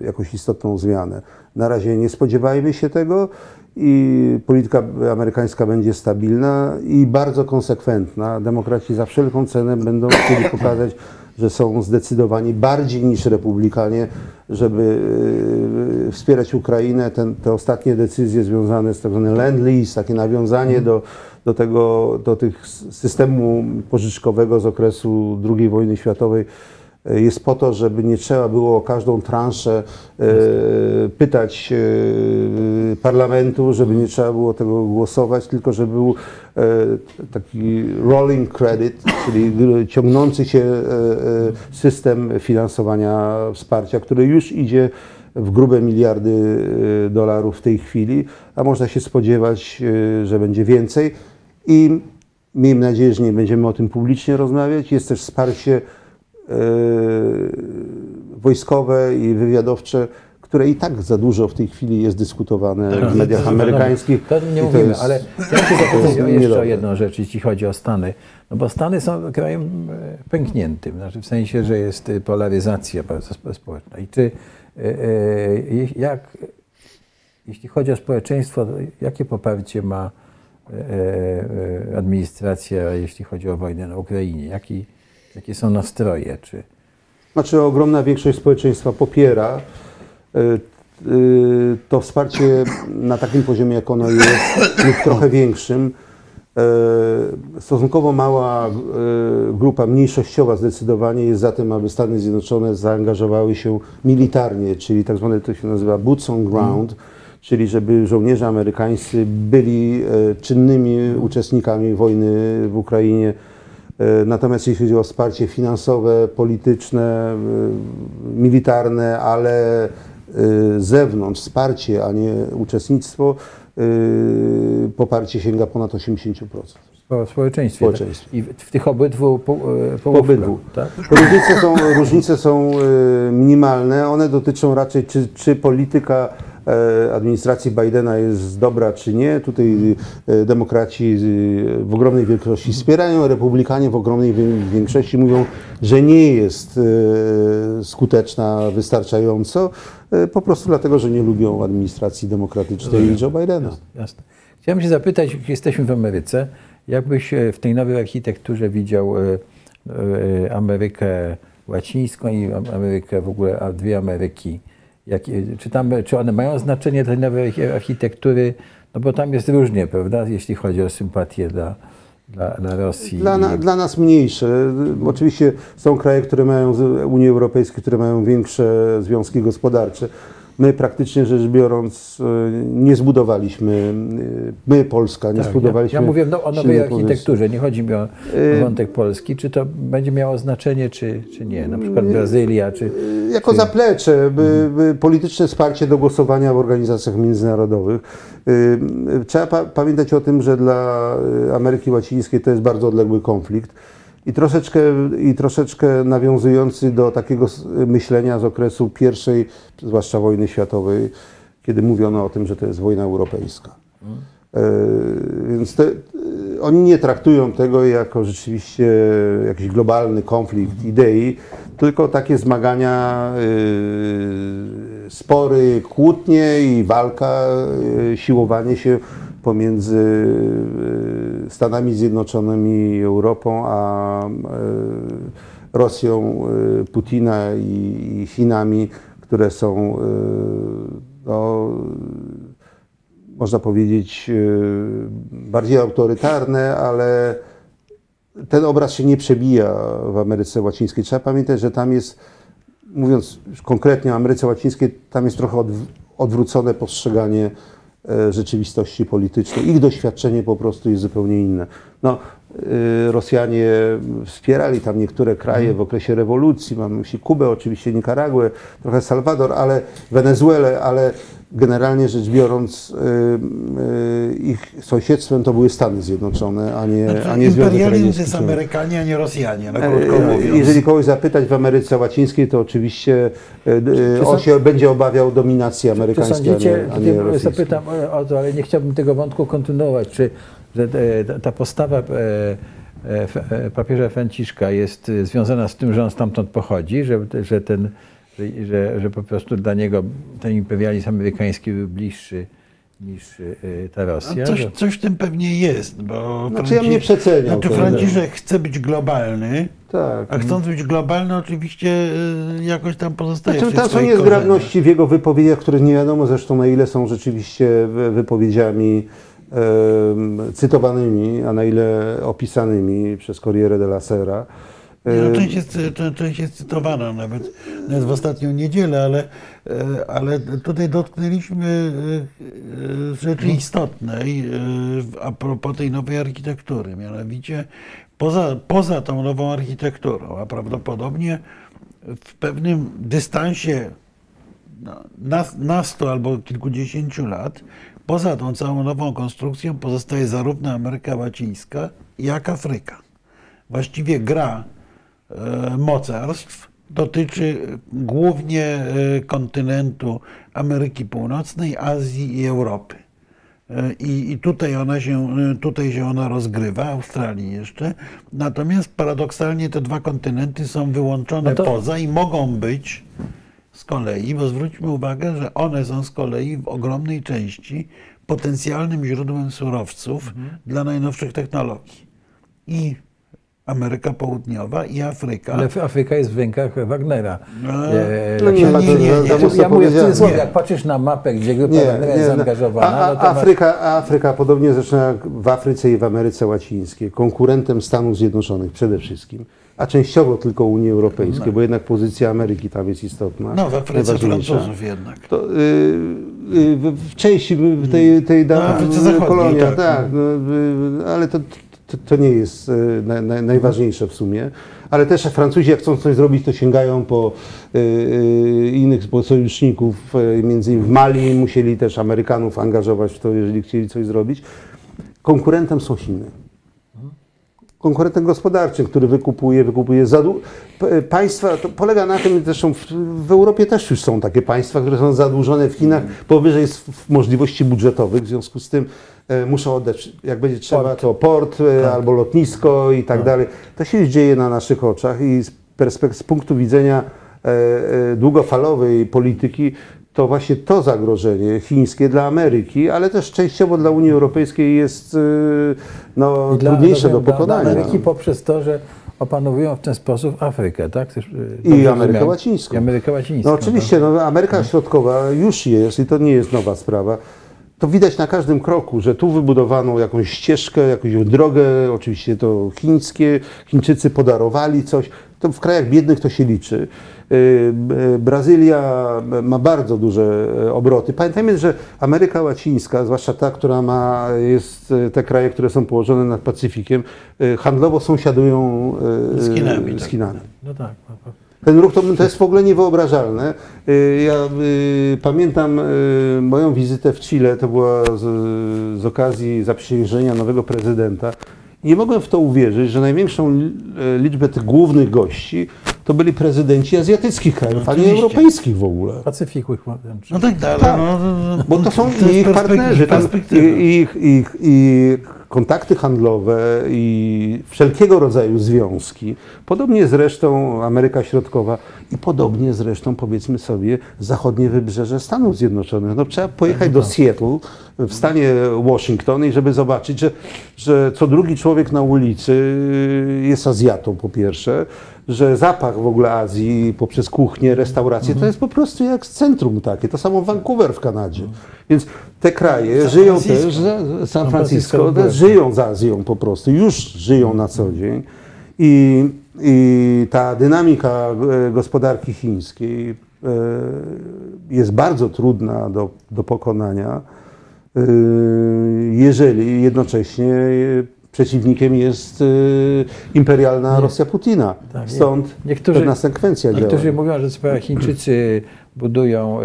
B: jakąś istotną zmianę. Na razie nie spodziewajmy się tego i polityka amerykańska będzie stabilna i bardzo konsekwentna. Demokraci za wszelką cenę będą chcieli pokazać, że są zdecydowani bardziej niż republikanie, żeby e, wspierać Ukrainę. Ten, te ostatnie decyzje związane z tak zwanym land lease, takie nawiązanie do, do, tego, do tych systemu pożyczkowego z okresu II wojny światowej jest po to, żeby nie trzeba było o każdą transzę e, pytać e, parlamentu, żeby nie trzeba było tego głosować, tylko żeby był e, taki rolling credit, czyli ciągnący się e, e, system finansowania wsparcia, który już idzie w grube miliardy e, dolarów w tej chwili, a można się spodziewać, e, że będzie więcej i miejmy nadzieję, że nie będziemy o tym publicznie rozmawiać. Jest też wsparcie e, wojskowe i wywiadowcze, które i tak za dużo w tej chwili jest dyskutowane w mediach amerykańskich.
A: To nie mówimy,
B: jest-
A: ale chciałem się o jeszcze o jedną rzecz, jeśli chodzi o Stany. No bo Stany są krajem e, pękniętym, znaczy w sensie, że jest e, polaryzacja bardzo spo- społeczna. I czy e, jak, jeśli chodzi o społeczeństwo, to jakie poparcie ma administracja, jeśli chodzi o wojnę na Ukrainie? Jaki, jakie są nastroje? Czy,
B: Znaczy ogromna większość społeczeństwa popiera y, y, to wsparcie na takim poziomie, jak ono jest, lub trochę większym. Y, Stosunkowo mała grupa mniejszościowa zdecydowanie jest za tym, aby Stany Zjednoczone zaangażowały się militarnie, czyli tak zwane to się nazywa boots on ground, czyli żeby żołnierze amerykańscy byli czynnymi uczestnikami wojny w Ukrainie. E, Natomiast jeśli chodzi o wsparcie finansowe, polityczne, e, militarne, ale e, zewnątrz, wsparcie, a nie uczestnictwo, poparcie sięga ponad 80%.
A: po społeczeństwie.
B: Społeczeństwie.
A: I w, w tych obydwu po,
B: Po
A: połówkach,
B: obydwu.
A: tak?
B: Różnice są, różnice są minimalne. One dotyczą raczej, czy, czy polityka administracji Bidena jest dobra czy nie. Tutaj e, demokraci e, w ogromnej większości wspierają, republikanie w ogromnej wię- większości mówią, że nie jest e, skuteczna wystarczająco, e, po prostu dlatego, że nie lubią administracji demokratycznej i Joe Bidena.
A: Jasne. Chciałem się zapytać, jesteśmy w Ameryce, jakbyś e, w tej nowej architekturze widział e, e, Amerykę łacińską i Am- Amerykę w ogóle, a dwie Ameryki. Jak, e, czy, tam, czy one mają znaczenie tej nowej archi- architektury? No bo tam jest różnie, prawda, jeśli chodzi o sympatię dla, dla, dla Rosji.
B: Dla, na, dla nas mniejsze. Oczywiście są kraje, które mają z Unii Europejskiej, które mają większe związki gospodarcze. My praktycznie rzecz biorąc e, nie zbudowaliśmy, e, my Polska, nie
A: Tak, ja,
B: zbudowaliśmy.
A: ja mówię no, o nowej architekturze, nie chodzi mi o
B: Y-
A: wątek Polski. Czy to będzie miało znaczenie, czy, czy nie? Na przykład Brazylia, czy...
B: Jako zaplecze, by, by polityczne wsparcie do głosowania w organizacjach międzynarodowych. Trzeba pa pamiętać o tym, że dla Ameryki Łacińskiej to jest bardzo odległy konflikt i troszeczkę, i troszeczkę nawiązujący do takiego myślenia z okresu pierwszej, zwłaszcza wojny światowej, kiedy mówiono o tym, że to jest wojna europejska. E, Więc te, e, oni nie traktują tego jako rzeczywiście jakiś globalny konflikt idei, tylko takie zmagania, e, spory, kłótnie i walka, siłowanie się pomiędzy e, Stanami Zjednoczonymi i Europą, a e, Rosją e, Putina i Chinami, które są no, można powiedzieć, bardziej autorytarne, ale ten obraz się nie przebija w Ameryce Łacińskiej. Trzeba pamiętać, że tam jest, mówiąc konkretnie o Ameryce Łacińskiej, tam jest trochę odw- odwrócone postrzeganie rzeczywistości politycznej. Ich doświadczenie po prostu jest zupełnie inne. No, Rosjanie wspierali tam niektóre kraje w okresie rewolucji, mam na myśli Kubę, oczywiście Nikaraguę, trochę Salwador, ale Wenezuelę, ale generalnie rzecz biorąc y, y, ich sąsiedztwem to były Stany Zjednoczone, a nie, a nie Związek
C: Imperializm
B: Radziecki.
C: to jest Amerykanie, a nie Rosjanie, no
B: E,
C: krótko mówiąc.
B: Jeżeli kogoś zapytać w Ameryce Łacińskiej, to oczywiście e, e, on się będzie obawiał dominacji
A: Czy
B: amerykańskiej,
A: sądzicie,
B: a nie, a nie
A: zapytam o- to, ale nie chciałbym tego wątku kontynuować, czy e, ta- ta postawa e, e, e, papieża Franciszka jest e, związana z tym, że on stamtąd pochodzi, że, że, ten, że, że, że po prostu dla niego ten imperializm amerykański był bliższy niż e, ta Rosja.
C: Coś,
A: że-
C: coś w tym pewnie jest, bo
B: Znaczy, ja bym nie przeceniał
C: znaczy. Franciszek chce być globalny,
B: Tak.
C: a chcąc być globalny oczywiście jakoś tam pozostaje
B: Znaczy, tam są niezgrabności w jego wypowiedziach, które nie wiadomo zresztą na ile są rzeczywiście wy- wypowiedziami cytowanymi, a na ile opisanymi przez Corriere della Sera. E,
C: No, część, jest, cze- część jest cytowana nawet, nawet w ostatnią niedzielę, ale, e, ale tutaj dotknęliśmy e, e, rzeczy istotnej e, w- a propos tej nowej architektury. Mianowicie poza, poza tą nową architekturą, a prawdopodobnie w pewnym dystansie no, nas- nastu albo kilkudziesięciu lat, poza tą całą nową konstrukcją pozostaje zarówno Ameryka Łacińska, jak Afryka. Właściwie gra e, mocarstw dotyczy głównie e, kontynentu Ameryki Północnej, Azji i Europy. E, I, I tutaj ona się, e, tutaj się ona rozgrywa, Australii jeszcze. Natomiast paradoksalnie te dwa kontynenty są wyłączone
A: No to-
C: poza i mogą być z kolei, bo zwróćmy uwagę, że one są z kolei w ogromnej części potencjalnym źródłem surowców dla najnowszych technologii. I Ameryka Południowa, i Afryka.
A: Ale Afryka jest w rękach Wagnera. E,
B: no nie,
A: się
B: nie, nie, nie,
A: ja- mówię w cudzysłowie, jak patrzysz na mapę, gdzie grupa
B: Nie,
A: Wagnera
B: nie,
A: jest
B: no.
A: zaangażowana, no
B: Afryka, Afryka, podobnie zresztą jak w Afryce i w Ameryce Łacińskiej, konkurentem Stanów Zjednoczonych przede wszystkim, a częściowo tylko Unii Europejskiej, bo jednak pozycja Ameryki tam jest istotna.
C: no, w Afryce. Francuzów jednak.
B: To, y, y, w, części tej, tej
C: No, Zachodniej,
B: kolonia,
C: tak.
B: tak, no, ale to, to, to nie jest y, na, na, najważniejsze w sumie. Ale też Francuzi, jak chcą coś zrobić, to sięgają po y, y, innych sojuszników, y, między innymi w Mali musieli też Amerykanów angażować w to, jeżeli chcieli coś zrobić. Konkurentem są Chiny. Konkurentem gospodarczym, który wykupuje, wykupuje p- państwa. To polega na tym, zresztą w, w Europie też już są takie państwa, które są zadłużone w Chinach powyżej s- możliwości budżetowych, w związku z tym e, muszą oddać, jak będzie trzeba,
A: Port.
B: to port e, albo lotnisko i tak dalej. To się już dzieje na naszych oczach i z, perspek- z punktu widzenia e, e, długofalowej polityki, to właśnie to zagrożenie chińskie dla Ameryki, ale też częściowo dla Unii Europejskiej jest e, no,
A: dla-
B: trudniejsze do
A: dla- Dla
B: pokonania.
A: Ameryki poprzez to, że opanowują w ten sposób Afrykę, tak? Też, y,
B: I Amerykę? Łacińską.
A: I Amerykę Łacińską.
B: No oczywiście, no, Ameryka Środkowa już jest i to nie jest nowa sprawa. To widać na każdym kroku, że tu wybudowano jakąś ścieżkę, jakąś drogę, oczywiście to chińskie, Chińczycy podarowali coś. To w krajach biednych to się liczy. B- Brazylia ma bardzo duże e, obroty. Pamiętajmy, że Ameryka Łacińska, zwłaszcza ta, która ma, jest e, te kraje, które są położone nad Pacyfikiem, e, handlowo sąsiadują
C: Z Chinami,
B: z
C: tak.
B: Chinami.
A: No tak. no, no.
B: Ten ruch to, to jest w ogóle niewyobrażalne. Y, Ja y, pamiętam y, moją wizytę w Chile, to była z, z okazji zaprzysiężenia nowego prezydenta. Nie mogłem w to uwierzyć, że największą e, liczbę tych głównych gości to byli prezydenci azjatyckich krajów, a nie europejskich w ogóle.
A: Pacyfiku wręcz.
C: No tak, ale
B: Tak.
C: no,
B: Bo to są
C: jest
B: ich partnerzy. Tam
C: perspektywa.
B: ich, ich, ich kontakty handlowe i wszelkiego rodzaju związki. Podobnie zresztą Ameryka Środkowa i podobnie zresztą powiedzmy sobie zachodnie wybrzeże Stanów Zjednoczonych. No, trzeba pojechać do Seattle w stanie Washington i żeby zobaczyć, że, że co drugi człowiek na ulicy jest Azjatą po pierwsze, że zapach w ogóle Azji poprzez kuchnię, restauracje, to jest po prostu jak z centrum takie. To samo Vancouver w Kanadzie. Więc te kraje
C: San
B: żyją
C: Francisco.
B: też, San
A: Francisco
B: żyją z Azją po prostu, już żyją na co dzień. I, i ta dynamika e, gospodarki chińskiej e, jest bardzo trudna do, do pokonania, e, jeżeli jednocześnie przeciwnikiem jest e, imperialna Rosja Putina.
A: Tak,
B: Stąd
A: niektórzy-
B: pewna sekwencja
A: Niektórzy
B: działań.
A: mówią, że co Chińczycy budują y,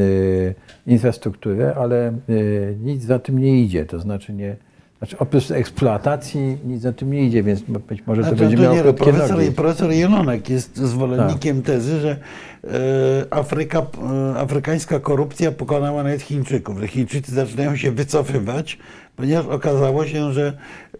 A: y, infrastrukturę, ale y, nic za tym nie idzie. To znaczy nie. Znaczy oprócz eksploatacji nic za tym nie idzie, więc być może to
C: A
A: będzie
C: to
A: miało
C: nie,
A: krótkie
C: profesor,
A: nogi.
C: profesor Jelonek jest zwolennikiem
B: Tak.
C: tezy, że e, Afryka, e, afrykańska korupcja pokonała nawet Chińczyków, że Chińczycy zaczynają się wycofywać, ponieważ okazało się, że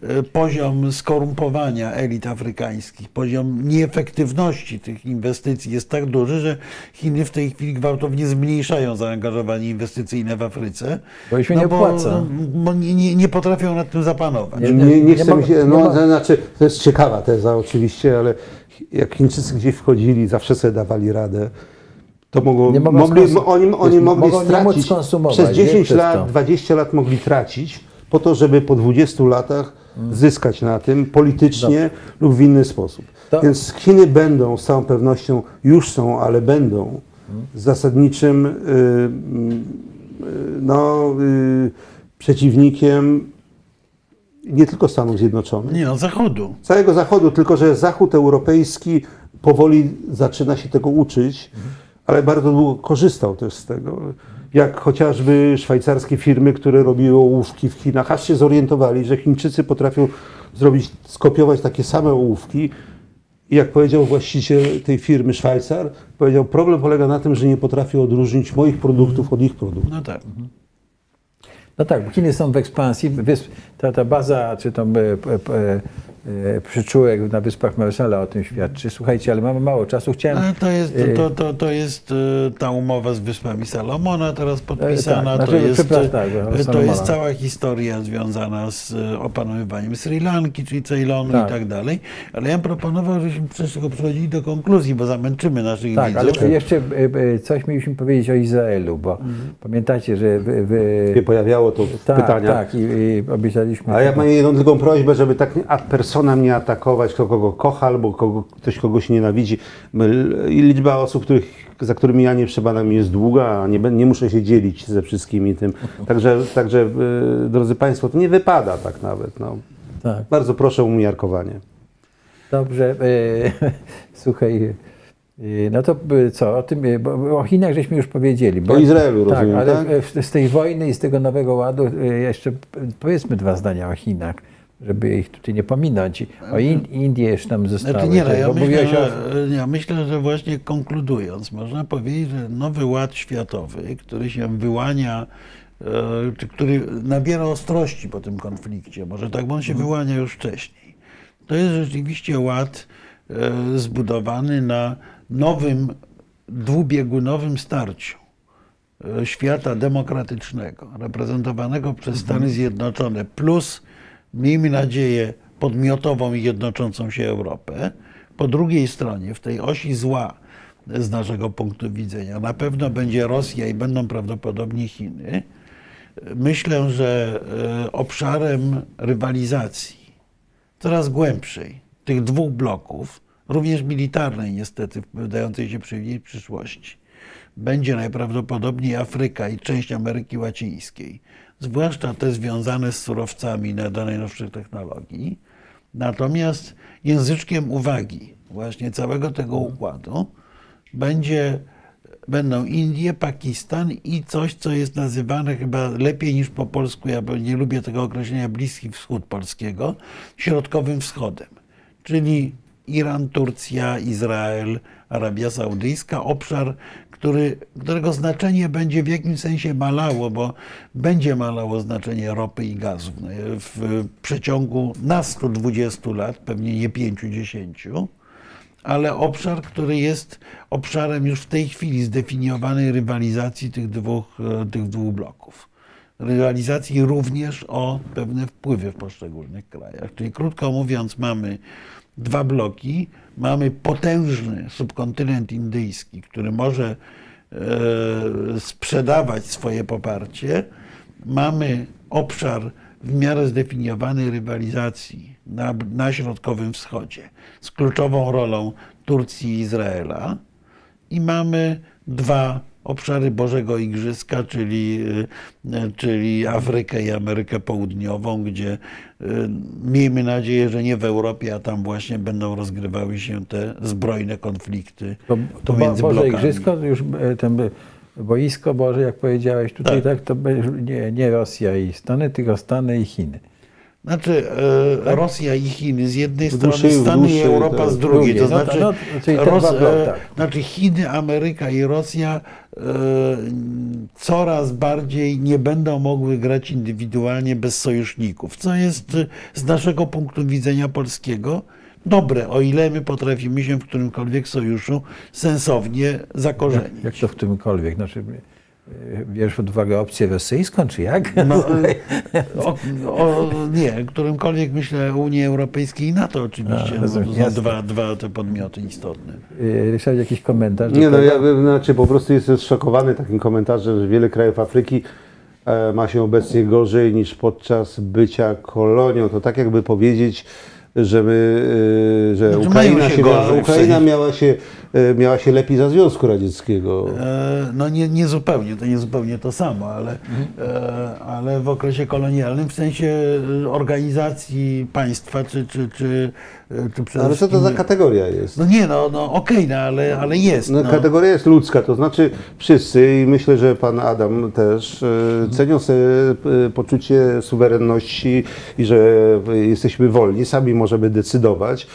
C: e, poziom skorumpowania elit afrykańskich, poziom nieefektywności tych inwestycji jest tak duży, że Chiny w tej chwili gwałtownie zmniejszają zaangażowanie inwestycyjne w Afryce.
A: Bo im się nie
C: bo,
A: opłaca.
C: Bo nie, nie, nie potrafią nad tym zapanować.
B: Nie,
A: Nie-
B: nie,
A: nie
B: chcę mi się, no, to znaczy, to jest ciekawa teza oczywiście, ale jak Chińczycy gdzieś wchodzili, zawsze sobie dawali radę. To mogło, mogli,
A: skonsum-
B: oni, oni mogli stracić, przez
A: wiesz,
B: 10
A: przez
B: lat,
A: to.
B: 20 lat mogli tracić po to, żeby po 20 latach zyskać na tym politycznie lub w inny sposób.
A: To-
B: Więc Chiny będą z całą pewnością, już są, ale będą zasadniczym y, y, no, y, przeciwnikiem nie tylko Stanów Zjednoczonych,
C: Nie no, Zachodu.
B: całego Zachodu, tylko że Zachód europejski powoli zaczyna się tego uczyć, ale bardzo długo korzystał też z tego. Jak chociażby szwajcarskie firmy, które robiły ołówki w Chinach, aż się zorientowali, że Chińczycy potrafią zrobić, skopiować takie same ołówki. I jak powiedział właściciel tej firmy Szwajcar, powiedział, problem polega na tym, że nie potrafią odróżnić moich produktów od ich produktów.
C: No tak.
A: No tak, Chiny są w ekspansji. Ta, ta baza, czy tam e, e, e, przyczółek na Wyspach Marszala o tym świadczy. Słuchajcie, ale mamy mało czasu. Chciałem...
C: Ale to jest,
A: e,
C: to, to, to jest e, ta umowa z Wyspami Salomona teraz podpisana.
A: tak,
C: to,
A: znaczy,
C: jest,
A: tak,
C: e, to jest cała historia związana z e, opanowywaniem Sri Lanki, czyli Ceylonu
A: Tak.
C: i tak dalej. Ale ja proponował, żebyśmy przez tego przechodzili do konkluzji, bo zamęczymy naszych
A: Tak, ale
C: widzów.
A: jeszcze e, e, coś mieliśmy powiedzieć o Izraelu, bo pamiętacie, że wy, wy,
B: pojawiało to
A: tak,
B: pytania.
A: tak, i, i obiecaliśmy.
B: A ja mam jedną tylko prośbę, żeby tak ad personam nie atakować, kto kogo kocha albo kogo, ktoś kogoś nienawidzi. I liczba osób, których, za którymi ja nie przebadam jest długa, a nie, nie muszę się dzielić ze wszystkimi tym. Także, także e, drodzy Państwo, to nie wypada tak nawet. No.
A: Tak.
B: Bardzo proszę o umiarkowanie.
A: Dobrze, e, słuchaj, e, no to co, o tym, o Chinach żeśmy już powiedzieli. Bo,
B: O Izraelu,
A: tak,
B: rozumiem,
A: ale
B: tak?
A: z tej wojny i z tego nowego ładu jeszcze powiedzmy dwa zdania o Chinach. Żeby ich tutaj nie pominąć. O in, Indie jeszcze nam zostały.
C: Znaczy nie, no, ja myślę, że, ja myślę, że właśnie konkludując, można powiedzieć, że nowy ład światowy, który się wyłania, e, czy który nabiera ostrości po tym konflikcie, może tak, bo on się wyłania już wcześniej. To jest rzeczywiście ład e, zbudowany na nowym, dwubiegunowym starciu e, świata demokratycznego, reprezentowanego przez Stany Zjednoczone, plus, miejmy nadzieję, podmiotową i jednoczącą się Europę. Po drugiej stronie, w tej osi zła, z naszego punktu widzenia, na pewno będzie Rosja i będą prawdopodobnie Chiny. Myślę, że e, obszarem rywalizacji coraz głębszej tych dwóch bloków, również militarnej niestety, wydającej się przewidzieć przyszłości, będzie najprawdopodobniej Afryka i część Ameryki Łacińskiej, zwłaszcza te związane z surowcami na do najnowszych technologii. Natomiast języczkiem uwagi właśnie całego tego układu będzie, będą Indie, Pakistan i coś, co jest nazywane chyba lepiej niż po polsku, ja nie lubię tego określenia Bliski Wschód polskiego, Środkowym Wschodem, czyli Iran, Turcja, Izrael, Arabia Saudyjska, obszar, który, którego znaczenie będzie w jakimś sensie malało, bo będzie malało znaczenie ropy i gazów no, w przeciągu na 120 lat, pewnie nie 5-10 ale obszar, który jest obszarem już w tej chwili zdefiniowanej rywalizacji tych dwóch, e, tych dwóch bloków. Rywalizacji również o pewne wpływy w poszczególnych krajach. Czyli krótko mówiąc, mamy dwa bloki. Mamy potężny subkontynent indyjski, który może e, sprzedawać swoje poparcie. Mamy obszar w miarę zdefiniowanej rywalizacji na, na Środkowym Wschodzie z kluczową rolą Turcji i Izraela. I mamy dwa obszary Bożego Igrzyska, czyli, y, czyli Afrykę i Amerykę Południową, gdzie y, miejmy nadzieję, że nie w Europie, a tam właśnie będą rozgrywały się te zbrojne konflikty
A: To, to
C: pomiędzy
A: Boże
C: blokami.
A: Igrzysko, już ten boisko Boże, jak powiedziałeś tutaj, tak,
C: Tak.
A: to nie, nie Rosja i Stany, tylko Stany i Chiny.
C: Znaczy e, Rosja i Chiny z jednej
B: W
C: strony,
B: w
C: Stany i Europa
B: tak.
C: z drugiej. To
A: no to-
C: znaczy,
A: no, te
C: Ros, e,
A: tak.
C: znaczy Chiny, Ameryka i Rosja e, coraz bardziej nie będą mogły grać indywidualnie bez sojuszników, co jest e, z naszego punktu widzenia polskiego dobre, o ile my potrafimy się w którymkolwiek sojuszu sensownie zakorzenić.
A: Jak to w którymkolwiek? Znaczy, bierzesz pod uwagę opcję rosyjską, czy jak?
C: No, e, o, o, nie, którymkolwiek myślę Unii Europejskiej i NATO oczywiście.
A: A,
C: no,
A: rozumiem,
C: to są dwa, dwa te podmioty istotne.
A: E, Ryszard, jakiś komentarz?
B: Nie no, ja bym, znaczy po prostu jestem zszokowany takim komentarzem, że wiele krajów Afryki e, ma się obecnie gorzej niż podczas bycia kolonią. To tak jakby powiedzieć, że my, e, że
C: Znaczy,
B: Ukraina,
C: się gorzej,
B: Ukraina miała, się, e, miała się lepiej za Związku Radzieckiego.
C: E, No nie, nie zupełnie, to nie zupełnie to samo, ale, e, ale w okresie kolonialnym, w sensie organizacji państwa, czy, czy, czy,
B: Ale co to za kategoria jest?
C: No nie, no, no okej, no, ale, ale jest.
B: No,
C: No,
B: Kategoria jest ludzka, to znaczy wszyscy i myślę, że pan Adam też e, cenią sobie e, poczucie suwerenności i że e, jesteśmy wolni, sami możemy decydować.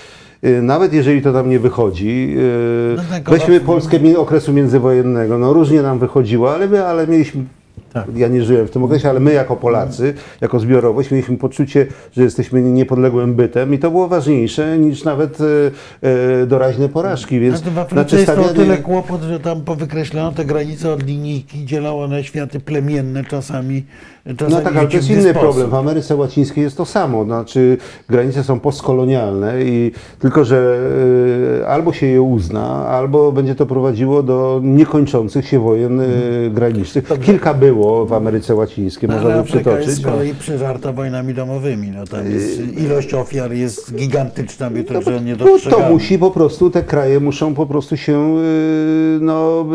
B: E, Nawet jeżeli to nam nie wychodzi, e,
C: No tak,
B: weźmy
C: ale-
B: Polskę mi- okresu międzywojennego, no różnie nam wychodziło, ale, my, ale mieliśmy,
A: Tak.
B: ja nie żyłem w tym okresie, ale my jako Polacy, jako zbiorowość mieliśmy poczucie, że jesteśmy niepodległym bytem i to było ważniejsze niż nawet e, e, doraźne porażki, więc
C: Znaczy w Afryce
B: znaczy
C: jest to o tyle kłopot, że tam powykreślono te granice od linijki, dzielą one światy plemienne czasami.
B: No tak, ale to jest inny
C: sposób.
B: problem. W Ameryce Łacińskiej jest to samo. Znaczy granice są postkolonialne i tylko, że y, albo się je uzna, albo będzie to prowadziło do niekończących się wojen y, granicznych. Kilka było w Ameryce Łacińskiej,
C: No,
B: można by
C: Afryka jest z
B: przytoczyć.
C: kolei przeżarta wojnami domowymi. No, tam jest, ilość ofiar jest gigantyczna, my
B: No,
C: tego nie
B: to,
C: dostrzegamy.
B: to musi po prostu, te kraje muszą po prostu się y, no,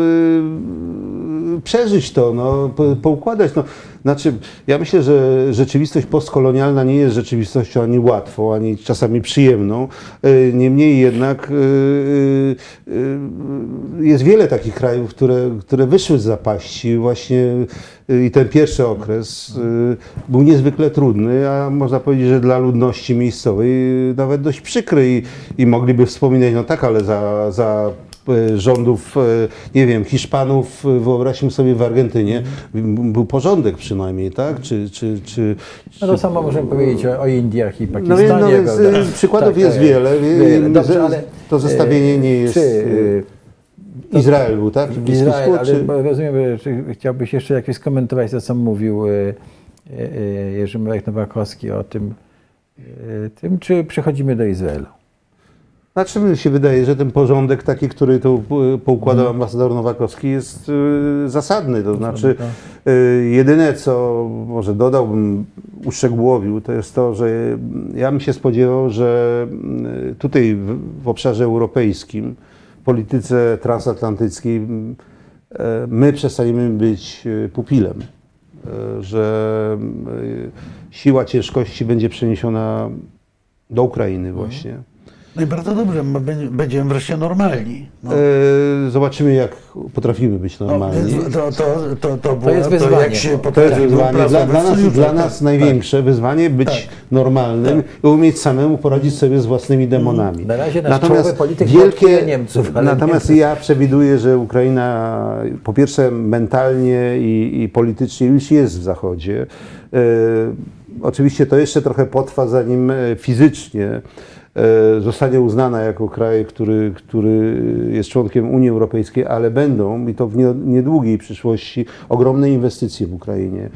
B: przeżyć to, no, po, poukładać. No. Znaczy, ja myślę, że rzeczywistość postkolonialna nie jest rzeczywistością ani łatwą, ani czasami przyjemną. Y, Niemniej jednak y, y, jest wiele takich krajów, które, które wyszły z zapaści właśnie i ten pierwszy okres był niezwykle trudny, a można powiedzieć, że dla ludności miejscowej nawet dość przykry i, i mogliby wspominać, no tak, ale za, za rządów, y, nie wiem, Hiszpanów, y, wyobraźmy sobie w Argentynie, był porządek przynajmniej, tak? Czy, czy, czy,
A: No to samo możemy powiedzieć o, o Indiach i
B: no,
A: Pakistanie.
B: więc- no
A: prawda?
B: y, przykładów
A: Tak,
B: jest
A: tak,
B: wiele.
A: wiele. Dobrze, ale,
B: to zestawienie nie jest.
A: Czy,
B: Izrael był, tak? Bliski
A: Izrael,
B: Wschód,
A: ale
B: czy-
A: rozumiem, że chciałbyś jeszcze jakieś skomentować to, co mówił e, e, e, Jerzy Marek Nowakowski o tym, e, tym, czy przechodzimy do Izraelu?
B: Znaczy mi się wydaje, że ten porządek taki, który tu y, poukładał
A: Mhm.
B: ambasador Nowakowski jest y, zasadny. To znaczy
A: tak.
B: y, jedyne, co może dodałbym, uszczegółowił, to jest to, że ja bym się spodziewał, że y, tutaj w, w obszarze europejskim, polityce transatlantyckiej, m, e, my przestaniemy być pupilem. Że y, siła ciężkości będzie przeniesiona do Ukrainy właśnie.
C: No i bardzo dobrze, my będzie- będziemy wreszcie normalni. No.
B: E, Zobaczymy, jak potrafimy być
C: No,
B: normalni.
C: to, to, to, to, było,
A: jest
C: to
A: wyzwanie.
C: jak się
A: To
B: To jest
C: potrafiło
B: wyzwanie dla, dla, nas, dla
C: tak,
B: nas
C: tak.
B: największe wyzwanie być
C: Tak.
B: normalnym i umieć samemu poradzić sobie z własnymi demonami.
A: Na razie nasz czołowy polityk
B: wielkie,
A: Niemców,
B: natomiast
A: nie-
B: ja przewiduję, że Ukraina po pierwsze mentalnie i, i politycznie już jest w Zachodzie. E, oczywiście to jeszcze trochę potrwa, zanim e, fizycznie zostanie uznana jako kraj, który, który jest członkiem Unii Europejskiej, ale będą, i to w nie- niedługiej przyszłości, ogromne inwestycje w Ukrainie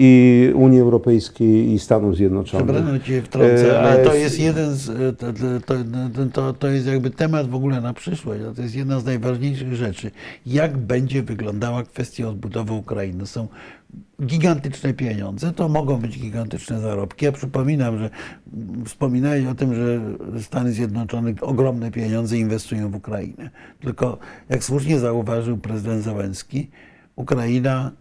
B: i Unii Europejskiej i Stanów Zjednoczonych.
C: Przepraszam cię wtrącę,
B: E,
C: ale to jest jeden z, e, to, to, to, jest jakby temat w ogóle na przyszłość, to jest jedna z najważniejszych rzeczy. Jak będzie wyglądała kwestia odbudowy Ukrainy? Są gigantyczne pieniądze, to mogą być gigantyczne zarobki. Ja przypominam, że wspominałeś o tym, że Stany Zjednoczone ogromne pieniądze inwestują w Ukrainę. Tylko jak słusznie zauważył prezydent Załęski, Ukraina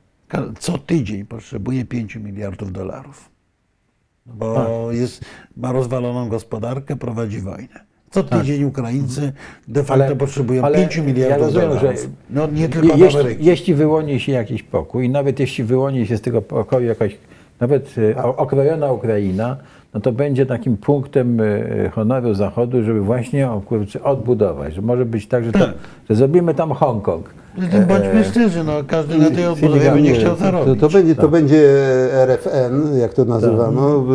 C: co tydzień potrzebuje 5 miliardów dolarów bo jest, ma rozwaloną gospodarkę, prowadzi wojnę. Co tydzień Ukraińcy de facto
A: Ale-
C: potrzebują
A: ale
C: 5 miliardów
A: ja rozumiem,
C: dolarów.
A: że
C: no nie tylko
A: jeśli,
C: Ameryki.
A: jeśli wyłoni się jakiś pokój, nawet jeśli wyłoni się z tego pokoju jakaś, nawet e, o- okrojona Ukraina, no to będzie takim punktem e, honoru Zachodu, żeby właśnie o, kurczę, odbudować. Że może być tak, że, tam, że zrobimy tam Hongkong.
C: Zatem bądźmy szczerzy, no, każdy na tej odbudowie będzie chciał
B: to,
C: zarobić.
B: to, będzie, to będzie RFN, jak to nazywano, w,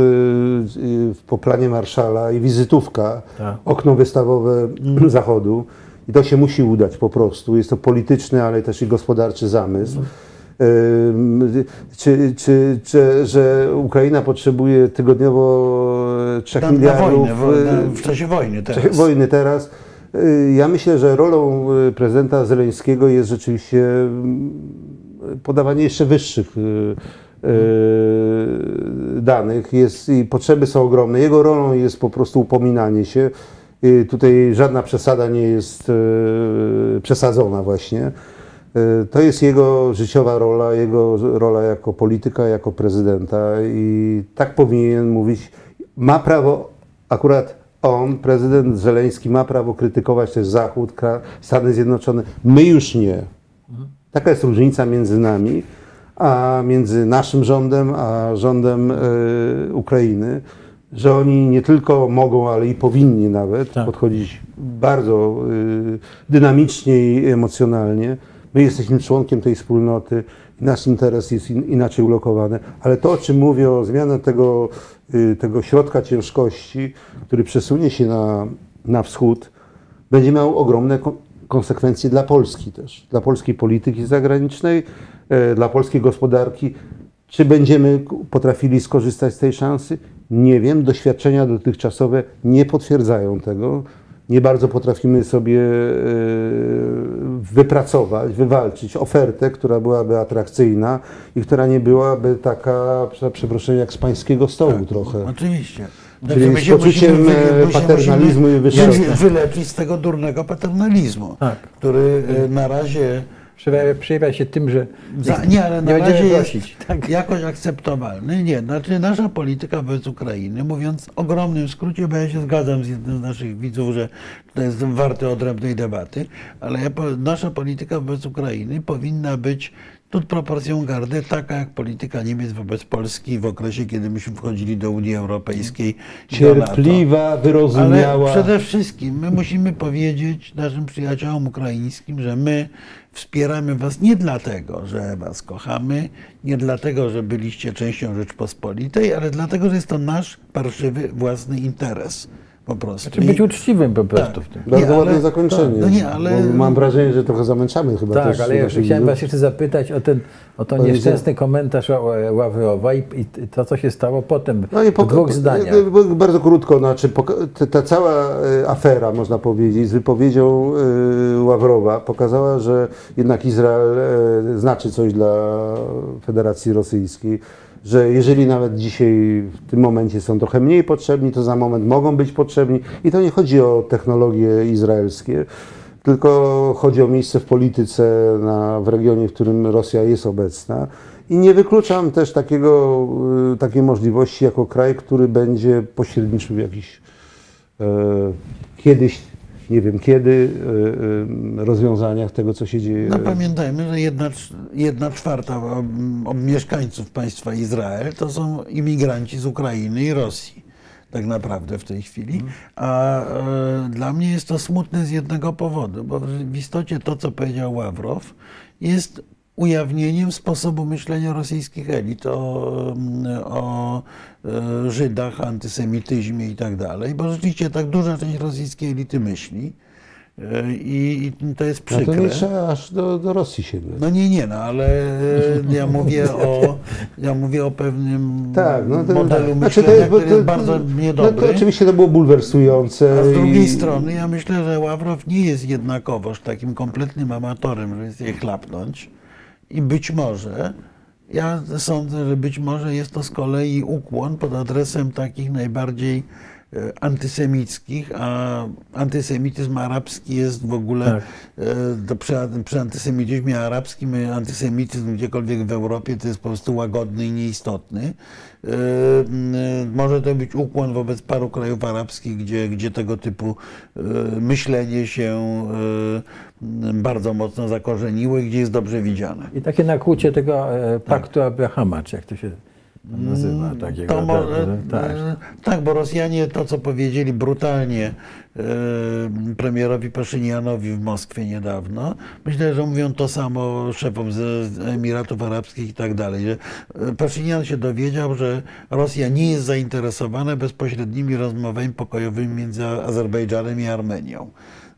B: w, po planie Marszala i wizytówka,
A: Tak.
B: okno wystawowe Zachodu. I to się musi udać po prostu. Jest to polityczny, ale też i gospodarczy zamysł. Ym, Czy, czy, czy, że Ukraina potrzebuje tygodniowo 3
C: na, na
B: miliardów
C: wojnę, w,
B: y,
C: na, w czasie wojny
B: w czasie
C: teraz.
B: wojny teraz. Y, Ja myślę, że rolą y, prezydenta Zeleńskiego jest rzeczywiście mm, podawanie jeszcze wyższych y, danych. Jest, I potrzeby są ogromne. Jego rolą jest po prostu upominanie się. Tutaj żadna przesada nie jest przesadzona właśnie. To jest jego życiowa rola, jego rola jako polityka, jako prezydenta i tak powinien mówić. Ma prawo, akurat on, prezydent Żeleński, ma prawo krytykować też Zachód, Stany Zjednoczone. My już nie. Taka jest różnica między nami, a między naszym rządem, a rządem e, Ukrainy, że oni nie tylko mogą, ale i powinni nawet
A: Tak.
B: podchodzić bardzo e, dynamicznie i emocjonalnie. My jesteśmy członkiem tej wspólnoty nasz interes jest in, inaczej ulokowany, ale to, o czym mówię, o zmianę tego, y, tego środka ciężkości, który przesunie się na, na wschód, będzie miał ogromne ko- konsekwencje dla Polski też, dla polskiej polityki zagranicznej, e, dla polskiej gospodarki. Czy będziemy potrafili skorzystać z tej szansy? Nie wiem. Doświadczenia dotychczasowe nie potwierdzają tego. Nie bardzo potrafimy sobie e, wypracować, wywalczyć ofertę, która byłaby atrakcyjna i która nie byłaby taka, za przeproszeniem, jak z pańskiego stołu trochę.
C: Oczywiście.
B: Czyli z
C: się
B: poczuciem,
C: musimy
B: e,
C: my się
B: paternalizmu i
C: musimy
B: wyższości.
C: wyleczyć z tego durnego paternalizmu,
A: Tak.
C: który e, na razie
A: Przejawia, przejawia się tym, że
C: Za, nie, ale
A: nie
C: na razie
A: będziemy
C: jest
A: prosić. Tak.
C: jakoś akceptowalny. Nie, znaczy nasza polityka wobec Ukrainy, mówiąc w ogromnym skrócie, bo ja się zgadzam z jednym z naszych widzów, że to jest warte odrębnej debaty, ale ja, nasza polityka wobec Ukrainy powinna być Tut proporcją gardy, taka jak polityka Niemiec wobec Polski w okresie, kiedy myśmy wchodzili do Unii Europejskiej.
B: Cierpliwa, wyrozumiała.
C: Ale przede wszystkim my musimy powiedzieć naszym przyjaciołom ukraińskim, że my wspieramy was nie dlatego, że was kochamy, nie dlatego, że byliście częścią Rzeczpospolitej, ale dlatego, że jest to nasz parszywy własny interes. Po prostu.
A: Czy być
C: I-
A: uczciwym po prostu
C: Tak.
A: w tym.
B: Bardzo
C: Nie,
B: ładne
C: ale-
B: zakończenie.
C: tak, no nie, ale-
B: mam wrażenie, że trochę zamęczamy chyba
A: Tak,
B: też
A: ale ja chciałem was jeszcze zapytać o ten, o
B: Powiedz-
A: nieszczęsny komentarz Ła- Ławrowa i, i to, co się stało potem
B: No i
A: w dwóch zdaniach.
B: e, e, Bardzo krótko, znaczy ta, cała e, afera, można powiedzieć, z wypowiedzią e, Ławrowa pokazała, że jednak Izrael e, znaczy coś dla Federacji Rosyjskiej, że jeżeli nawet dzisiaj w tym momencie są trochę mniej potrzebni, to za moment mogą być potrzebni i to nie chodzi o technologie izraelskie, tylko chodzi o miejsce w polityce na, w regionie, w którym Rosja jest obecna. I nie wykluczam też takiego, y, takiej możliwości jako kraj, który będzie pośredniczył w jakichś e, kiedyś, nie wiem kiedy, e, e, rozwiązaniach tego, co się dzieje.
C: No pamiętajmy, że jedna, jedna czwarta um, mieszkańców państwa Izrael to są imigranci z Ukrainy i Rosji. Tak naprawdę w tej chwili. A e, dla mnie jest to smutne z jednego powodu, bo w istocie to, co powiedział Ławrow, jest ujawnieniem sposobu myślenia rosyjskich elit o, o e, Żydach, antysemityzmie i tak dalej, bo rzeczywiście tak duża część rosyjskiej elity myśli. E, I, I to jest
B: no to
C: przykre.
B: nie trzeba aż do, do Rosji sięgać.
C: No nie, nie, no ale e, ja mówię o, ja mówię o pewnym
B: Tak, no to,
C: modelu
B: znaczy
C: myślenia,
B: jest- bo
C: który jest bardzo
B: No
C: niedobry.
B: to oczywiście to było bulwersujące.
C: A z drugiej
B: i-
C: strony ja myślę, że Ławrow nie jest jednakowoż takim kompletnym amatorem, że jest je chlapnąć. I być może, ja sądzę, że być może jest to z kolei ukłon pod adresem takich najbardziej antysemickich, a antysemityzm arabski jest w ogóle,
A: Tak.
C: e, to przy, przy antysemityzmie arabskim, e, antysemityzm gdziekolwiek w Europie to jest po prostu łagodny i nieistotny. E, e, Może to być ukłon wobec paru krajów arabskich, gdzie, gdzie tego typu e, myślenie się e, bardzo mocno zakorzeniło i gdzie jest dobrze widziane.
A: I takie nakłucie tego e, paktu Abrahama, czy jak to się nazywa, takiego.
C: Mm, To może,
A: tak, tak.
C: e, bo Rosjanie to, co powiedzieli brutalnie e, premierowi Paszynianowi w Moskwie niedawno, myślę, że mówią to samo szefom z z Emiratów Arabskich i tak dalej, że e, Paszynian się dowiedział, że Rosja nie jest zainteresowana bezpośrednimi rozmowami pokojowymi między Azerbejdżanem i Armenią.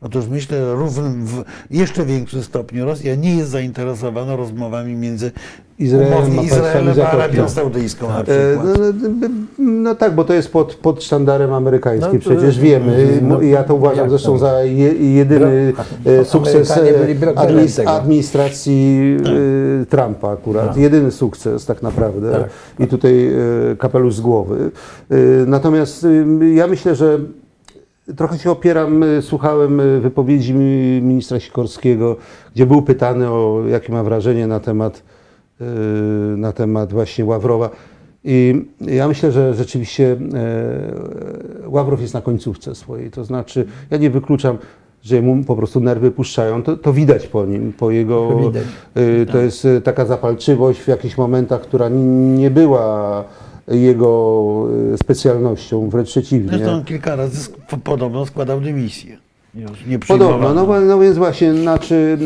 C: Otóż myślę, że równym, w jeszcze większym stopniu Rosja nie jest zainteresowana rozmowami między
B: Izraelem
C: Izraelem a. Arabią Saudyjską na
B: E,
C: przykład.
B: No, no, no tak, bo to jest pod, pod sztandarem amerykańskim,
A: No
B: przecież wiemy.
A: no,
B: I ja to uważam zresztą
A: to?
B: za je, jedyny
A: Bro-
B: e, sukces e, administ- administracji e, Trumpa akurat.
A: Tak.
B: Jedyny sukces tak naprawdę.
A: Tak.
B: I tutaj kapelusz z głowy. Natomiast ja myślę, że Trochę się opieram, y, słuchałem y, wypowiedzi mi- ministra Sikorskiego, gdzie był pytany o jakie ma wrażenie na temat, y, na temat właśnie Ławrowa. I ja myślę, że rzeczywiście e, Ławrow jest na końcówce swojej. To znaczy, ja nie wykluczam, że mu po prostu nerwy puszczają. To, to widać po nim, po jego.
A: To widać.
B: To jest y, taka zapalczywość w jakichś momentach, która nie była jego y, specjalnością, wręcz przeciwnie.
C: Zresztą on kilka razy podobno składał dymisję. Już nie
B: Podobno, no, no więc właśnie, znaczy,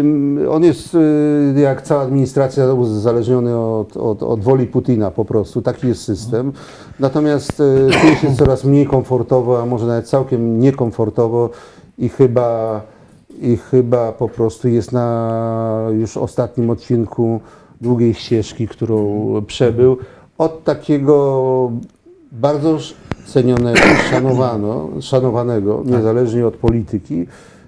B: ym, on jest y, jak cała administracja uzależniony od, od, od woli Putina po prostu, taki jest system. Natomiast y, czuje się coraz mniej komfortowo, a może nawet całkiem niekomfortowo i chyba, i chyba po prostu jest na już ostatnim odcinku długiej ścieżki, którą przebył. Od takiego bardzo cenionego, szanowano, szanowanego, niezależnie od polityki,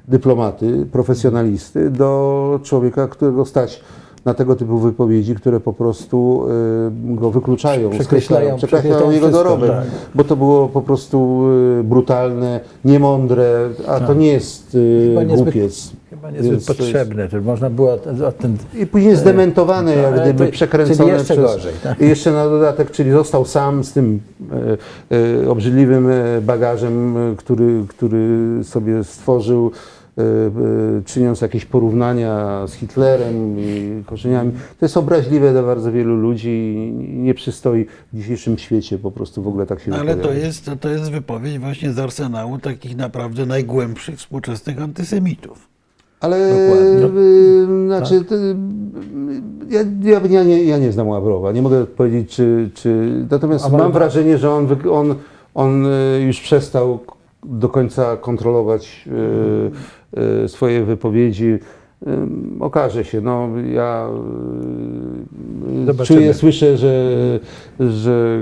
B: dyplomaty, profesjonalisty, do człowieka, którego stać na tego typu wypowiedzi, które po prostu y, go wykluczają,
A: Przekreślają-
B: skreślają, przekreślają jego dorobek,
A: tak.
B: bo to było po prostu y, brutalne, niemądre, a to nie jest y, głupiec.
A: Chyba niezbyt
B: jest-
A: potrzebne. To można było ten
B: I później zdementowane, jak gdyby
A: to-
B: przekręcone
A: czyli jeszcze
B: przez...
A: gorzej, tak?
B: I jeszcze na dodatek, czyli został sam z tym e, e, obrzydliwym e, bagażem, e, który, który sobie stworzył y, czyniąc jakieś porównania z Hitlerem i korzeniami. To jest obraźliwe dla bardzo wielu ludzi i nie przystoi w dzisiejszym świecie po prostu w ogóle tak się
C: ale to jest, to jest wypowiedź właśnie z arsenału takich naprawdę najgłębszych współczesnych antysemitów.
B: Ale
A: Dokładnie.
B: y, znaczy, to, y, ja, ja, ja, nie, ja nie znam Ławrowa, nie mogę powiedzieć, czy. czy natomiast mam wrażenie, że on, on, on y, już przestał do końca kontrolować swoje wypowiedzi. Okaże się, no ja
A: Zobaczymy.
B: czuję, słyszę, że, że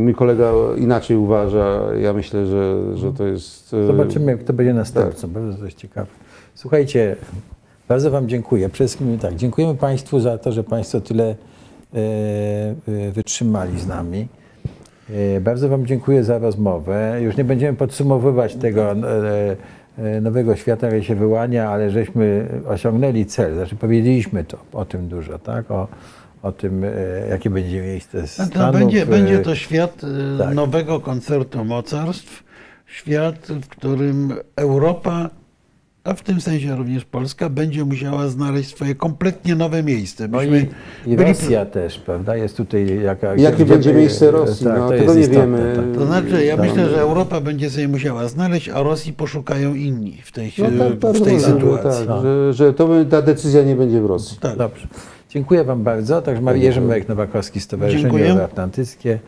B: mój kolega inaczej uważa. Ja myślę, że, że to jest.
A: Zobaczymy, kto będzie następcą. Bardzo to jest ciekawe. Słuchajcie, bardzo Wam dziękuję. Przede wszystkim tak, dziękujemy Państwu za to, że Państwo tyle e, e, wytrzymali z nami. E, bardzo Wam dziękuję za rozmowę. Już nie będziemy podsumowywać tego nowego świata, który się wyłania, ale żeśmy osiągnęli cel. Znaczy powiedzieliśmy to, o tym dużo, tak? O, o tym, jakie będzie miejsce
C: No
A: Stanów.
C: To będzie, będzie to świat
A: tak.
C: nowego koncertu mocarstw, świat, w którym Europa, a w tym sensie również Polska, będzie musiała znaleźć swoje kompletnie nowe miejsce.
A: No i, i
C: byli-
A: Rosja też, prawda? Jest tutaj jaka...
B: Jakie będzie miejsce Rosji?
A: tak,
B: no,
A: to
B: tego nie
A: istotne,
B: wiemy.
A: tak.
C: To znaczy, ja
B: Tak.
C: myślę, że Europa będzie sobie musiała znaleźć, a Rosji poszukają inni w tej,
B: No tak,
C: w tej sytuacji.
B: Tak, że, że to ta decyzja nie będzie w Rosji.
C: Tak.
A: Dobrze. Dziękuję Wam bardzo. Także Jerzy Marek Nowakowski, Stowarzyszenie. Euroatlantyckie,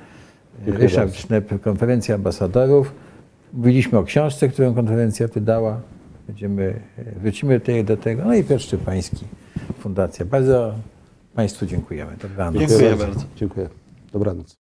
B: Dziękuję
A: Ryszard. Sznep, Konferencja Ambasadorów. Mówiliśmy o książce, którą konferencja wydała. Będziemy, e, wrócimy tutaj do tego. No i Piotr Szczepański, Fundacja. Bardzo Państwu dziękujemy. Dobranoc.
C: Dziękuję bardzo.
B: Dziękuję. Dobranoc.